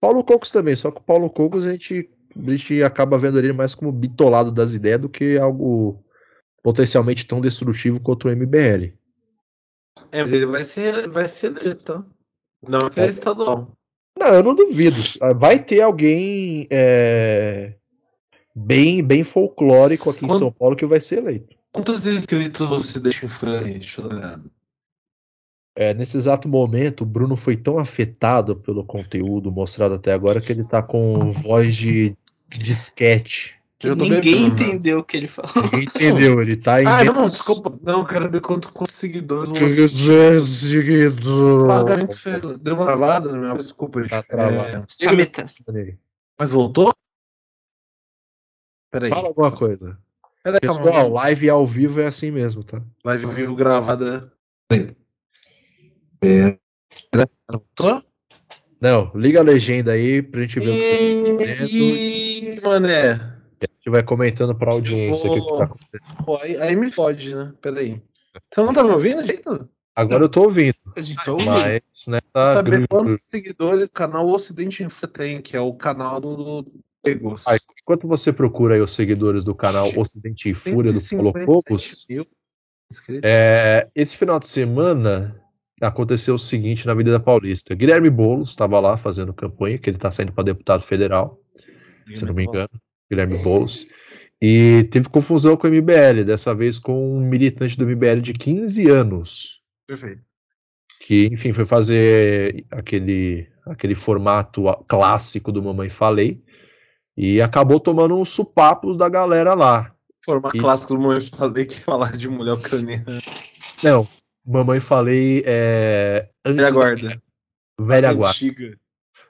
Paulo Cocos também, só que o Paulo Cocos a gente, a gente acaba vendo ele mais como bitolado das ideias do que algo potencialmente tão destrutivo quanto o MBL. É, mas ele vai ser, vai ser eleito, tá? Não, é estadual. Não, eu não duvido. Ah, Vai ter alguém é, bem, bem folclórico aqui em Quando- São Paulo que vai ser eleito. Quantos inscritos você deixa em olhar. É, nesse exato momento, o Bruno foi tão afetado pelo conteúdo mostrado até agora que ele tá com voz de disquete. Ninguém bebendo, né? entendeu o que ele falou. Ninguém entendeu, ele tá em. [laughs] Ah, não, desculpa. Não, eu quero ver quanto quantos seguidores. Seguidor. Pagamento feio. Deu uma travada no meu. Desculpa, gente. Tá travado. É. Mas voltou? Peraí. Fala alguma coisa. Peraí, calma. Pessoal, live ao vivo é assim mesmo, tá? Live ao vivo gravada. Pera. Voltou? Não, liga a legenda aí pra gente ver o que você tá dizendo. Ih, mané. A gente vai comentando pra audiência o que, que tá acontecendo. Pô, aí, aí me fode, né? Peraí. Você não tá me ouvindo, jeito? Agora eu tô ouvindo, A gente tá ouvindo. mas, né, tá saber quantos seguidores o canal Ocidente Infra tem, que é o canal do, Pegos. Ah, Enquanto você procura aí os seguidores do canal Ocidente e Fúria do Paulo 157 Cocos, mil inscritos. É, esse final de semana aconteceu o seguinte na Avenida Paulista. Guilherme Boulos estava lá fazendo campanha, que ele está saindo para deputado federal, se não me engano. Guilherme Boulos. E teve confusão com o MBL, dessa vez com um militante do MBL de 15 anos, Perfeito. que, enfim, foi fazer aquele, aquele formato clássico do Mamãe Falei, e acabou tomando uns supapos da galera lá. Forma E- clássico do eu falei que falar de mulher ucraniana. Não, Mamãe Falei é. antes- Velha guarda. Velha guarda. antiga.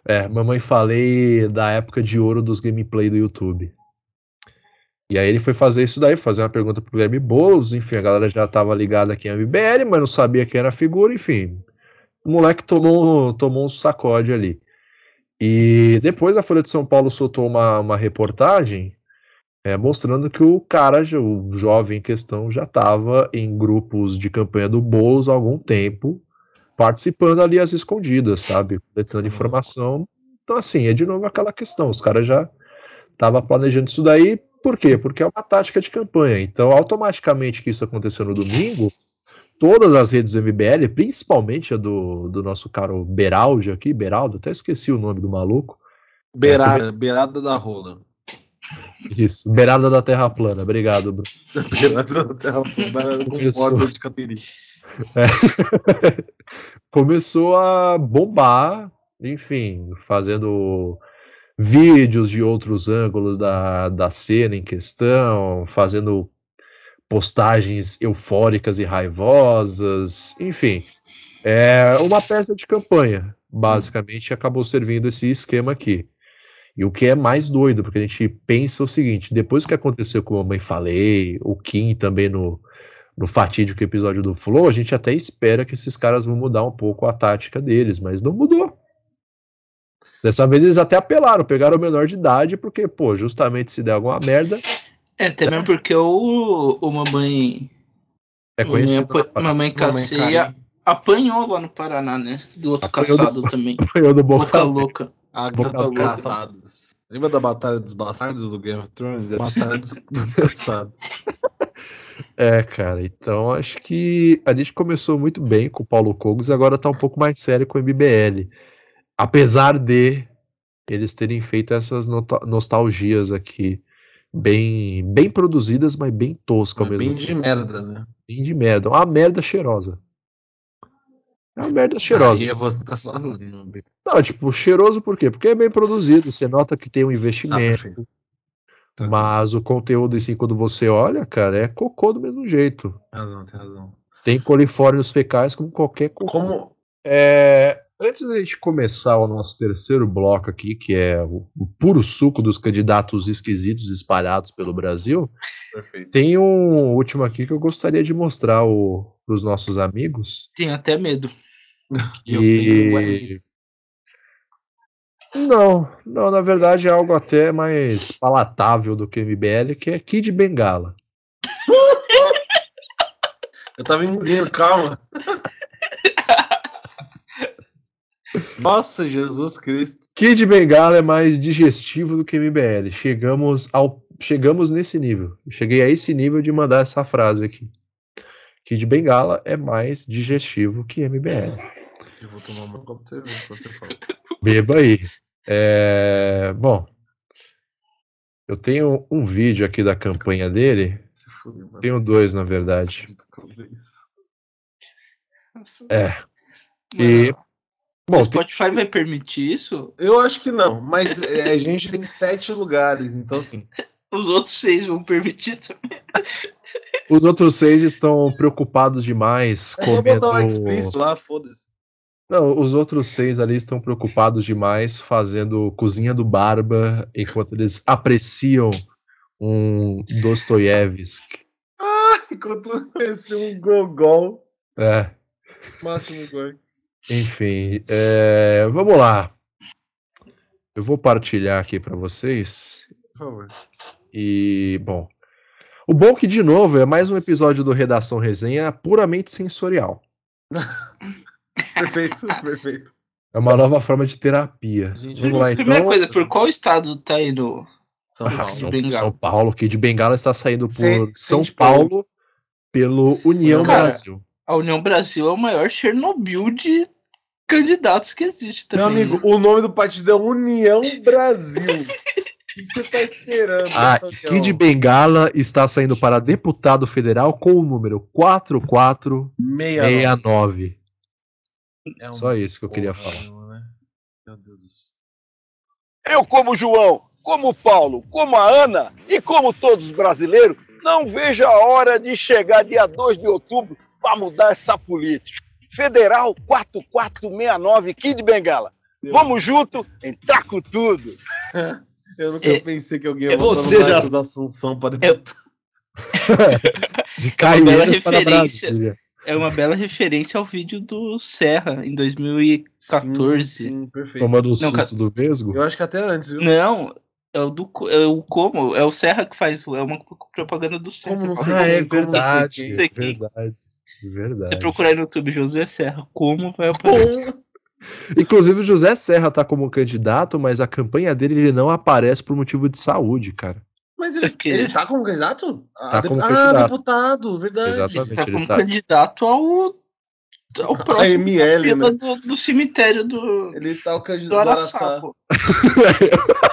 É, mamãe falei da época de ouro dos gameplay do YouTube. E aí ele foi fazer isso daí, fazer uma pergunta pro Guilherme Boulos, enfim, a galera já tava ligada aqui em MBL, mas não sabia quem era a figura, enfim. O moleque tomou, tomou um sacode ali. E depois a Folha de São Paulo soltou uma, uma reportagem é, mostrando que o cara, o jovem em questão, já estava em grupos de campanha do Boulos há algum tempo, participando ali às escondidas, sabe? Coletando informação. Então, assim, é de novo aquela questão. Os caras já estavam planejando isso daí. Por quê? Porque é uma tática de campanha. Então, automaticamente que isso aconteceu no domingo, todas as redes do MBL, principalmente a do, do nosso caro Beraldi aqui, Beraldo, até esqueci o nome do maluco. Beirada, beirada da rola. Isso, Beirada da Terra Plana. Obrigado, Bruno. [laughs] Beirada da terra beirada com borda de catiri. É. [laughs] Começou a bombar, enfim, fazendo vídeos de outros ângulos da, da cena em questão, fazendo postagens eufóricas e raivosas, enfim. É uma peça de campanha, basicamente, acabou servindo esse esquema aqui. E o que é mais doido, porque a gente pensa o seguinte: depois que aconteceu com a Mamãe Falei, o Kim também no, no fatídico episódio do Flow, a gente até espera que esses caras vão mudar um pouco a tática deles, mas não mudou. Dessa vez eles até apelaram, pegaram o menor de idade, porque, pô, justamente se der alguma merda. É, até mesmo porque o, o mamãe. É conhecido. Mamãe, mamãe praça. Casseia apanhou lá no Paraná, né? Do outro Apanhou do- caçado também. Apanhou do Boca Boca louca. A Boca dos louca. caçados. Lembra da Batalha dos Bastardos do Game of Thrones? É a Batalha dos, dos caçados. É, cara, então acho que a gente começou muito bem com o Paulo Cogos e agora tá um pouco mais sério com o MBL. Apesar de eles terem feito essas nostalgias aqui, bem bem produzidas, mas bem tosca ao Mas mesmo bem de merda, né? Bem de merda. Uma merda cheirosa. É uma merda cheirosa. Aí você tá falando. Não, tipo, cheiroso por quê? Porque é bem produzido, você nota que tem um investimento. Mas o conteúdo, assim, quando você olha, cara, é cocô do mesmo jeito. Tem razão, tem razão. Tem colifórnios fecais como qualquer cocô. Como. É, antes da gente começar o nosso terceiro bloco aqui, que é o, o puro suco dos candidatos esquisitos espalhados pelo Brasil, Perfeito. tem um último aqui que eu gostaria de mostrar para os nossos amigos. Tenho até medo. E... Não, não, na verdade é algo até mais palatável do que MBL, que é Kid Bengala. [laughs] Eu tava engolindo, calma. [laughs] Nossa, Jesus Cristo. Kid Bengala é mais digestivo do que MBL. Chegamos ao chegamos nesse nível. Cheguei a esse nível de mandar essa frase aqui. Kid Bengala é mais digestivo que MBL. Eu vou tomar uma copa de cerveja quando você fala. Beba aí. É, Bom, eu tenho um vídeo aqui da campanha dele. Tenho dois, na verdade. É. E... E. o Bom, tem- Spotify vai permitir isso? Eu acho que não, mas é, a gente tem sete lugares, então assim. [laughs] Os outros seis vão permitir também. os outros seis estão preocupados demais comendo. botar um explícito lá, foda-se. Não, os outros seis ali estão preocupados demais fazendo cozinha do Barba enquanto eles apreciam um Dostoiévski. Ah, enquanto esse um gogol. É, Máximo gol. enfim, é, vamos lá. Eu vou partilhar aqui para vocês. Por favor. E, bom. O bom que, de novo, é mais um episódio do Redação Resenha puramente sensorial. [laughs] Perfeito, [laughs] perfeito. É uma nova forma de terapia. Gente, Vamos lá, Primeira então. coisa, por qual estado tá indo? São Ah, Paulo. São, Bengala. São Paulo, que de Bengala está saindo por Sem- São Paulo pelo União Cara, Brasil. A União Brasil é o maior Chernobyl de candidatos que existe também. Meu amigo, né? o nome do partido é União Brasil. O que você tá esperando? Ah? Kid Bengala está saindo para deputado federal com o número 4469. É um Só isso que eu queria falar. né? Meu Deus do céu. Eu, como João, como Paulo, como a Ana e como todos os brasileiros, não vejo a hora de chegar dia 2 de outubro para mudar essa política. Federal 4469, Kid Bengala. Vamos junto, entrar com tudo. [laughs] Eu nunca É, pensei que alguém é ia votar você já- da Assunção para É- [laughs] De bela Caieiras para referência. Brasília. É uma bela referência ao vídeo do Serra, em 2014. Sim, sim, perfeito. Tomando o Não, susto do Vesgo. Eu acho que até antes, viu? Não, é o do é o como, é o Serra que faz, é uma propaganda do Serra. Como não Você- sei Ah, é sei verdade. quem. Verdade. Verdade. Você procurar aí no YouTube José Serra, como vai [laughs] aparecer? Inclusive, o José Serra tá como candidato, mas a campanha dele ele não aparece por motivo de saúde, cara. Mas ele, Porque- ele tá como candidato? Ah, Tá como ah, candidato. deputado, verdade. Exatamente. Você tá ele como tá- candidato ao, ao próximo ML, fila né? do, do cemitério do, Ele tá o candidato do Araçá. Araçapo. [laughs]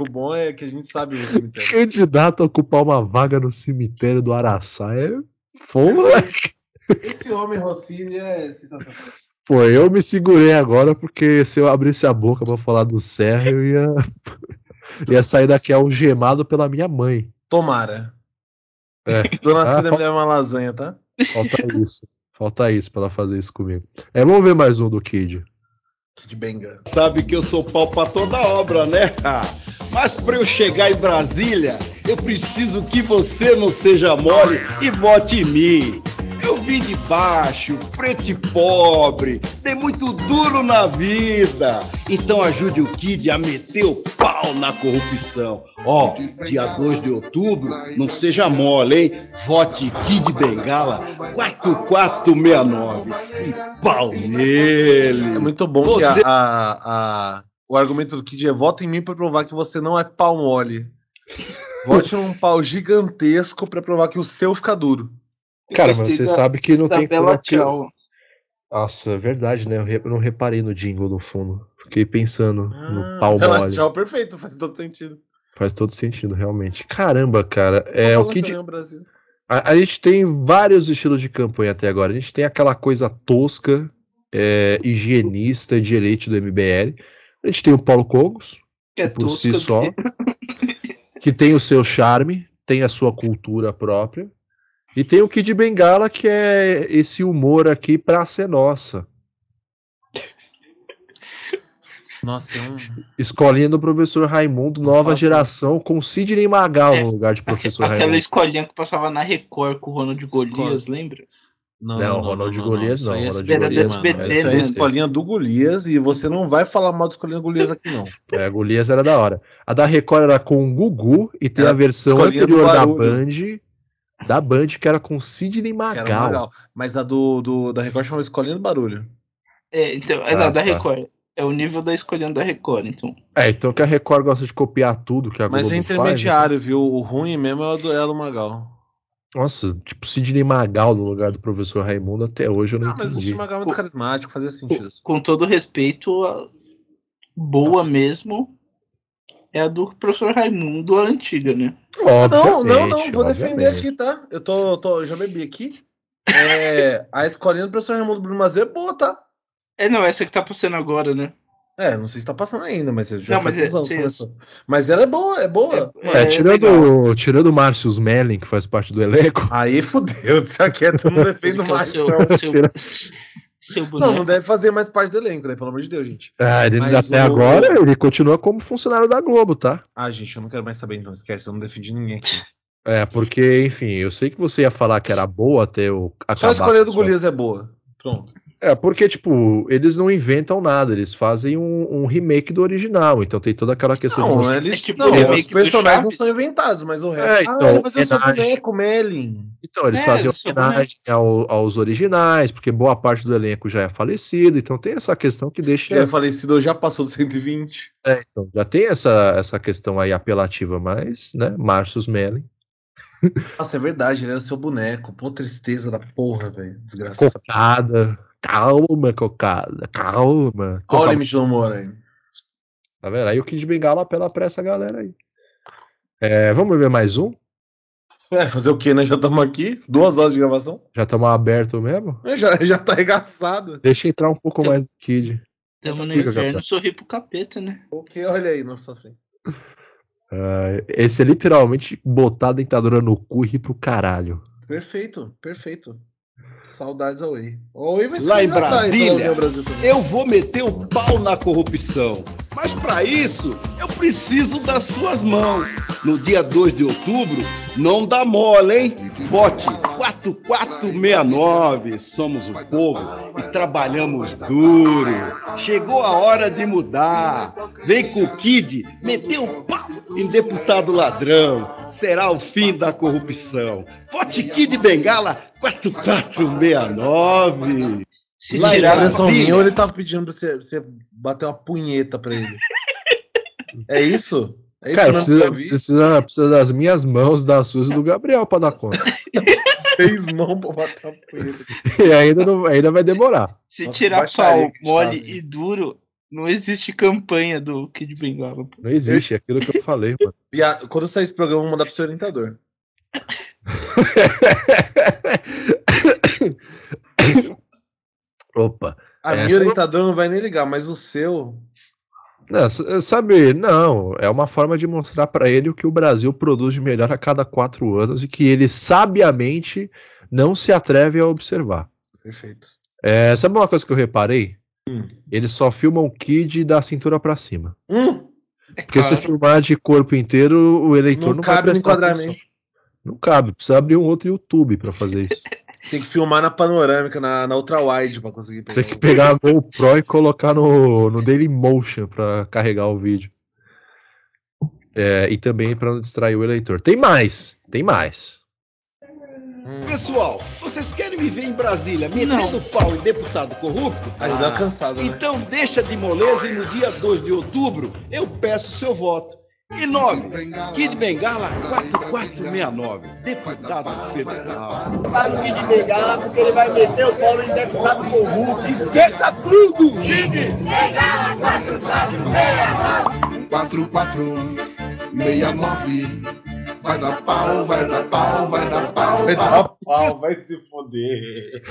O bom é que a gente sabe o cemitério. Candidato a ocupar uma vaga no cemitério do Araçá é foda. Esse homem Rossini é sensacional. Pô, eu me segurei agora porque se eu abrisse a boca pra falar do Serra, eu ia, [laughs] ia sair daqui algemado pela minha mãe. Tomara. É. [laughs] Dona Ah, Cida me leva uma lasanha, tá? Falta [laughs] isso. Falta isso pra ela fazer isso comigo. É, vamos ver mais um do Kid. Kid Benga. Sabe que eu sou pau pra toda obra, né? Mas para eu chegar em Brasília, eu preciso que você não seja mole e vote em mim. Eu vim de baixo, preto e pobre, dei muito duro na vida. Então ajude o Kid a meter o pau na corrupção. Ó, dia 2 de outubro, não seja mole, hein? Vote Kid Bengala 4469. E pau nele. É muito bom Você- que a, a- a- o argumento do Kid é vota em mim pra provar que você não é pau mole. Vote num pau gigantesco pra provar que o seu fica duro. Cara, mas você sabe que não da tem Bela como que- Tchau. Nossa, é verdade, né? Eu, re- eu não reparei no jingle no fundo. Fiquei pensando no Ah, pau ela- mole. Tchau, perfeito, faz todo sentido. Faz todo sentido, realmente. Caramba, cara. É, o Kid, também, o Brasil. A, a gente tem vários estilos de campanha até agora. A gente tem aquela coisa tosca, é, higienista de elite do MBL. A gente tem o Paulo Cogos, Que é por si tosca só, [laughs] que tem o seu charme, tem a sua cultura própria. E tem o Kid Bengala, que é esse humor aqui pra ser nossa. Nossa, é um. Escolinha do professor Raimundo, nova geração, com Sidney Magal no lugar de professor Aquela Raimundo. escolinha que passava na Record com o Ronald Golias, lembra? Não, Ronald Golias não. Isso aí é Ronald Golias. SBT, Isso aí é né? escolinha do Golias e você não vai falar mal da escolinha do Golias aqui, não. [laughs] É, a Golias era da hora. A da Record era com o Gugu e tem Era a versão anterior da. Band, da Band, que era com Sidney Magal. Mas a do, do da Record chama Escolinha do Barulho. É, então, é Ah, não, da tá. Record. É o nível da escolhendo da Record, então. É, então que a Record gosta de copiar tudo que a Mas Globo é faz. né? intermediário, viu? O ruim mesmo é o do, é do Magal. Nossa, tipo Sidney Magal no lugar do professor Raimundo, até hoje eu não Ah, mas o entendi. Steve Magal é muito carismático, fazia sentido. Com todo respeito, a boa mesmo é a do professor Raimundo, a antiga, né? Não, não, não, Obviamente, vou defender obviamente. aqui, tá? Eu tô, tô, já bebi aqui. É, a escolinha do professor Raimundo Bruno Mazeu é boa, tá? É, não, essa que tá passando agora, né? É, não sei se tá passando ainda, mas já Não, faz mas é- começou. Mas ela é boa, é boa. É, tirando, tirando o Márcio Smelling, que faz parte do elenco. [laughs] Aí fudeu, se quieto, eu não defendo Porque é o mais. [laughs] seu- não. seu- Seu Não, deve fazer mais parte do elenco, né? Pelo amor de Deus, gente. Ah, ele Mas até o- agora ele continua como funcionário da Globo, tá? Ah, gente, eu não quero mais saber, então esquece, eu não defendi ninguém aqui. É, porque, enfim, eu sei que você ia falar que era boa até eu Só a acabar. escolha do sua- Golias é boa. Pronto. É, porque, tipo, eles não inventam nada, eles fazem um, um remake do original, então tem toda aquela questão Não, você- eles, é tipo não, os personagens não são inventados, mas o resto. É, ah, então, ele vai fazer o seu boneco, Melin. Então, eles É, fazem homenagem ao- aos originais, porque boa parte do elenco já é falecido, então tem essa questão que deixa. Já é falecido, já passou do 120. É, então, já tem essa, essa questão aí apelativa, mas, né, Márcio Smelling. Nossa, é verdade, ele era seu boneco. Pô, tristeza da porra, velho. Desgraçado. Cocada. Calma, cocada. Calma. Olha o limite do humor aí. Tá vendo? Aí o Kid Bengala apela pra essa galera aí. É, vamos ver mais um? É, fazer o quê, né? Já estamos aqui, duas horas de gravação. Já estamos aberto mesmo? É, Já, já tá arregaçado. Deixa entrar um pouco mais do Kid. Tamo no Fica, inferno, sorri pro capeta, né? O que? Olha aí na sua frente. Ah, esse é literalmente botar a dentadura no cu e rir pro caralho. Perfeito, perfeito. Saudades ao Whey. Lá em então, Brasília, eu vou meter o pau na corrupção. Mas para isso, eu preciso das suas mãos. No dia 2 de outubro, não dá mole, hein? Vote 4469. Somos o povo e trabalhamos duro. Chegou a hora de mudar. Vem com o Kid, meter o pau em deputado ladrão. Será o fim da corrupção. Vote Kid Bengala 4469. Se Lá versão Brasília. minha, ou ele tava pedindo pra você, você bater uma punheta pra ele. [laughs] é isso? É isso Cara, precisa, precisa, precisa das minhas mãos, das suas e do Gabriel pra dar conta. [laughs] Seis mãos pra bater uma punheta. [laughs] e ainda, não, ainda vai demorar. Se Nossa, tirar pau mole e duro, não existe campanha do Kid Bengala. pô. Não existe, é aquilo que eu falei, mano. Pia- Quando sair esse programa, eu vou mandar pro seu orientador. Opa. A minha não- orientador não vai nem ligar, mas o seu. Não, sabe, não, é uma forma de mostrar pra ele o que o Brasil produz de melhor a cada quatro anos e que ele sabiamente não se atreve a observar. Perfeito. É, sabe uma coisa que eu reparei? Hum. Ele só filma o Kid da cintura pra cima. Hum, Porque se claro. filmar de corpo inteiro, o eleitor não, não, cabe no enquadramento. atenção. Não cabe, precisa abrir um outro YouTube pra fazer isso. [laughs] Tem que filmar na panorâmica, na, na ultra wide pra conseguir pegar. Tem que pegar a GoPro e colocar no, no Dailymotion pra carregar o vídeo. É, e também pra não distrair o eleitor. Tem mais, tem mais. Pessoal, vocês querem me ver em Brasília metendo pau em deputado corrupto? Aí dá uma cansada, né? Então deixa de moleza e no dia 2 de outubro eu peço seu voto. E 9, Kid Bengala 4469, deputado federal. Para o Kid Bengala, porque ele vai meter o Paulo em deputado corrupto. Esqueça tudo! Kid Bengala 4469 Vai dar pau, vai dar pau, vai dar pau, Vai pau. dar pau, vai se foder. [laughs]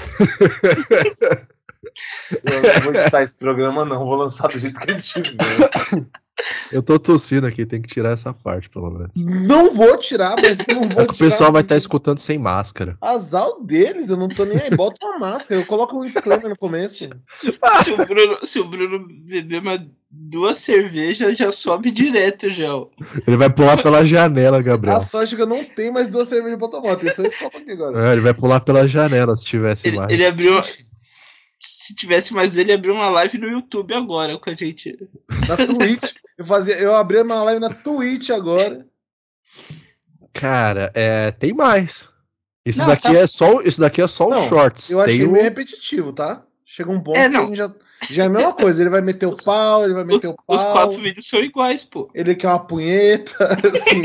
Eu não vou editar esse programa, não. Vou lançar do jeito que ele tiver. Eu tô tossindo aqui, tem que tirar essa parte, pelo menos. Não vou tirar, mas eu não vou É que o tirar. pessoal vai estar escutando sem máscara. Azar deles, eu não tô nem aí. Bota uma máscara, eu coloco um disclaimer no começo. Se o Bruno, se o Bruno beber uma, duas cervejas, já sobe direto já. Ele vai pular pela janela, Gabriel. A sorte é que eu não tenho mais duas cervejas pra tomar. Tem só esse copo aqui agora. É, ele vai pular pela janela se tivesse Ele, mais. ele abriu. Se tivesse mais ele abriu uma live no YouTube agora com a gente. Na Twitch. Eu, fazia, eu abri uma live na Twitch agora. Cara, é, tem mais. Isso Não, daqui tá- é só, isso daqui é só Não, os shorts. Eu achei tem meio o- repetitivo, tá? Chega um ponto É, que não. a gente já, já é a mesma [laughs] coisa. Ele vai meter o pau, ele vai Os, meter o pau. os quatro vídeos são iguais, pô. Ele quer uma punheta, [laughs] assim.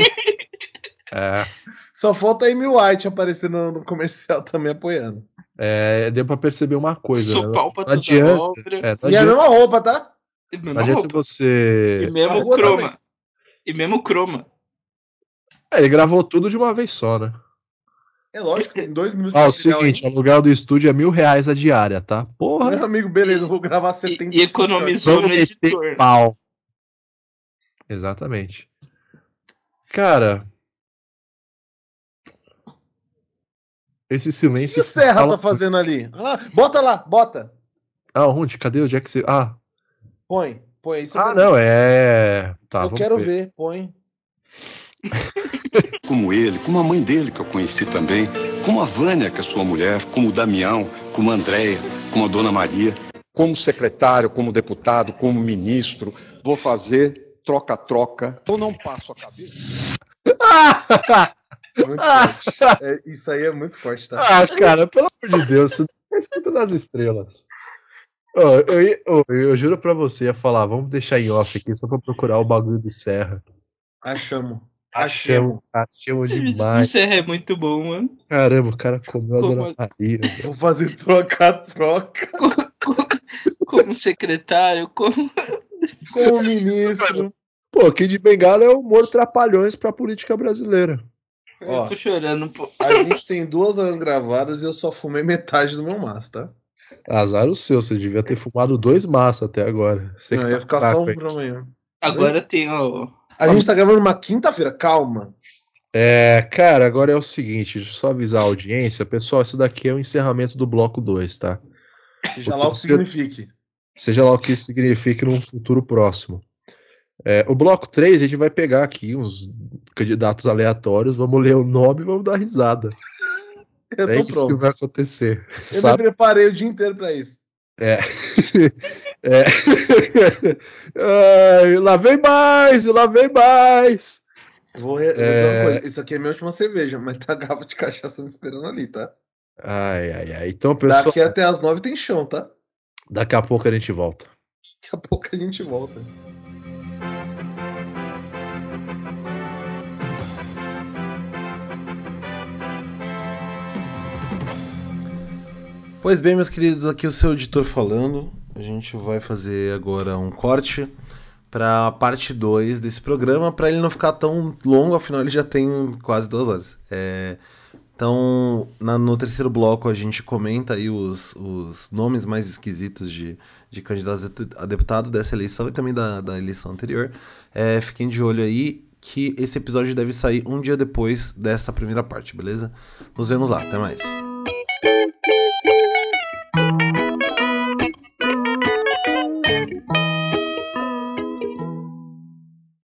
É, Só falta a Amy White aparecer no, comercial também apoiando. é, deu pra perceber uma coisa. Sou né? pau pra Não toda adianta, obra. é, não E é a adianta, mesma roupa, tá? E não adianta roupa. você. E mesmo croma. também. E mesmo croma. É, ele gravou tudo de uma vez só, né? É lógico que em dois minutos. Ó, o seguinte, o aluguel do estúdio é mil reais a diária, tá? Porra, Meu amigo, beleza, eu vou gravar E, 70 e economizou no editor. pau. Exatamente. Cara. Esse O silêncio. que o Serra fala- tá fazendo ali? Ah, bota lá, bota. Ah, onde? Cadê o Jack? Se- Ah, Põe, põe. Isso ah não, é. Tá, eu quero ver. põe. [laughs] Como ele, como a mãe dele que eu conheci também, como a Vânia, que é sua mulher, como o Damião, como a Andréia, como a Dona Maria. Como secretário, como deputado, como ministro, vou fazer troca-troca. Eu não passo a cabeça. [laughs] Muito forte. É, isso aí é muito forte, tá? Ah, cara, pelo amor de Deus, isso tá escrito nas estrelas. Ó, eu, ó, eu juro pra você, ia falar, vamos deixar em off aqui só pra procurar o bagulho do Serra. Achamos. Achamos, achamos demais. Serra é muito bom, mano. Caramba, o cara comeu a Como- Dona Maria. Vou fazer troca-troca [laughs] Como secretário, como. com o ministro. Pô, Kid Bengala é o humor trapalhões pra política brasileira. Ó, Eu tô chorando, pô. a gente tem duas horas gravadas e eu só fumei metade do meu maço, tá? Azar o seu, você devia ter fumado dois maços até agora. Você Não, tá ia ficar só um pra amanhã. Agora tem, ó. A gente tá gravando uma quinta-feira, calma. É, cara, agora é o seguinte, deixa eu só avisar a audiência. Pessoal, esse daqui é o encerramento do bloco 2, tá? Seja lá o que signifique. Seja lá o que isso signifique num futuro próximo. É, o bloco 3, a gente vai pegar aqui uns candidatos aleatórios, vamos ler o nome e vamos dar risada. Eu é tô isso pronto. que vai acontecer. Eu sabe? me preparei o dia inteiro pra isso. É. [laughs] É. Ai, lá vem mais, lá vem mais. Vou, re- vou dizer É. uma coisa. Isso aqui é minha última cerveja, mas tá a garrafa de cachaça me esperando ali, tá? Ai, ai, ai. Então, pessoal, Daqui até as nove tem chão, tá? daqui a pouco a gente volta. Daqui a pouco a gente volta. Pois bem, meus queridos, aqui é o seu editor falando. A gente vai fazer agora um corte para a parte 2 desse programa, para ele não ficar tão longo, afinal ele já tem quase duas horas. É, Então, na- no terceiro bloco, a gente comenta aí os, os nomes mais esquisitos de, de candidatos a depu- a deputado dessa eleição e também da, da eleição anterior. É, fiquem de olho aí que esse episódio deve sair um dia depois dessa primeira parte, beleza? Nos vemos lá, até mais. Thank you.